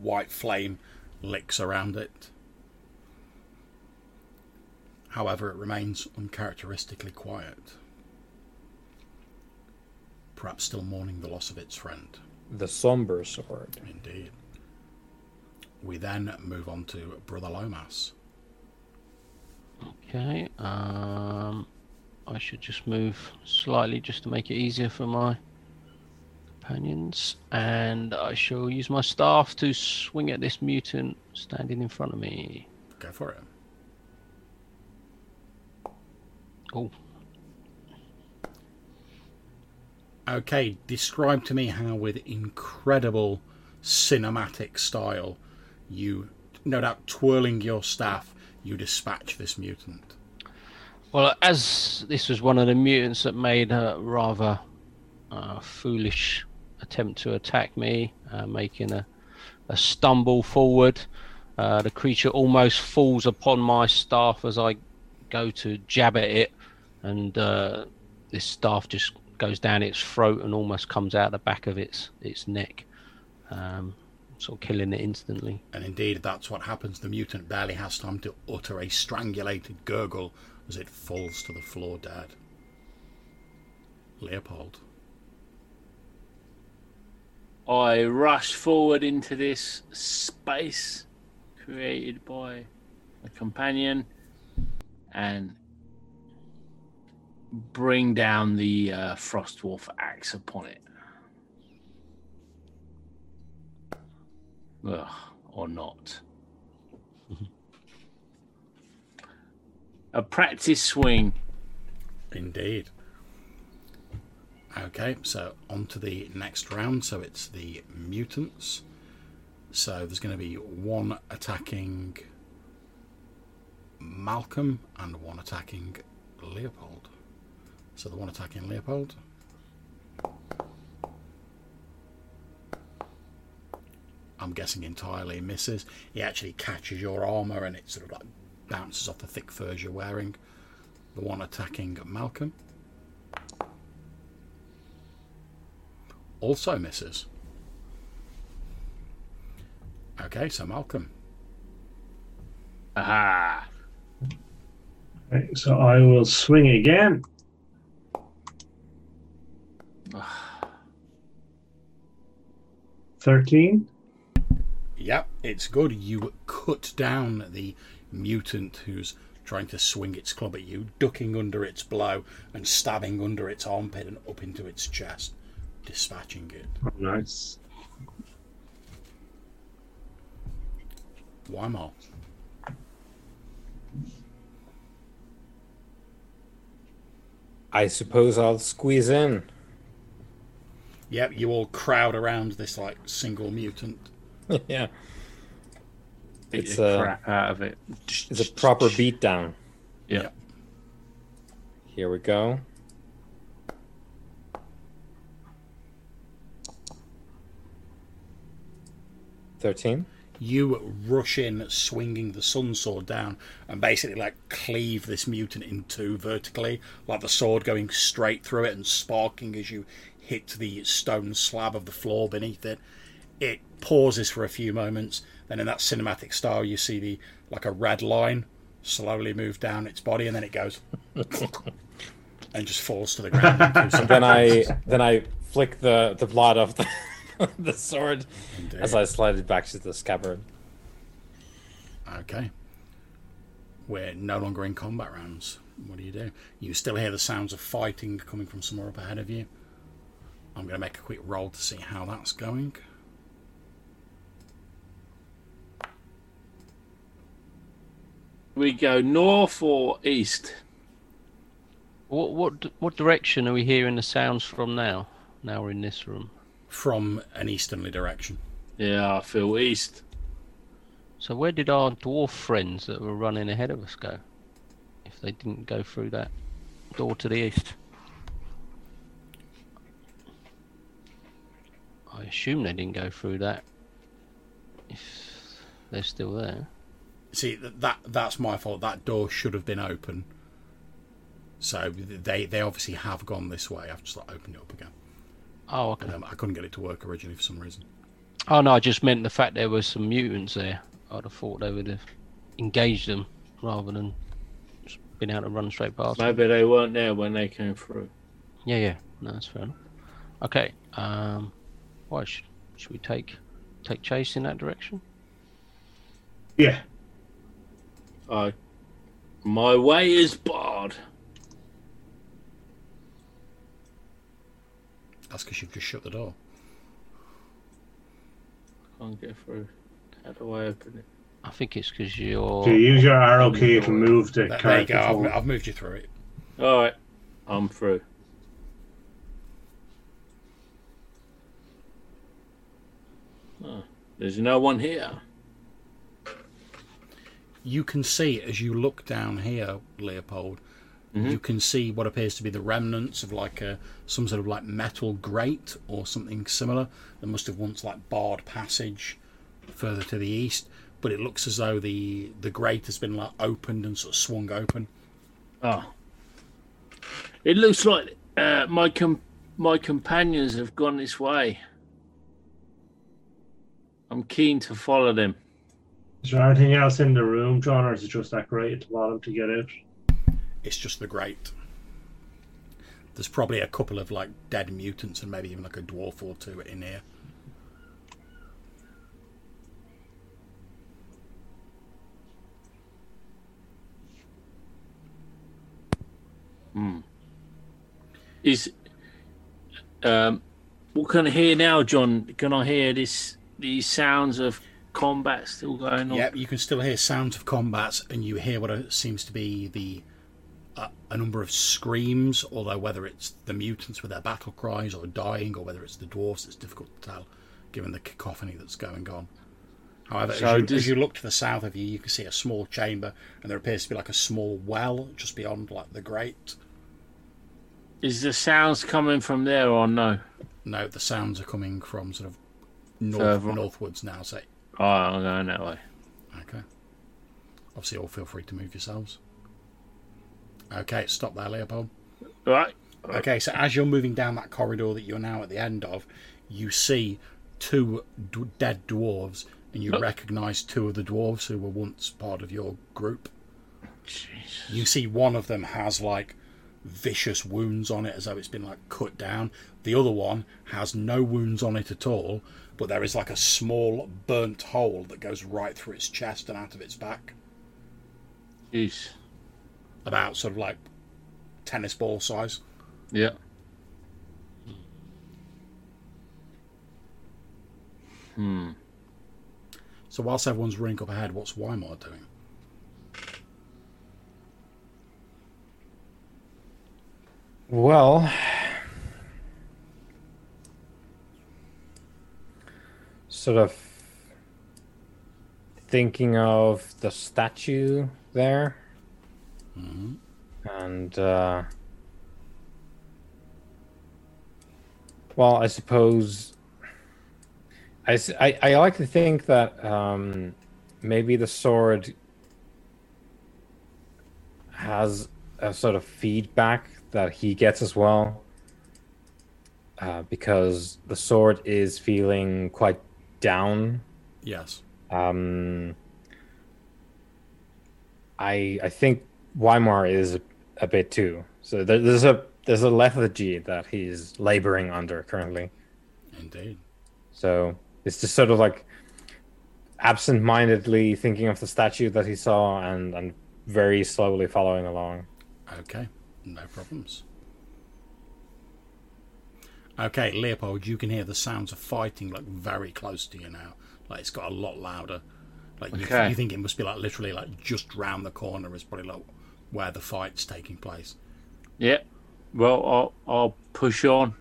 white flame licks around it. However, it remains uncharacteristically quiet. Perhaps still mourning the loss of its friend. The somber sword. Indeed. We then move on to Brother Lomas. Okay. Um, I should just move slightly just to make it easier for my companions, and I shall use my staff to swing at this mutant standing in front of me. Go for it. Oh, Okay, describe to me how, with incredible cinematic style, you, no doubt twirling your staff, you dispatch this mutant. Well, as this was one of the mutants that made a rather uh, foolish attempt to attack me, uh, making a, a stumble forward, uh, the creature almost falls upon my staff as I go to jab at it, and uh, this staff just goes down its throat and almost comes out the back of its its neck, um, sort of killing it instantly. And indeed, that's what happens. The mutant barely has time to utter a strangulated gurgle as it falls to the floor dead. Leopold. I rush forward into this space created by a companion and bring down the uh, Frostwolf axe upon it. Ugh, or not. a practice swing. Indeed. Okay, so on to the next round. So it's the mutants. So there's going to be one attacking Malcolm and one attacking Leopold. So the one attacking Leopold. I'm guessing entirely misses. He actually catches your armour and it sort of like bounces off the thick furs you're wearing. The one attacking Malcolm also misses. Okay, so Malcolm. Aha! Okay, so I will swing again. Thirteen. Yep, it's good. You cut down the mutant who's trying to swing its club at you, ducking under its blow and stabbing under its armpit and up into its chest, dispatching it. Oh, nice. nice. Weimar. I suppose I'll squeeze in. Yep, you all crowd around this like single mutant. yeah. Beat It's, the uh, crap out of it. It's a proper beatdown. Yeah. Yep. Here we go. Thirteen. you rush in, swinging the sun sword down, and basically like cleave this mutant in two vertically, like the sword going straight through it and sparking as you hit the stone slab of the floor beneath it. It pauses for a few moments, then in that cinematic style, you see the like a red line slowly move down its body, and then it goes and just falls to the ground. then I then I flick the the blood off the, the sword Indeed. as I slide it back to the scabbard. Okay. We're no longer in combat rounds. What do you do? You still hear the sounds of fighting coming from somewhere up ahead of you. I'm going to make a quick roll to see how that's going. We go north or east? What what what direction are we hearing the sounds from now? Now we're in this room. From an easterly direction. Yeah, I feel east. So where did our dwarf friends that were running ahead of us go? If they didn't go through that door to the east. I assume they didn't go through that. If they're still there. See, th- that that's my fault. That door should have been open. So they they obviously have gone this way. I've just like, opened it up again. Oh, okay. Um, I couldn't get it to work originally for some reason. Oh no, I just meant the fact there were some mutants there. I'd have thought they would have engaged them rather than just been able to run straight past. them. Maybe they weren't there when they came through. Yeah, yeah, no, that's fair enough. Okay, um, what should, should we take take chase in that direction? Yeah. I, my way is barred. That's because you've just shut the door. Can't get through. How do I open it? I think it's because you're. So you use your arrow key to move the There, there you go. I've. I've moved you through it. All right, I'm through. Oh, there's no one here. You can see as you look down here, Leopold, you can see what appears to be the remnants of like a some sort of like metal grate or something similar that must have once like barred passage further to the east. But it looks as though the the grate has been like opened and sort of swung open. Oh, it looks like uh, my com- my companions have gone this way. I'm keen to follow them. Is there anything else in the room, John, or is it just that great at the bottom to get out? It's just the grate. There's probably a couple of like dead mutants and maybe even like a dwarf or two in here. Hmm. Is um, what can I hear now, John? Can I hear this? These sounds of combat still going on. Yep, you can still hear sounds of combats, and you hear what seems to be the uh, a number of screams. Although whether it's the mutants with their battle cries or dying, or whether it's the dwarfs, it's difficult to tell, given the cacophony that's going on. However, So as, you, does- as you look to the south of you, you can see a small chamber, and there appears to be like a small well just beyond like the grate. Is the sounds coming from there or no? No, the sounds are coming from sort of north, northwards now. So, Oh, I'm going that way. okay. Obviously, all feel free to move yourselves. Okay, stop there, Leopold. Right. Okay, so as you're moving down that corridor that you're now at the end of, you see two d- dead dwarves, and you Oh. recognise two of the dwarves who were once part of your group. Jeez. You see one of them has like vicious wounds on it as though it's been like cut down. The other one has no wounds on it at all, but there is like a small burnt hole that goes right through its chest and out of its back. Jeez. About sort of like tennis ball size. Yeah. Hmm. So whilst everyone's running up ahead, what's Weimar doing? Well, sort of thinking of the statue there, and uh, well, I suppose I I like to think that um, maybe the sword has a sort of feedback that he gets as well. Uh, because the sword is feeling quite down. Yes. Um, I I think Weimar is a, a bit too. So there, there's a there's a lethargy that he's laboring under currently. Indeed. So it's just sort of like absent-mindedly thinking of the statue that he saw and and very slowly following along. Okay. No problems. Okay, Leopold, you can hear the sounds of fighting like very close to you now. Like it's got a lot louder. Like you, Okay. you think it must be like literally like just round the corner is probably like where the fight's taking place. Yeah. Well, I'll, I'll push on.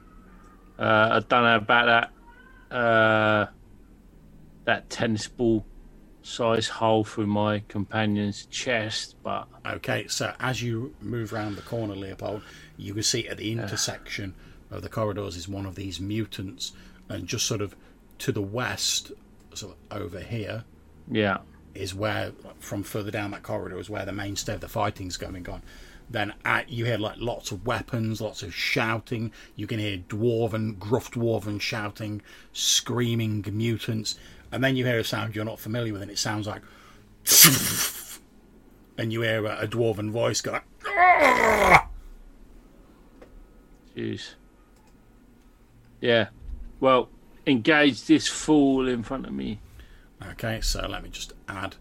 Uh, I don't know about that. Uh, that tennis ball size hole through my companion's chest, but Okay, so as you move round the corner, Leopold, you can see at the intersection of the corridors is one of these mutants, and just sort of to the west, sort of over here, yeah. is where from further down that corridor is where the mainstay of the fighting's going on. Then at, you hear like lots of weapons, lots of shouting. You can hear dwarven, gruff dwarven shouting, screaming mutants, and then you hear a sound you're not familiar with, and it sounds like, and you hear a, a dwarven voice go, Jeez. Yeah. Well, engage this fool in front of me. Okay, so let me just add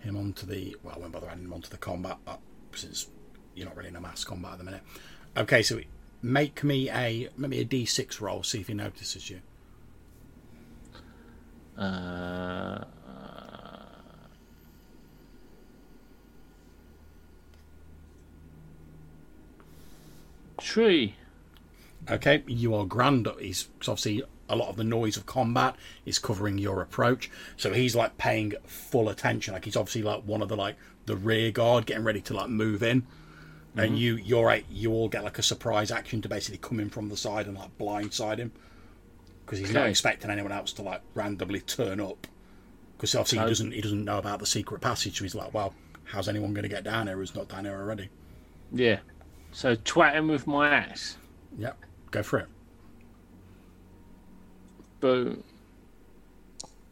him onto the. Well, I won't bother adding him onto the combat uh, since you're not really in a mass combat at the minute. Okay, so make me a maybe a d6 roll. See if he notices you. Uh, tree. Okay, you are grand. He's obviously a lot of the noise of combat is covering your approach, so he's like paying full attention. Like he's obviously like one of the like the rear guard, getting ready to like move in. And mm-hmm. you, you're right. You all get like a surprise action to basically come in from the side and like blindside him because he's not expecting anyone else to like randomly turn up. Because obviously he doesn't he doesn't know about the secret passage. So he's like, well, how's anyone going to get down here who's not down here already? Yeah. So twat him with my axe. Yep, go for it. Boom.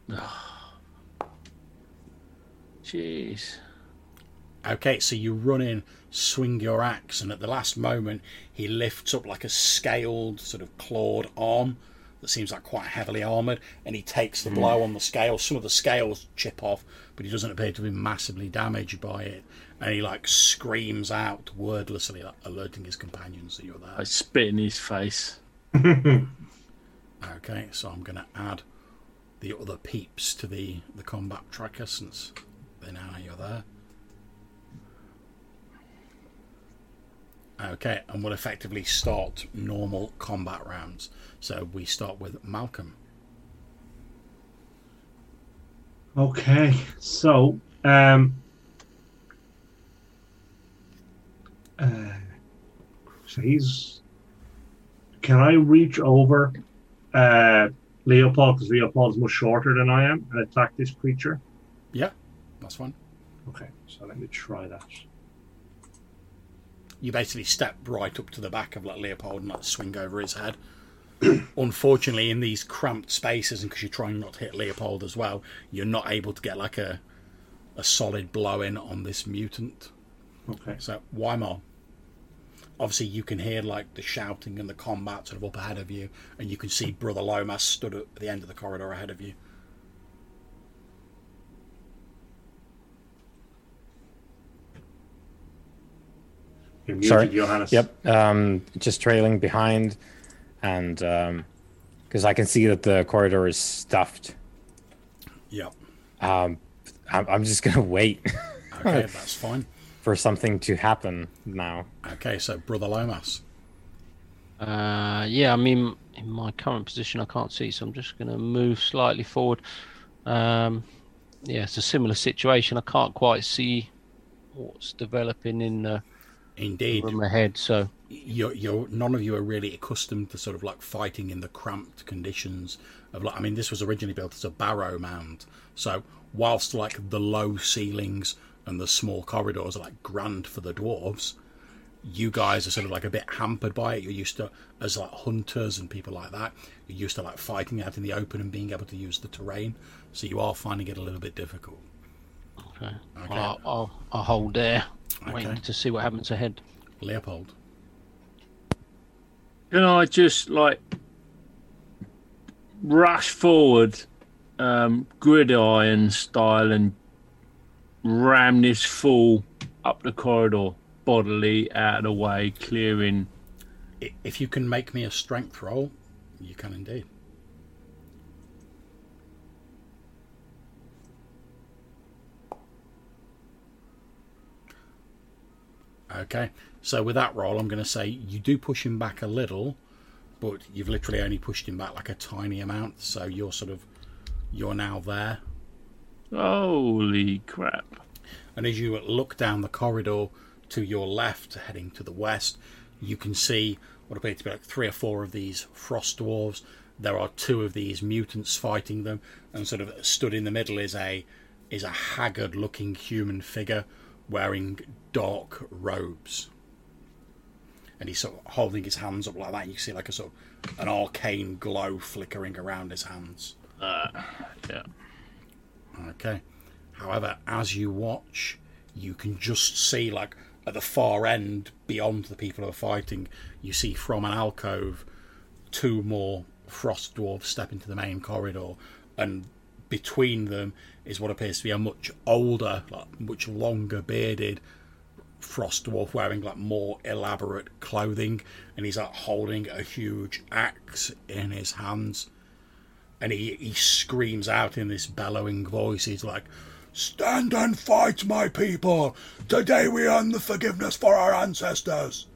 Jeez. Okay, so you run in, swing your axe, and at the last moment, he lifts up like a scaled, sort of clawed arm that seems like quite heavily armoured, and he takes the blow hmm. on the scale. Some of the scales chip off, but he doesn't appear to be massively damaged by it. And he like screams out wordlessly, like, alerting his companions that you're there. I spit in his face. Okay, so I'm going to add the other peeps to the the combat tracker since they now know you're there. Okay, and we'll effectively start normal combat rounds. So we start with Malcolm. Okay, so um, uh, so he's. Can I reach over uh, Leopold because Leopold's much shorter than I am and attack this creature? Yeah, that's fine. Okay, so let me try that. You basically step right up to the back of like Leopold and like swing over his head. Unfortunately, in these cramped spaces, and because you're trying not to hit Leopold as well, you're not able to get like a a solid blow in on this mutant. Okay, So why Weimar. Obviously, you can hear like the shouting and the combat sort of up ahead of you, and you can see Brother Lomas stood at the end of the corridor ahead of you. you're muted, Sorry. Johannes. Yep. Um, just trailing behind, and because I can see that the corridor is stuffed. Yep. Um, I'm, I'm just gonna wait Okay, that's fine. For something to happen now. Okay, so Brother Lomas. Uh, yeah, I mean, in my current position, I can't see, so I'm just going to move slightly forward. Um, yeah, it's a similar situation. I can't quite see what's developing in the Indeed, from ahead. So you're, you're none of you are really accustomed to sort of like fighting in the cramped conditions of like I mean this was originally built as a barrow mound so whilst like the low ceilings and the small corridors are like grand for the dwarves you guys are sort of like a bit hampered by it you're used to as like hunters and people like that you're used to like fighting out in the open and being able to use the terrain so you are finding it a little bit difficult okay, Okay. Well, I'll, I'll, I'll hold there, Okay. waiting to see what happens ahead. Leopold Can I just like rush forward, um, gridiron style, and ram this fool up the corridor bodily out of the way, clearing. If you can make me a strength roll you can indeed Okay, so with that roll, I'm going to say you do push him back a little, but you've literally only pushed him back like a tiny amount. So you're sort of you're now there, Holy crap! and as you look down the corridor to your left, heading to the west, you can see what appear to be like three or four of these frost dwarves. There are two of these mutants fighting them, and sort of stood in the middle is a is a haggard-looking human figure wearing dark robes. And he's sort of holding his hands up like that. You can see like a sort of an arcane glow flickering around his hands. Uh, yeah. Okay. However, as you watch, you can just see, like, at the far end, beyond the people who are fighting, you see from an alcove two more frost dwarves step into the main corridor, and between them is what appears to be a much older, like, much longer bearded frost dwarf wearing like more elaborate clothing, and he's like holding a huge axe in his hands and he, he screams out in this bellowing voice. He's like, Stand and fight, my people! Today we earn the forgiveness for our ancestors!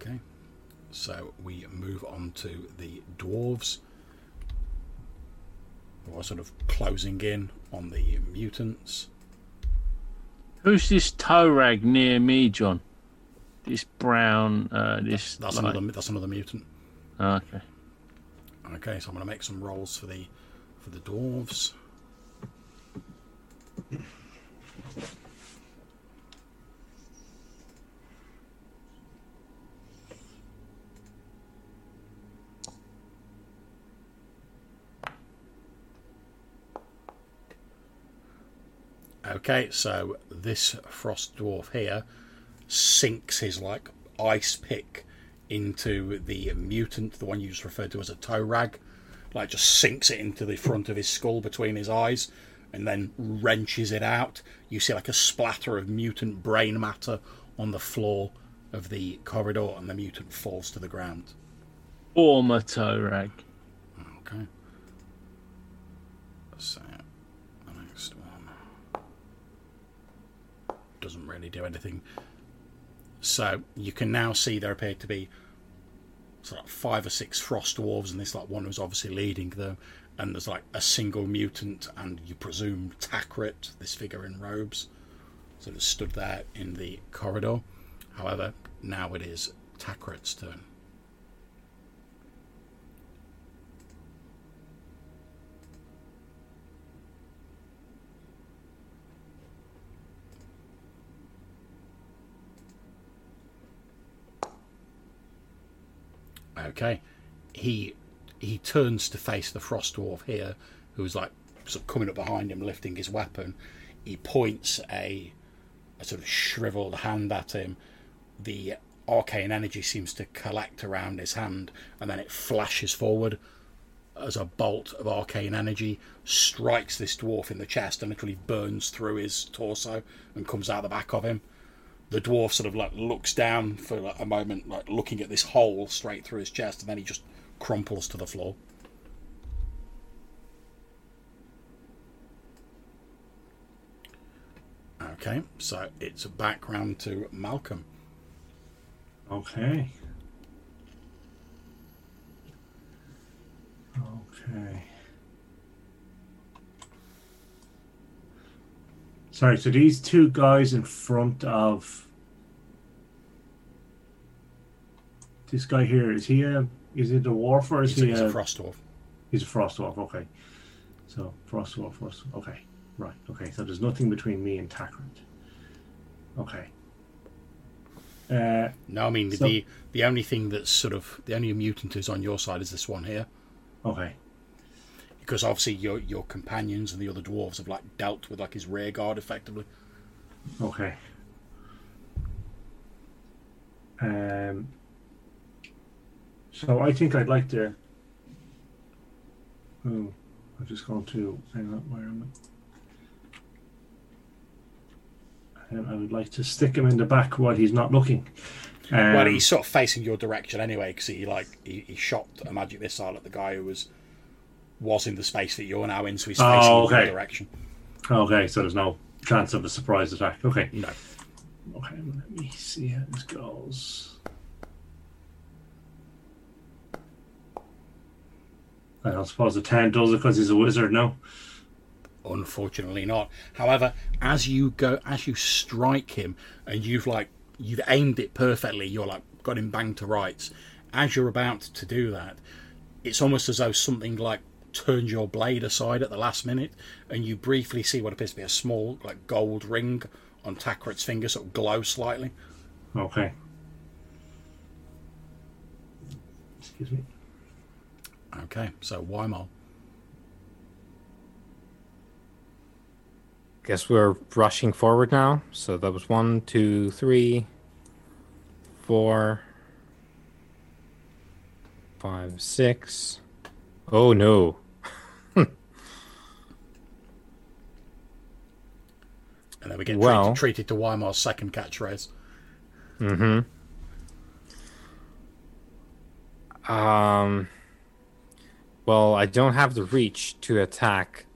Okay, so we move on to the dwarves. Who are sort of closing in on the mutants. Who's this toe rag near me, John? This brown. Uh, this. That's like- another. That's another mutant. Okay. Okay, so I'm going to make some rolls for the for the dwarves. Okay, so this frost dwarf here sinks his like ice pick into the mutant, the one you just referred to as a toe rag, like just sinks it into the front of his skull between his eyes, and then wrenches it out. You see like a splatter of mutant brain matter on the floor of the corridor, and the mutant falls to the ground. Former toe rag. Okay. So the next one doesn't really do anything. So you can now see there appear to be sort of five or six frost dwarves, and this like one who's obviously leading them. And there's like a single mutant, and you presume Takret, this figure in robes, sort of stood there in the corridor. However, now it is Takret's turn. Okay. He he turns to face the frost dwarf here, who's like sort of coming up behind him, lifting his weapon. He points a a sort of shriveled hand at him. The arcane energy seems to collect around his hand, and then it flashes forward as a bolt of arcane energy strikes this dwarf in the chest and literally burns through his torso and comes out the back of him the dwarf sort of like looks down for like a moment, like looking at this hole straight through his chest, and then he just crumples to the floor. Okay, so it's a background to Malcolm. Okay. Okay. Sorry, so these two guys in front of this guy here is he a is he a dwarf or is He's, a, he he's a, a frost dwarf. he's a frost dwarf? Okay, so frost dwarf, frost. Okay, right. Okay, so there's nothing between me and Takret. Okay. Uh, No, I mean So- the the only thing that's sort of the only mutant is on your side is this one here, okay. Because obviously your your companions and the other dwarves have like dealt with like his rear guard effectively. Okay. Um. So I think I'd like to. Oh, I'm just going to hang on. Where am I? Um, I would like to stick him in the back while he's not looking. Um, well, he's sort of facing your direction anyway, because he like he, he shot a magic missile at the guy who was was in the space that you're now in, so he's Oh, facing okay. your direction. okay, so there's no chance of a surprise attack. Okay. No, Okay, let me see how this goes. I don't suppose the 10 does it because he's a wizard, no? unfortunately not. However, as you go, as you strike him, and you've like you've aimed it perfectly, you're like got him banged to rights. As you're about to do that, it's almost as though something like turns your blade aside at the last minute, and you briefly see what appears to be a small like gold ring on Takret's finger, sort of glow slightly. Okay. Excuse me. Okay, so Weimar. Guess we're rushing forward now. So that was one, two, three, four, five, six. Oh no. And then we get Well- treated, treated to Weimar's second catchphrase. Mm-hmm. Um. Well, I don't have the reach to attack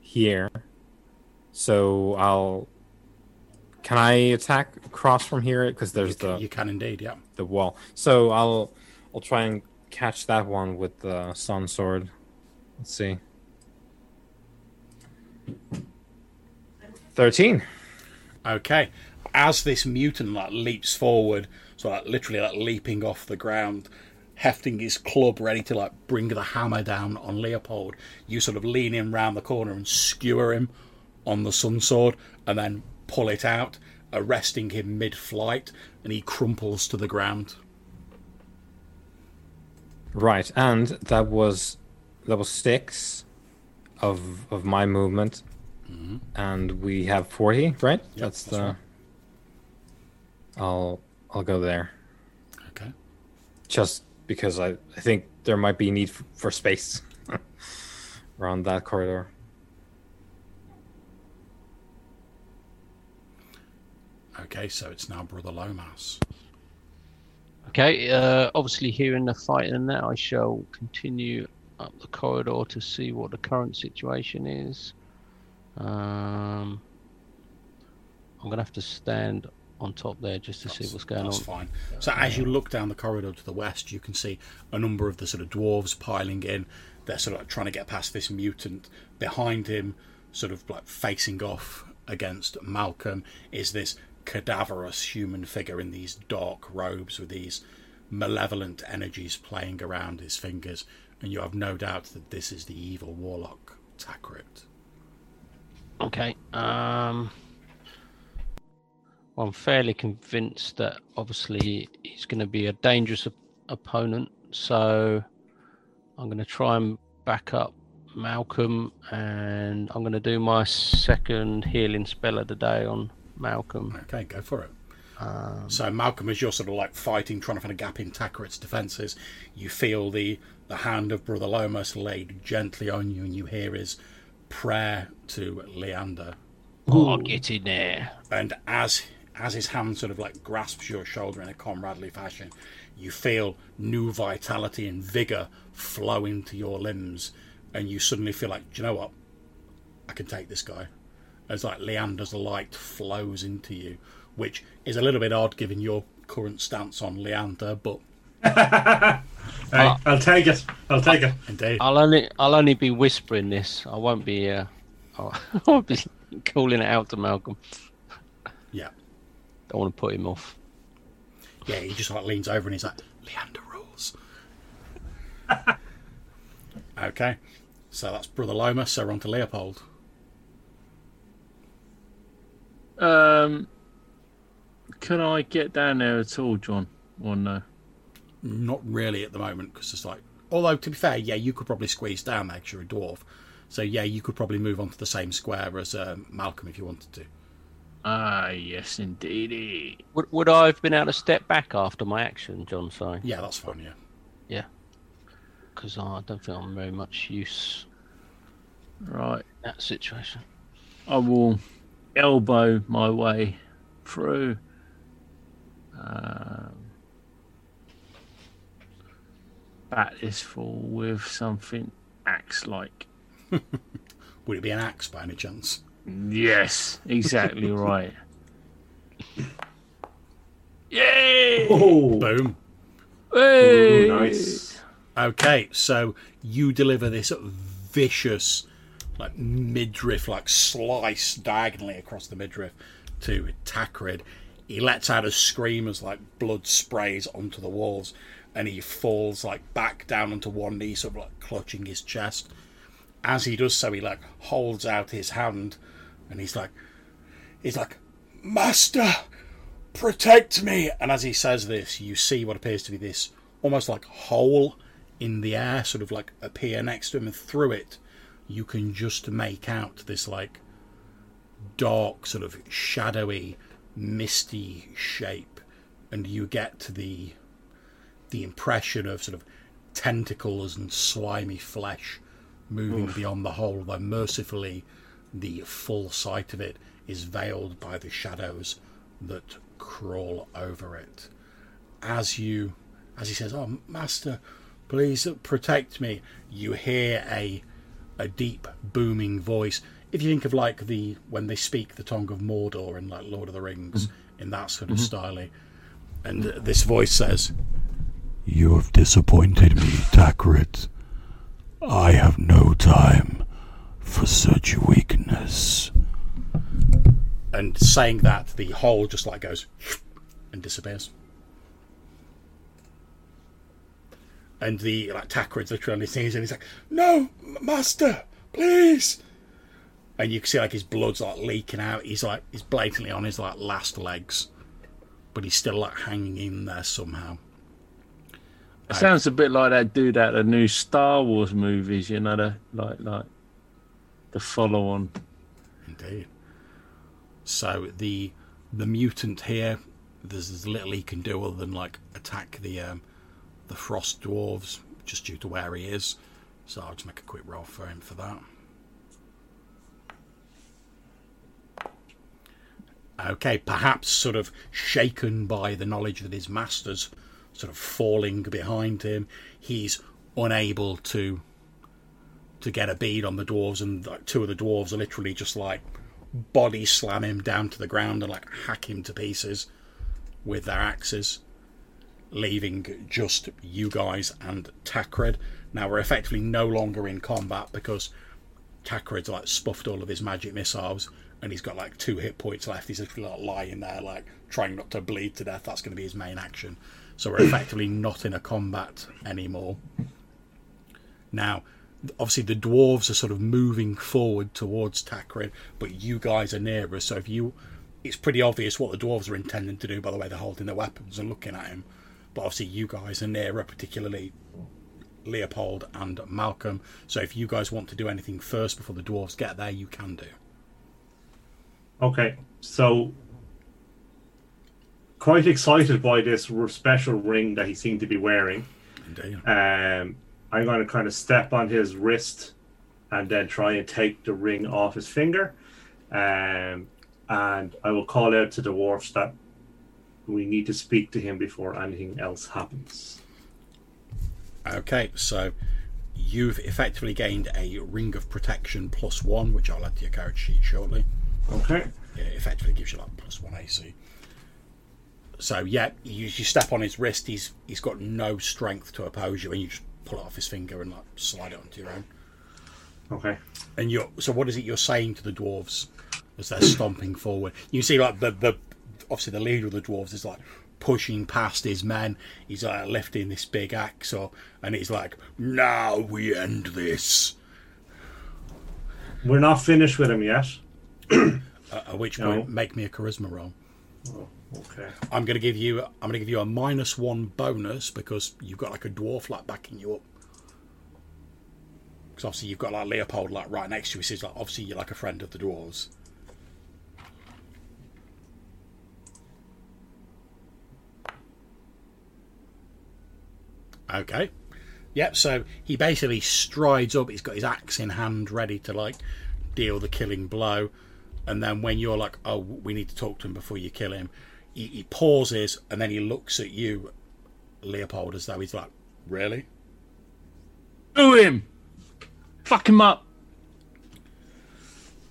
here, so I'll. Can I attack across from here? Because there's You can, the you can indeed, yeah. the wall. So I'll I'll try and catch that one with the sun sword. Let's see. Thirteen. Okay. As this mutant like leaps forward, so like literally like leaping off the ground, hefting his club ready to like bring the hammer down on Leopold, you sort of lean in round the corner and skewer him on the sun sword and then pull it out, arresting him mid flight, and he crumples to the ground. Right, and that was that was six of of my movement, and we have forty. Right, that's that's the. right. I'll I'll go there Okay. just because I I think there might be need for, for space around that corridor. Okay, so it's now Brother Lomas. Okay, uh, obviously hearing the fight and that, I shall continue up the corridor to see what the current situation is. Um, I'm gonna have to stand on top there just to see what's going That's on. fine. So as you look down the corridor to the west, you can see a number of the sort of dwarves piling in. They're sort of like trying to get past this mutant. Behind him, sort of like facing off against Malcolm, is this cadaverous human figure in these dark robes with these malevolent energies playing around his fingers. And you have no doubt that this is the evil warlock Takret. Okay. Um, well, I'm fairly convinced that obviously he's going to be a dangerous op- opponent. So I'm going to try and back up Malcolm, and I'm going to do my second healing spell of the day on Malcolm. Okay, go for it. Um, So Malcolm, as you're sort of like fighting, trying to find a gap in Takret's defences, you feel the the hand of Brother Lomas laid gently on you, and you hear his prayer to Leander. oh, get in there. And as as his hand sort of like grasps your shoulder in a comradely fashion, you feel new vitality and vigour flow into your limbs, and you suddenly feel like, do you know what? I can take this guy. As like Leander's light flows into you, which is a little bit odd given your current stance on Leander, but Hey, I'll take it. I'll take it. indeed. I'll only I'll only be whispering this. I won't be uh, I'll, I'll be calling it out to Malcolm. Yeah. Don't want to put him off. Yeah, he just like leans over and he's like, Leander rules. okay. So that's Brother Loma, so we're on to Leopold. Um, can I get down there at all, John? Or no? Not really at the moment because it's like, although to be fair, yeah, you could probably squeeze down there 'cause you're a dwarf. So yeah, you could probably move on to the same square as um, Malcolm if you wanted to. Ah, yes, indeed. Would, would I have been able to step back after my action, John? Sorry. Yeah, that's fine. Yeah. Yeah. Because I don't think I'm very much use Right. in that situation. I will elbow my way through. Um, bat this fool with something axe-like. Would it be an axe by any chance? Yes, exactly right. Yay! Oh, Boom. Hey! nice. Okay, so you deliver this vicious, like midriff, like slice diagonally across the midriff to Takret. He lets out a scream as like blood sprays onto the walls, and he falls like back down onto one knee, sort of like clutching his chest. As he does so, he like holds out his hand, and he's like, he's like, Master, protect me. And as he says this, you see what appears to be this almost like hole in the air, sort of like appear next to him, and through it, you can just make out this like dark, sort of shadowy, misty shape, and you get to the the impression of sort of tentacles and slimy flesh moving beyond the hole, though mercifully the full sight of it is veiled by the shadows that crawl over it. As you, as he says, "Oh, master, please protect me," you hear a a deep booming voice. If you think of like the when they speak the tongue of Mordor in like Lord of the Rings, mm-hmm. in that sort of mm-hmm. style, and this voice says, "You have disappointed me, Takret. I have no time for such weakness." And saying that, the hole just like goes and disappears. And the like Takret's literally sees and he's like, "No, master, please." And you can see like his blood's like leaking out. He's like he's blatantly on his like last legs, but he's still like hanging in there somehow. It sounds a bit like that dude of the new Star Wars movies, you know, the, like like the follow on. Indeed. So the the mutant here, there's, as little he can do other than like attack the um, the frost dwarves, just due to where he is. So I'll just make a quick roll for him for that. Okay, perhaps sort of shaken by the knowledge that his master's sort of falling behind him, he's unable to to get a bead on the dwarves, and two of the dwarves are literally just like body slam him down to the ground and like hack him to pieces with their axes, leaving just you guys and Takret. Now we're effectively no longer in combat because Takret's like spuffed all of his magic missiles and he's got like two hit points left. He's just like lying there, like trying not to bleed to death. That's going to be his main action. So we're effectively not in a combat anymore. Now, obviously the dwarves are sort of moving forward towards Takret, but you guys are nearer. So if you, it's pretty obvious what the dwarves are intending to do by the way they're holding their weapons and looking at him. But obviously you guys are nearer, particularly Leopold and Malcolm. So if you guys want to do anything first before the dwarves get there, you can do. Okay, so quite excited by this special ring that he seemed to be wearing. Indeed. Um, I'm going to kind of step on his wrist and then try and take the ring off his finger. Um, and I will call out to the dwarfs that we need to speak to him before anything else happens. Okay, so you've effectively gained a ring of protection plus one, which I'll add to your character sheet shortly. Okay. it effectively gives you like plus one AC. So yeah, you, you step on his wrist. He's he's got no strength to oppose you, and you just pull it off his finger and like slide it onto your own. Okay. And you're so what is it you're saying to the dwarves as they're stomping forward? You see like the the obviously the leader of the dwarves is like pushing past his men. He's like lifting this big axe up, and he's like, "Now we end this." We're not finished with him yet. Uh, at which No. point, make me a charisma roll. Oh, okay. I'm gonna give you. I'm gonna give you a minus one bonus because you've got like a dwarf like backing you up. Because obviously you've got like Leopold like right next to you. So like obviously you're like a friend of the dwarves. Okay. Yep. So he basically strides up. He's got his axe in hand, ready to like deal the killing blow. And then when you're like, "Oh, we need to talk to him before you kill him," he, he pauses and then he looks at you, Leopold, as though he's like, "Really?" Do him. Fuck him up.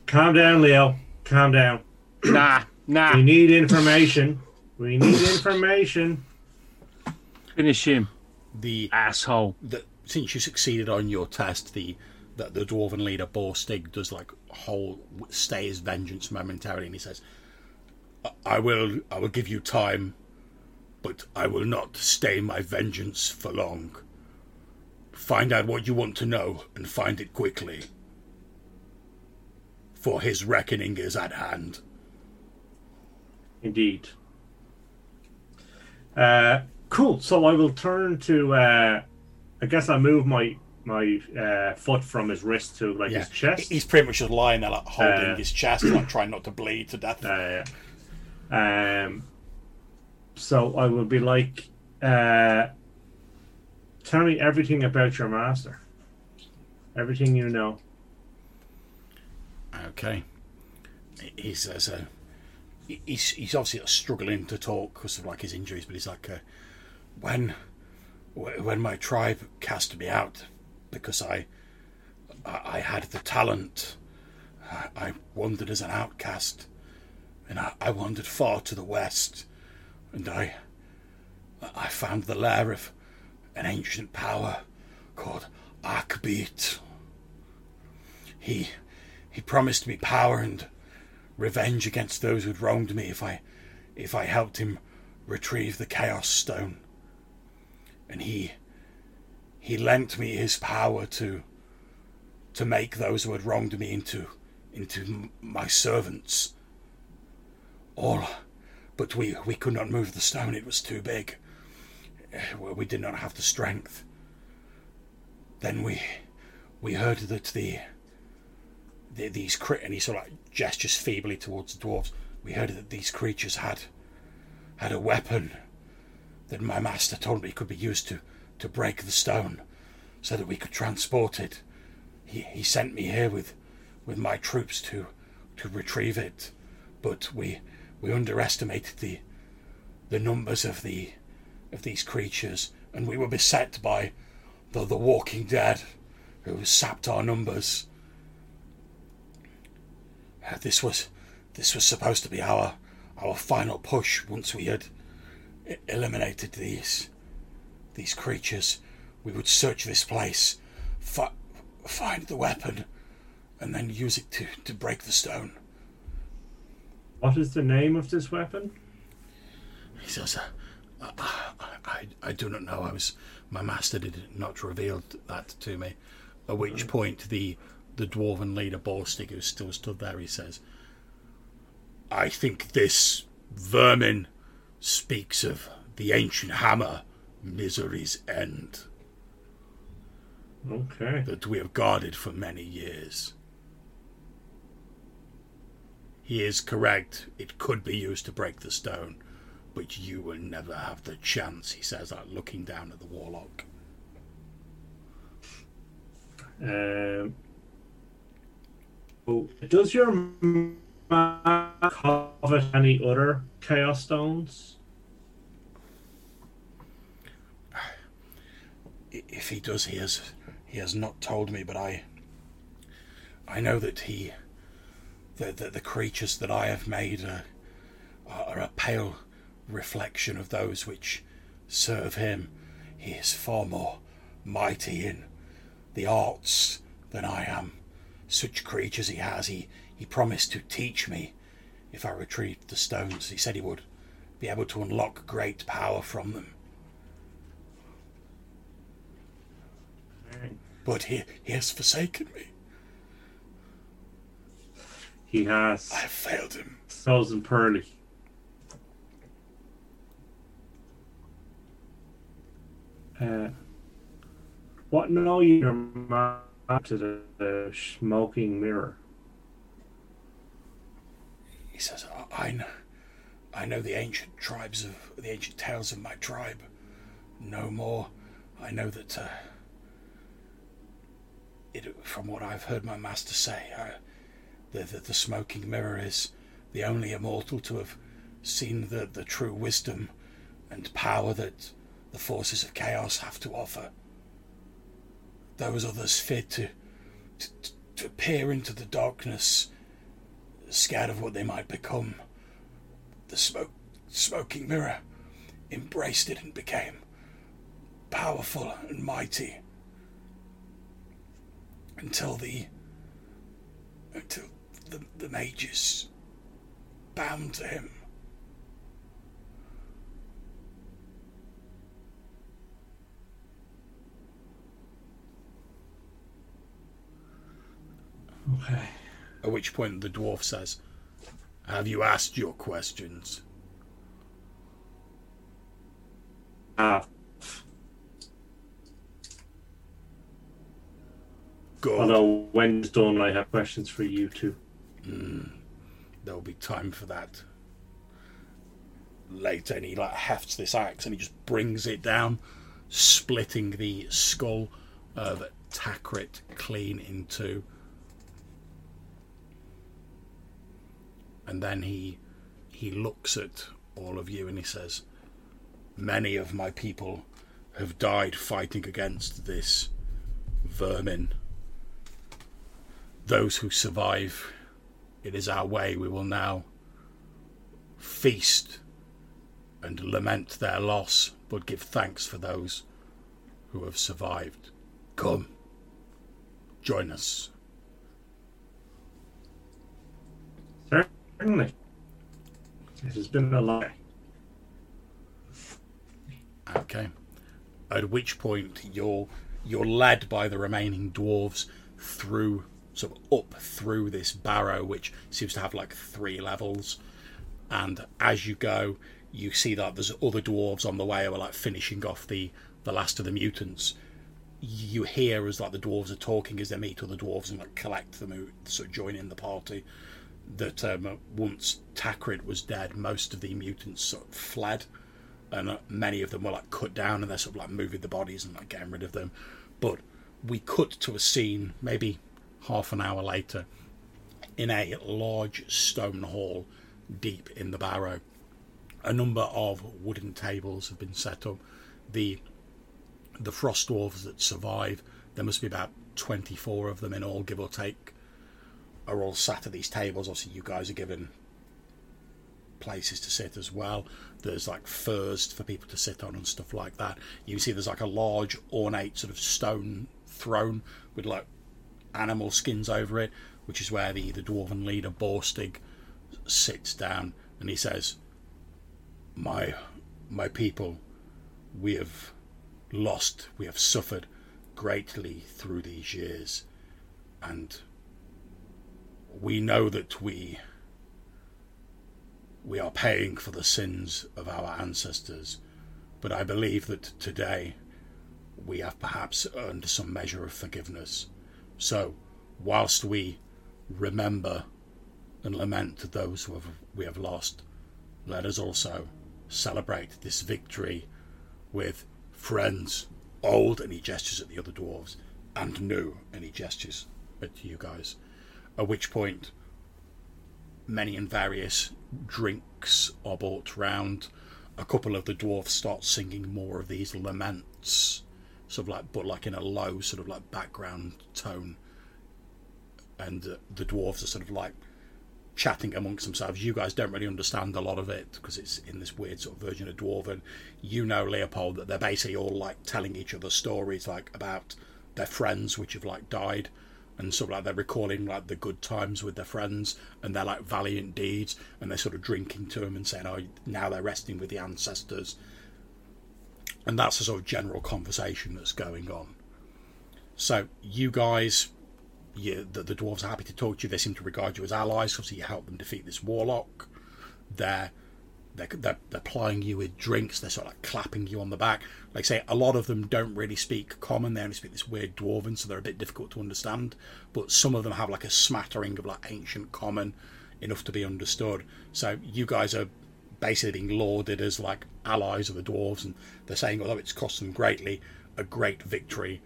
Calm down, Leo. Calm down. Nah, nah. We need information. We need information. Finish him, The asshole. the since you succeeded on your test, the the, the dwarven leader Borstig does like whole stay his vengeance momentarily, and he says, "I- "I will, I will give you time, but I will not stay my vengeance for long. Find out what you want to know and find it quickly, for his reckoning is at hand." Indeed. Uh, cool. So I will turn to. Uh, I guess I move my my uh, foot from his wrist to like Yeah, his chest. he's pretty much just lying there, like holding Uh, his chest, like trying not to bleed to death. Uh, um, so I will be like, uh, tell me everything about your master. Everything you know. Okay. He says, uh, he's, he's obviously struggling to talk because of like his injuries, but he's like, uh, when, when my tribe cast me out because I, I, had the talent, I wandered as an outcast, and I, I wandered far to the west, and I, I found the lair of an ancient power called Arkbeat. He he promised me power and revenge against those who'd wronged me if I if I helped him retrieve the Chaos Stone. And he he lent me his power to to make those who had wronged me into into my servants. All but we we could not move the stone, it was too big. We did not have the strength. Then we we heard that the the, these cre- and he sort of gestures feebly towards the dwarves. We heard that these creatures had had a weapon that my master told me could be used to to break the stone, so that we could transport it. He he sent me here with with my troops to to retrieve it, but we we underestimated the the numbers of the of these creatures, and we were beset by the the Walking Dead, who sapped our numbers. Uh, This was this was supposed to be our our final push once we had e- eliminated these these creatures. We would search this place, fi- find the weapon, and then use it to, to break the stone. What is the name of this weapon? He says, uh, I, I, I do not know. I was my master did not reveal that to me. At which point the the dwarven leader Borstig, who still stood there, he says, I think this vermin speaks of the ancient hammer, misery's end, Okay. that we have guarded for many years. He is correct. It could be used to break the stone, but you will never have the chance, he says, like looking down at the warlock. Um, oh, does your map covet any other chaos stones? If he does, he has he has not told me, but I I know that he the the, the creatures that I have made are, are a pale reflection of those which serve him. He is far more mighty in the arts than I am, such creatures he has. He, he promised to teach me if I retrieved the stones. He said he would be able to unlock great power from them. But he, he has forsaken me. He has I failed him. thousand pearly. Uh, what know you? your map to the, the smoking mirror? He says, I, I know, I know the ancient tribes of the ancient tales of my tribe. No more. I know that. Uh, it, from what I've heard my master say, uh, the, the smoking mirror is the only immortal to have seen the the true wisdom and power that the forces of chaos have to offer. Those others feared to to, to peer into the darkness scared of what they might become. The smoke, smoking mirror embraced it and became powerful and mighty until the until the, the mages bound to him. Okay. At which point the dwarf says, Have you asked your questions? Ah, Good. although when it's done, I have questions for you too. Mm. There'll be time for that later. And he like hefts this axe and he just brings it down, splitting the skull of Takret clean in two. And then he he looks at all of you and he says, "Many of my people have died fighting against this vermin. Those who survive it is our way. We will now feast and lament their loss, but give thanks for those who have survived. Come, join us. Certainly. It has been a lie. Okay. At which point you're you're led by the remaining dwarves through sort of up through this barrow which seems to have like three levels. And as you go you see that there's other dwarves on the way who are like finishing off the the last of the mutants. You hear as like the dwarves are talking as they meet other dwarves and like collect them who sort of join in the party that um, once Takret was dead most of the mutants sort of fled. And uh, many of them were like cut down and they're sort of like moving the bodies and like getting rid of them. But we cut to a scene maybe half an hour later in a large stone hall deep in the barrow a number of wooden tables have been set up the the frost dwarves that survive there must be about 24 of them in all give or take are all sat at these tables obviously you guys are given places to sit as well. There's like furs for people to sit on and stuff like that. You see there's like a large ornate sort of stone throne with like animal skins over it, which is where the, the dwarven leader Borstig sits down and he says, My my people, we have lost, we have suffered greatly through these years, and we know that we we are paying for the sins of our ancestors, but I believe that today we have perhaps earned some measure of forgiveness. So, whilst we remember and lament those who have, we have lost, let us also celebrate this victory with friends, old, and he gestures at the other dwarves, and new, and he gestures at you guys. At which point, many and various drinks are brought round. A couple of the dwarfs start singing more of these laments, sort of like, but like in a low, sort of like background tone. And uh, the dwarves are sort of like chatting amongst themselves. You guys don't really understand a lot of it because it's in this weird sort of version of dwarven. You know, Leopold, that they're basically all like telling each other stories, like about their friends which have like died, and sort of like they're recalling like the good times with their friends and their like valiant deeds, and they're sort of drinking to them and saying, "Oh, now they're resting with the ancestors." And that's the sort of general conversation that's going on. So you guys, you, the, the dwarves are happy to talk to you. They seem to regard you as allies. Obviously, you help them defeat this warlock. They're they're, they're, they're plying you with drinks. They're sort of like clapping you on the back. Like I say, a lot of them don't really speak common. They only speak this weird dwarven, so they're a bit difficult to understand. But some of them have like a smattering of like ancient common, enough to be understood. So you guys are basically being lauded as like allies of the dwarves, and they're saying, although it's cost them greatly, a great victory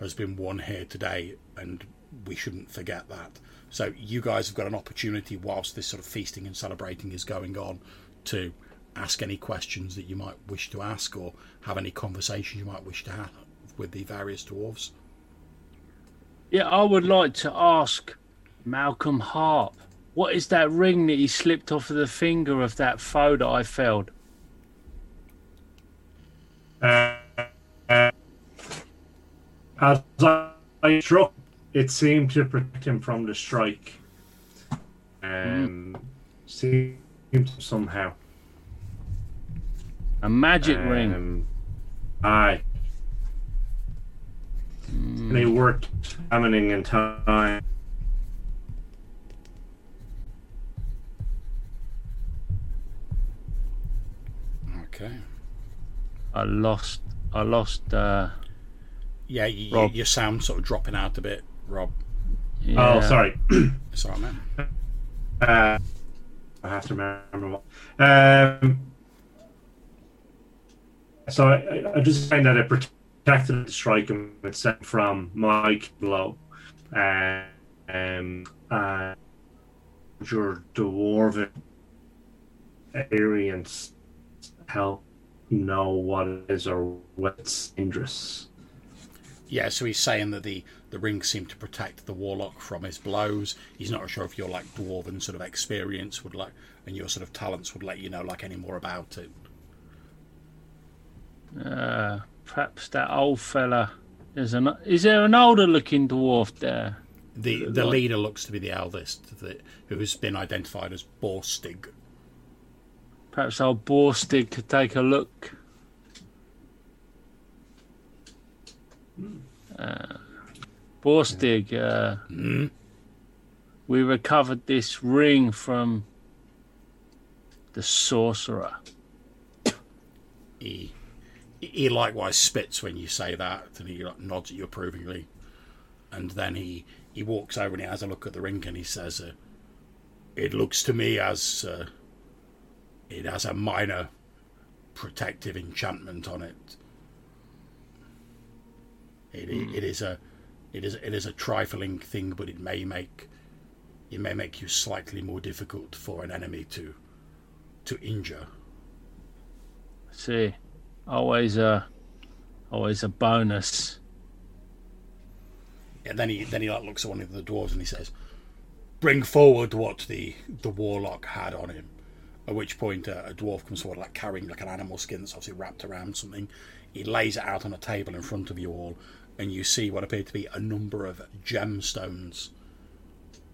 has been won here today, and we shouldn't forget that. So you guys have got an opportunity whilst this sort of feasting and celebrating is going on to ask any questions that you might wish to ask or have any conversations you might wish to have with the various dwarves. Yeah, I would like to ask Malcolm Harp, what is that ring that he slipped off of the finger of that foe that I felled? Uh, uh, as I struck, it seemed to protect him from the strike. Um, seemed somehow. A magic ring. Um, aye. And it worked examining in time. Okay. I lost. I lost. Uh, Yeah, you, you, Rob. your sound sort of dropping out a bit, Rob. yeah. Oh, sorry. sorry, all right, man. Uh, I have to remember what. Um, so I, I, just saying that it protected the strike and it sent from Mike blow. Uh, um, uh, your dwarven experience help know what it is or what's dangerous. Yeah, so he's saying that the, the ring seemed to protect the warlock from his blows. He's not sure if your like dwarven sort of experience would like and your sort of talents would let you know like any more about it. Uh, perhaps that old fella. Is an is there an older looking dwarf there? The the leader looks to be the eldest, the, who has been identified as Borstig. Perhaps old Borstig could take a look. Uh, Borstig, uh, Mm. we recovered this ring from the sorcerer. He he likewise spits when you say that, and he like, nods at you approvingly, and then he he walks over and he has a look at the ring and he says, uh, "It looks to me as uh, it has a minor protective enchantment on it. It, i- hmm. it is a it is it is a trifling thing, but it may make it may make you slightly more difficult for an enemy to to injure." See, always a, always a bonus. And then he then he like looks at one of the dwarves and he says, "Bring forward what the the warlock had on him." At which point, uh, a dwarf comes forward, like carrying like an animal skin that's obviously wrapped around something. He lays it out on a table in front of you all, and you see what appear to be a number of gemstones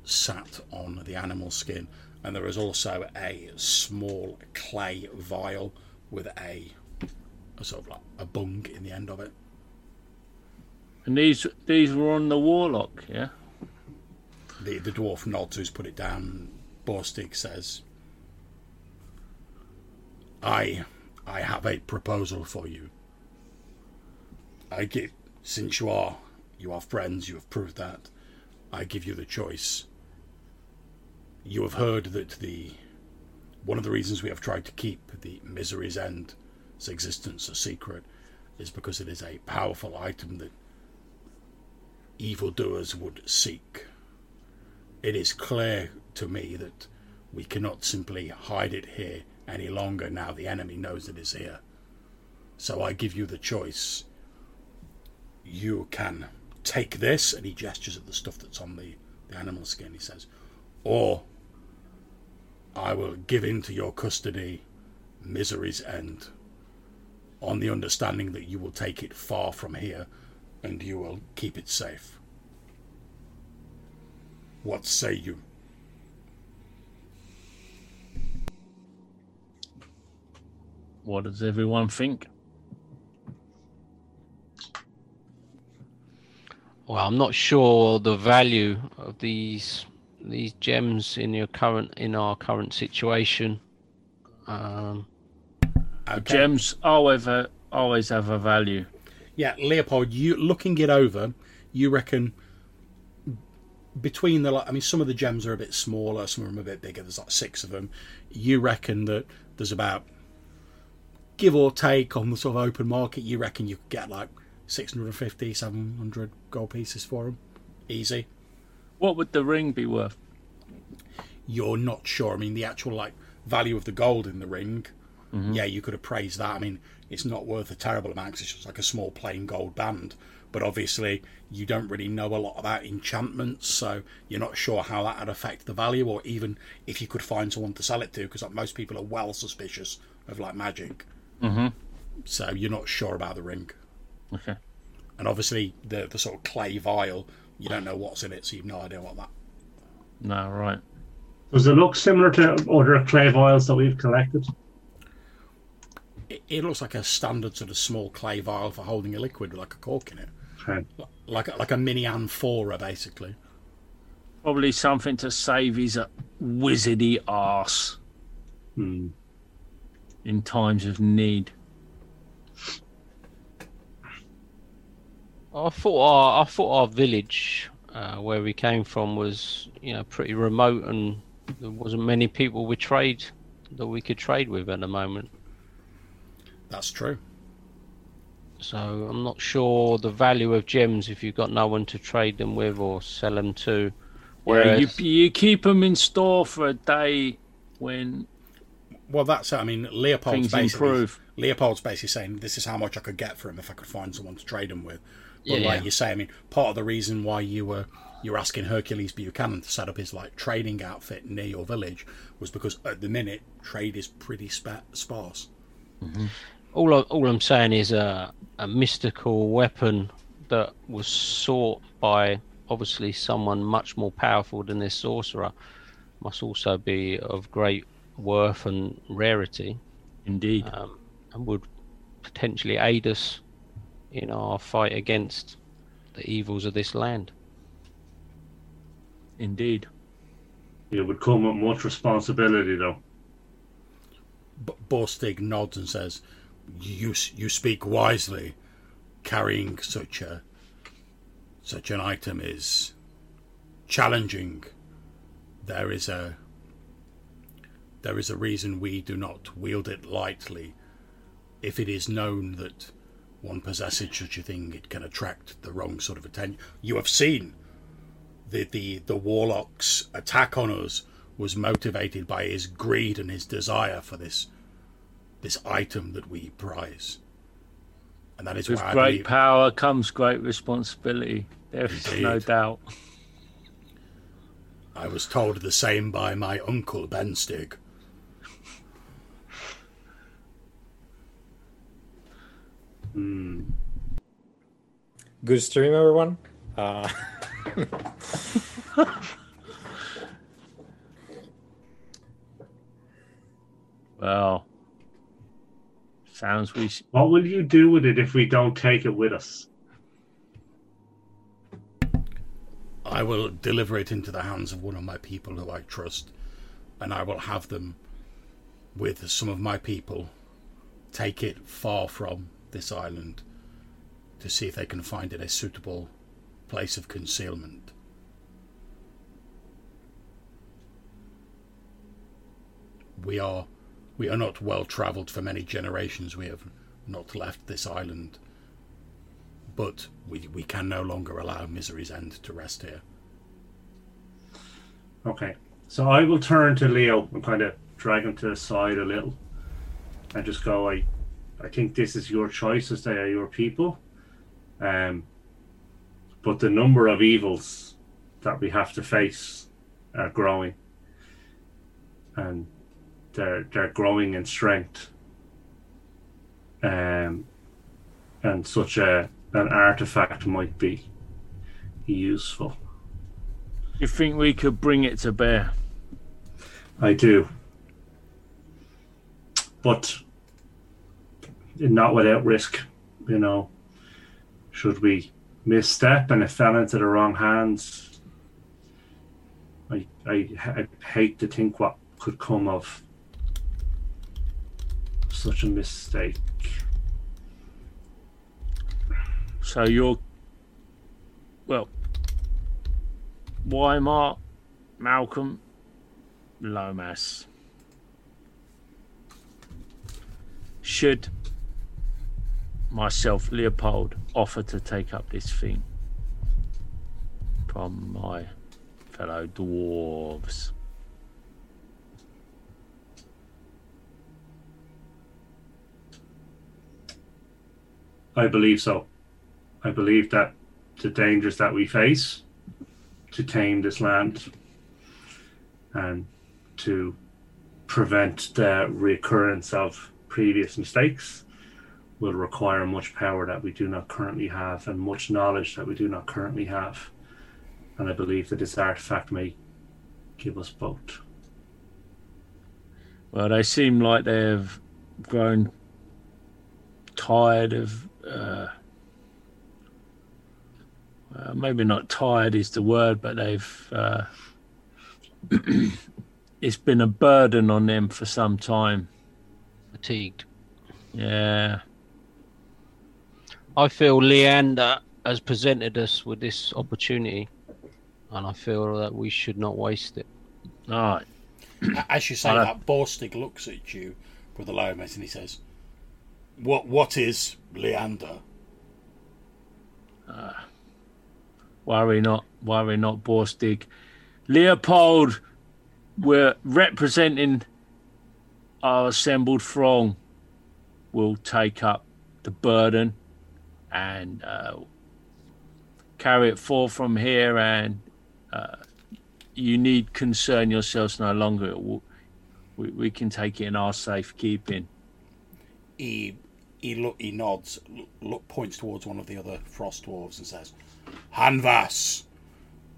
sat on the animal skin. And there is also a small clay vial with a, a sort of like a bung in the end of it. And these these were on the warlock, yeah. The the dwarf nods who's put it down. Borstig says, "I, I have a proposal for you. I give, since you are, you are friends. You have proved that. I give you the choice. You have heard that the, one of the reasons we have tried to keep the Misery's End's existence a secret, is because it is a powerful item that evildoers would seek." it is clear to me that we cannot simply hide it here any longer now the enemy knows it is here. So I give you the choice. You can take this, and he gestures at the stuff that's on the, the animal skin, he says, or I will give into your custody misery's end on the understanding that you will take it far from here and you will keep it safe. What say you? What does everyone think? Well, I'm not sure the value of these these gems in your current in our current situation. Um, Okay. Gems always have, always have a value. Yeah, Leopold, you looking it over, you reckon between the I mean, some of the gems are a bit smaller, some of them are a bit bigger. There's like six of them. You reckon that there's about give or take on the sort of open market. You reckon you could get like 650, 700 gold pieces for them, easy. What would the ring be worth? You're not sure. I mean, the actual like value of the gold in the ring. Mm-hmm. Yeah, you could appraise that. I mean, it's not worth a terrible amount it's just like a small plain gold band. But obviously, you don't really know a lot about enchantments, so you're not sure how that would affect the value, or even if you could find someone to sell it to, because like, most people are well suspicious of like magic. Mhm. So you're not sure about the ring, Okay. and obviously the the sort of clay vial, you don't know what's in it, so you've no idea what that. No, right. Does it look similar to other clay vials that we've collected? It, it looks like a standard sort of small clay vial for holding a liquid with like a cork in it, Okay. like a, like a mini amphora, basically. Probably something to save his uh, wizardy arse Hmm. In times of need. I thought our I thought our village uh, where we came from was you know pretty remote and there wasn't many people we trade that we could trade with at the moment. That's true. So I'm not sure the value of gems if you've got no one to trade them with or sell them to. Yeah, Whereas, you, you keep them in store for a day when Well, that's. I mean, Leopold's things basically improve. Leopold's basically saying this is how much I could get for him if I could find someone to trade him with. But Yeah, like yeah. you say, I mean, part of the reason why you were you were asking Hercules Buchanan to set up his like trading outfit near your village was because at the minute trade is pretty spa- sparse. Mm-hmm. all I, all I'm saying is a a mystical weapon that was sought by obviously someone much more powerful than this sorcerer must also be of great worth and rarity Indeed. um, and would potentially aid us in our fight against the evils of this land. Indeed. It would come with much responsibility, though. But Borstig nods and says, "You you speak wisely. Carrying such a such an item is challenging. There is a there is a reason we do not wield it lightly. If it is known that one possesses such a thing, it can attract the wrong sort of attention. You have seen the the the warlock's attack on us was motivated by his greed and his desire for this this item that we prize. And that is With why great believe, power comes great responsibility. There is no doubt. I was told the same by my uncle Benstig. Hmm. Good stream, everyone. Uh, Well, sounds we. Sh- What will you do with it if we don't take it with us? I will deliver it into the hands of one of my people who I trust, and I will have them with some of my people take it far from this island to see if they can find it a suitable place of concealment. We are we are not well travelled for many generations. We have not left this island but we, we can no longer allow Misery's End to rest here. Okay. So I will turn to Leo and kind of drag him to the side a little and just go, I, I think this is your choice as they are your people. Um, but the number of evils that we have to face are growing. And they're, they're growing in strength. Um, and such a an artifact might be useful. You think we could bring it to bear? I do. But not without risk, you know. Should we misstep and it fell into the wrong hands, I, I, I hate to think what could come of such a mistake. So you're well, Weimar, Malcolm, Lomas. Should myself, Leopold, offer to take up this thing from my fellow dwarves? I believe so. I believe that the dangers that we face to tame this land and to prevent the recurrence of previous mistakes will require much power that we do not currently have and much knowledge that we do not currently have. And I believe that this artifact may give us both. Well, they seem like they've grown tired of. Uh, uh, maybe not tired is the word, but they've. Uh, it's been a burden on them for some time. Fatigued. Yeah. I feel Leander has presented us with this opportunity, and I feel that we should not waste it. All right. As you say Hello. that, Borstig looks at you, Brother Lomas, and he says, "What? What is Leander?" Uh, worry not, worry not, Borstig. Leopold, we're representing our assembled throng. Will take up the burden and uh, carry it forth from here. And uh, you need concern yourselves no longer. Will- We, we can take it in our safekeeping. He he look he nods, points towards one of the other frost dwarves and says, "Hanvas,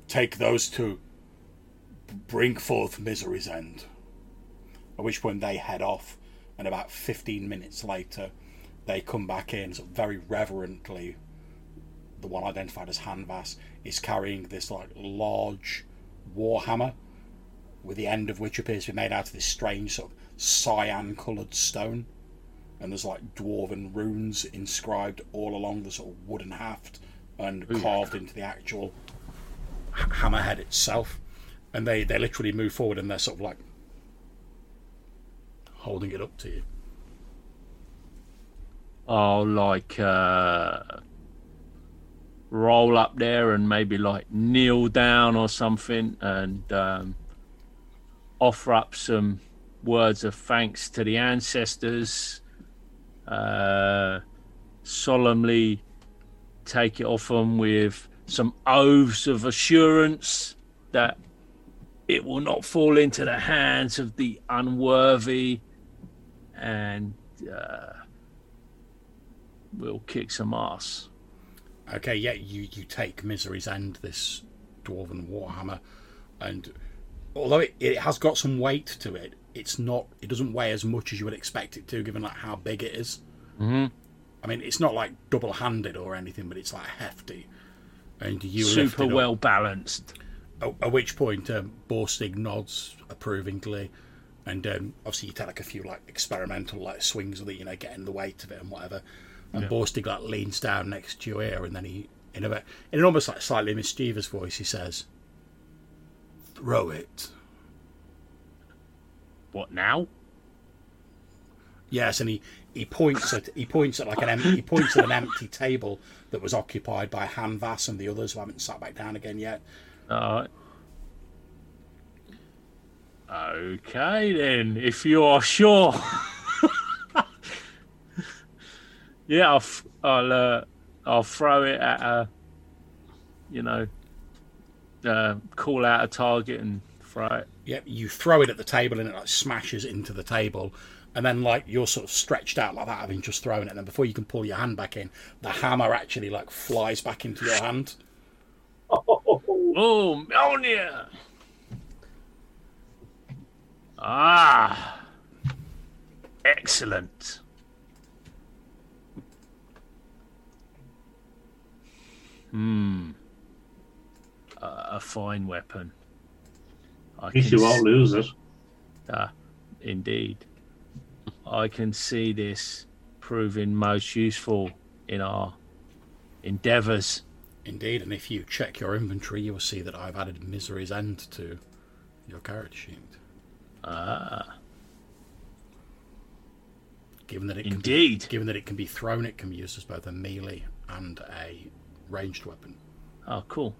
take those two. Bring forth misery's end." At which point they head off, and about fifteen minutes later, they come back in so very reverently. The one identified as Hanvas is carrying this like large warhammer, with the end of which appears to be made out of this strange sort of cyan-coloured stone and there's like dwarven runes inscribed all along the sort of wooden haft and carved into the actual hammerhead itself. And they, they literally move forward and they're sort of like holding it up to you. I'll like uh, roll up there and maybe like kneel down or something and um, offer up some words of thanks to the ancestors. Uh, solemnly take it off them with some oaths of assurance that it will not fall into the hands of the unworthy and uh, we'll kick some ass. Okay, yeah, you, you take Misery's End, this dwarven warhammer, and although it, it has got some weight to it, it's not. It doesn't weigh as much as you would expect it to, given like how big it is. Mm-hmm. I mean, it's not like double-handed or anything, but it's like hefty. And you Super up. well balanced. At, at which point, um, Borstig nods approvingly, and um, obviously you take like a few like experimental like swings with it, you know, getting the weight of it and whatever. And Borstig like leans down next to your ear, and then he, in a bit, in an almost like slightly mischievous voice, he says, "Throw it." What now? Yes, and he, he points at he points at like an em- he points at an empty table that was occupied by Hanvas and the others who haven't sat back down again yet. All right. Okay then, if you are sure. yeah, I'll, f- I'll, uh, I'll throw it at a, you know, uh, call out a target and throw it. Yep, you throw it at the table and it like smashes into the table, and then like you're sort of stretched out like that, having just thrown it. And then before you can pull your hand back in, the hammer actually like flies back into your hand. Oh, Mjolnir! Ah, excellent. Hmm. A, a fine weapon. I At least you won't s- lose it. Ah, indeed. I can see this proving most useful in our endeavours. Indeed, and if you check your inventory, you will see that I've added Misery's End to your character sheet. Ah, Given that it can indeed. Be, given that it can be thrown, it can be used as both a melee and a ranged weapon. Oh, cool.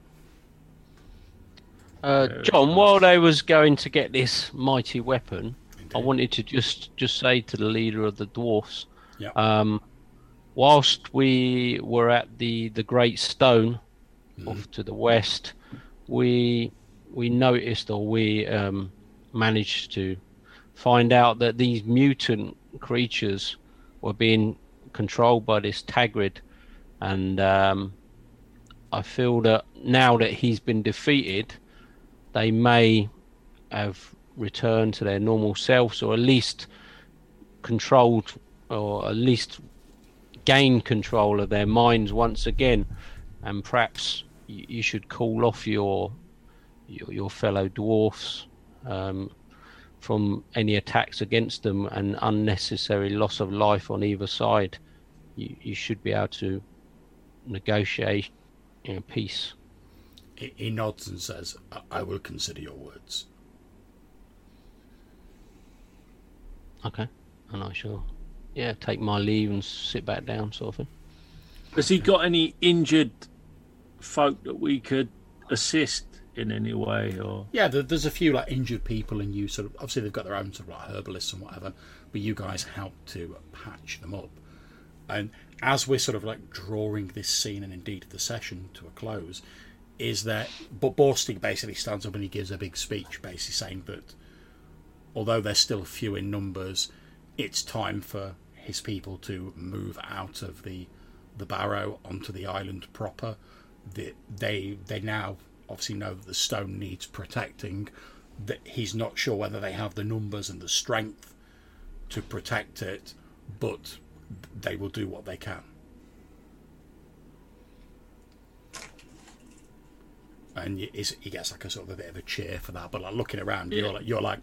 Uh, John, while they was going to get this mighty weapon, I wanted to just just say to the leader of the dwarfs, Yeah. um, whilst we were at the the Great Stone Mm-hmm. off to the west, we we noticed or we um, managed to find out that these mutant creatures were being controlled by this Takret, and um, I feel that now that he's been defeated, they may have returned to their normal selves, or at least controlled, or at least gained control of their minds once again, and perhaps you, should call off your your, your fellow dwarfs um, from any attacks against them and unnecessary loss of life on either side. You, you should be able to negotiate you know, peace. He, he nods and says, I, I will consider your words. Okay, and I shall, yeah, take my leave and sit back down, sort of thing. Has he got any injured folk that we could assist in any way? Or Yeah, there's a few like injured people, and you sort of obviously they've got their own sort of like herbalists and whatever, but you guys help to patch them up. And as we're sort of like drawing this scene and indeed the session to a close, is that but Borstig basically stands up and he gives a big speech, basically saying that although they're still few in numbers, it's time for his people to move out of the the barrow onto the island proper. That they they now obviously know that the stone needs protecting. That he's not sure whether they have the numbers and the strength to protect it, but they will do what they can. And he gets like a sort of a bit of a cheer for that. But like looking around, you're like you're like,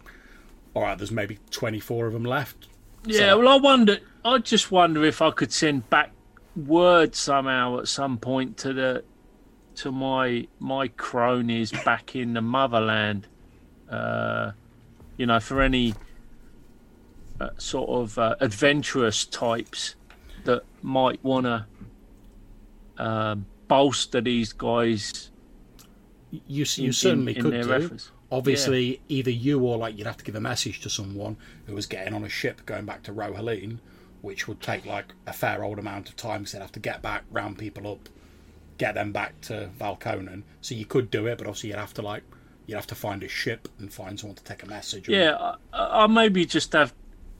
all right, there's maybe 24 of them left. yeah, well, I wonder. I just wonder if I could send back word somehow at some point to the to my my cronies back in the motherland. Uh, you know, for any uh, sort of uh, adventurous types that might want to um, bolster these guys You you in, certainly in, in could do. Obviously, either you or like you'd have to give a message to someone who was getting on a ship going back to Rohaleen, which would take like a fair old amount of time because they'd have to get back, round people up, get them back to Valconan. So you could do it, but obviously you'd have to like you'd have to find a ship and find someone to take a message. Yeah, I, I maybe just have.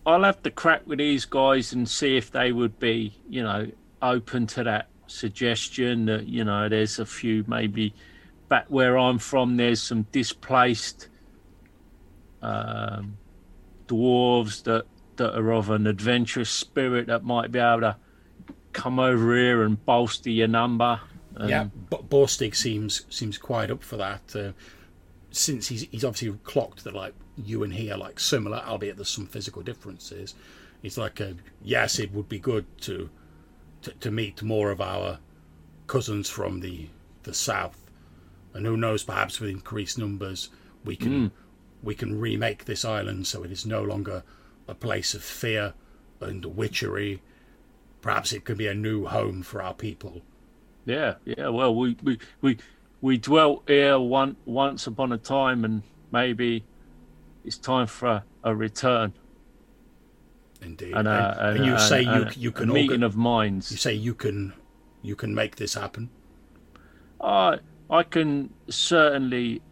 I'll have to crack with these guys and see if they would be, you know, open to that suggestion. That you know, there's a few maybe back where I'm from. There's some displaced um, dwarves that that are of an adventurous spirit that might be able to come over here and bolster your number. Um, yeah. But Borstig seems seems quite up for that. Uh, since he's he's obviously clocked that like you and he are like similar, albeit there's some physical differences. It's like, uh, yes, it would be good to, to to meet more of our cousins from the the south, and who knows, perhaps with increased numbers, we can we can remake this island so it is no longer a place of fear and witchery. Perhaps it could be a new home for our people. Yeah, yeah. Well, we we we, we dwelt here one once upon a time, and maybe it's time for a, a return. Indeed, And, uh, and, and, you and- say you and you can meeting orga- of minds. you say you can you can make this happen. I I can certainly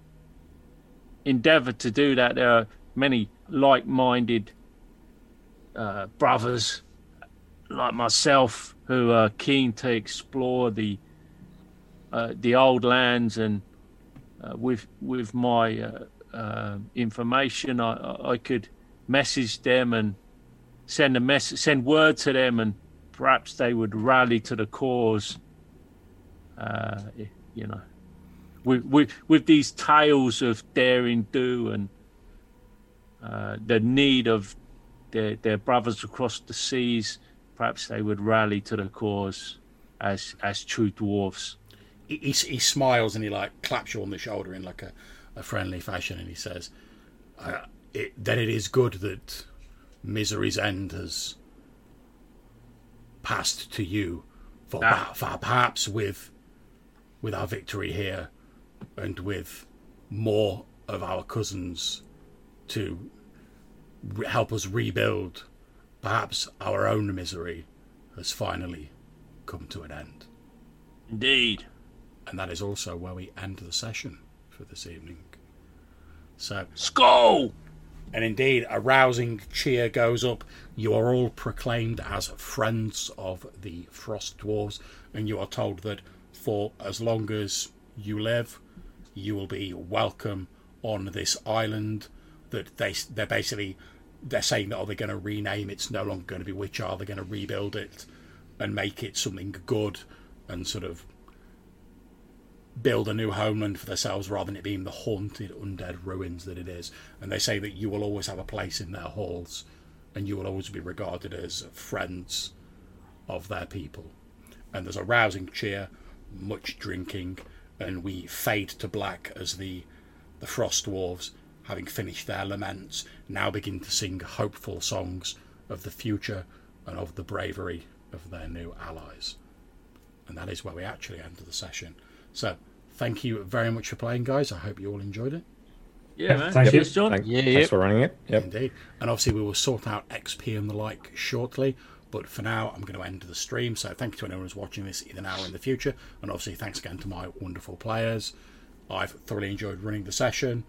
endeavour to do that. There are many like-minded uh, brothers like myself who are keen to explore the uh, the old lands and uh, with with my uh, information, I, I could message them and send a message, send word to them, and perhaps they would rally to the cause. Uh, you know, with with with these tales of daring do and uh, the need of their their brothers across the seas, perhaps they would rally to the cause as as true dwarfs. He, he, he smiles and he like claps you on the shoulder in like a, a friendly fashion, and he says, uh, it, "Then it is good that misery's end has passed to you, for, Ah. for perhaps with with our victory here, and with more of our cousins to re- help us rebuild, perhaps our own misery has finally come to an end." Indeed. And that is also where we end the session for this evening. So, Skull! and indeed, a rousing cheer goes up. You are all proclaimed as friends of the Frost Dwarves, and you are told that for as long as you live, you will be welcome on this island. That they they're basically they're saying that oh, are they going to rename? It, it's no longer going to be Witch Isle. They're going to rebuild it and make it something good and sort of build a new homeland for themselves rather than it being the haunted undead ruins that it is. And they say that you will always have a place in their halls and you will always be regarded as friends of their people. And there's a rousing cheer, much drinking, and we fade to black as the the frost dwarves, having finished their laments, now begin to sing hopeful songs of the future and of the bravery of their new allies. And that is where we actually enter the session. So, thank you very much for playing, guys. I hope you all enjoyed it. Yeah, man. Thank you. Cheers, John. Thank- Yeah, thanks yeah. for running it. Yep. Indeed. And obviously, we will sort out XP and the like shortly. But for now, I'm going to end the stream. So thank you to anyone who's watching this either now or in the future. And obviously, thanks again to my wonderful players. I've thoroughly enjoyed running the session.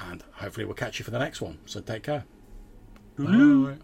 And hopefully, we'll catch you for the next one. So take care. Bye.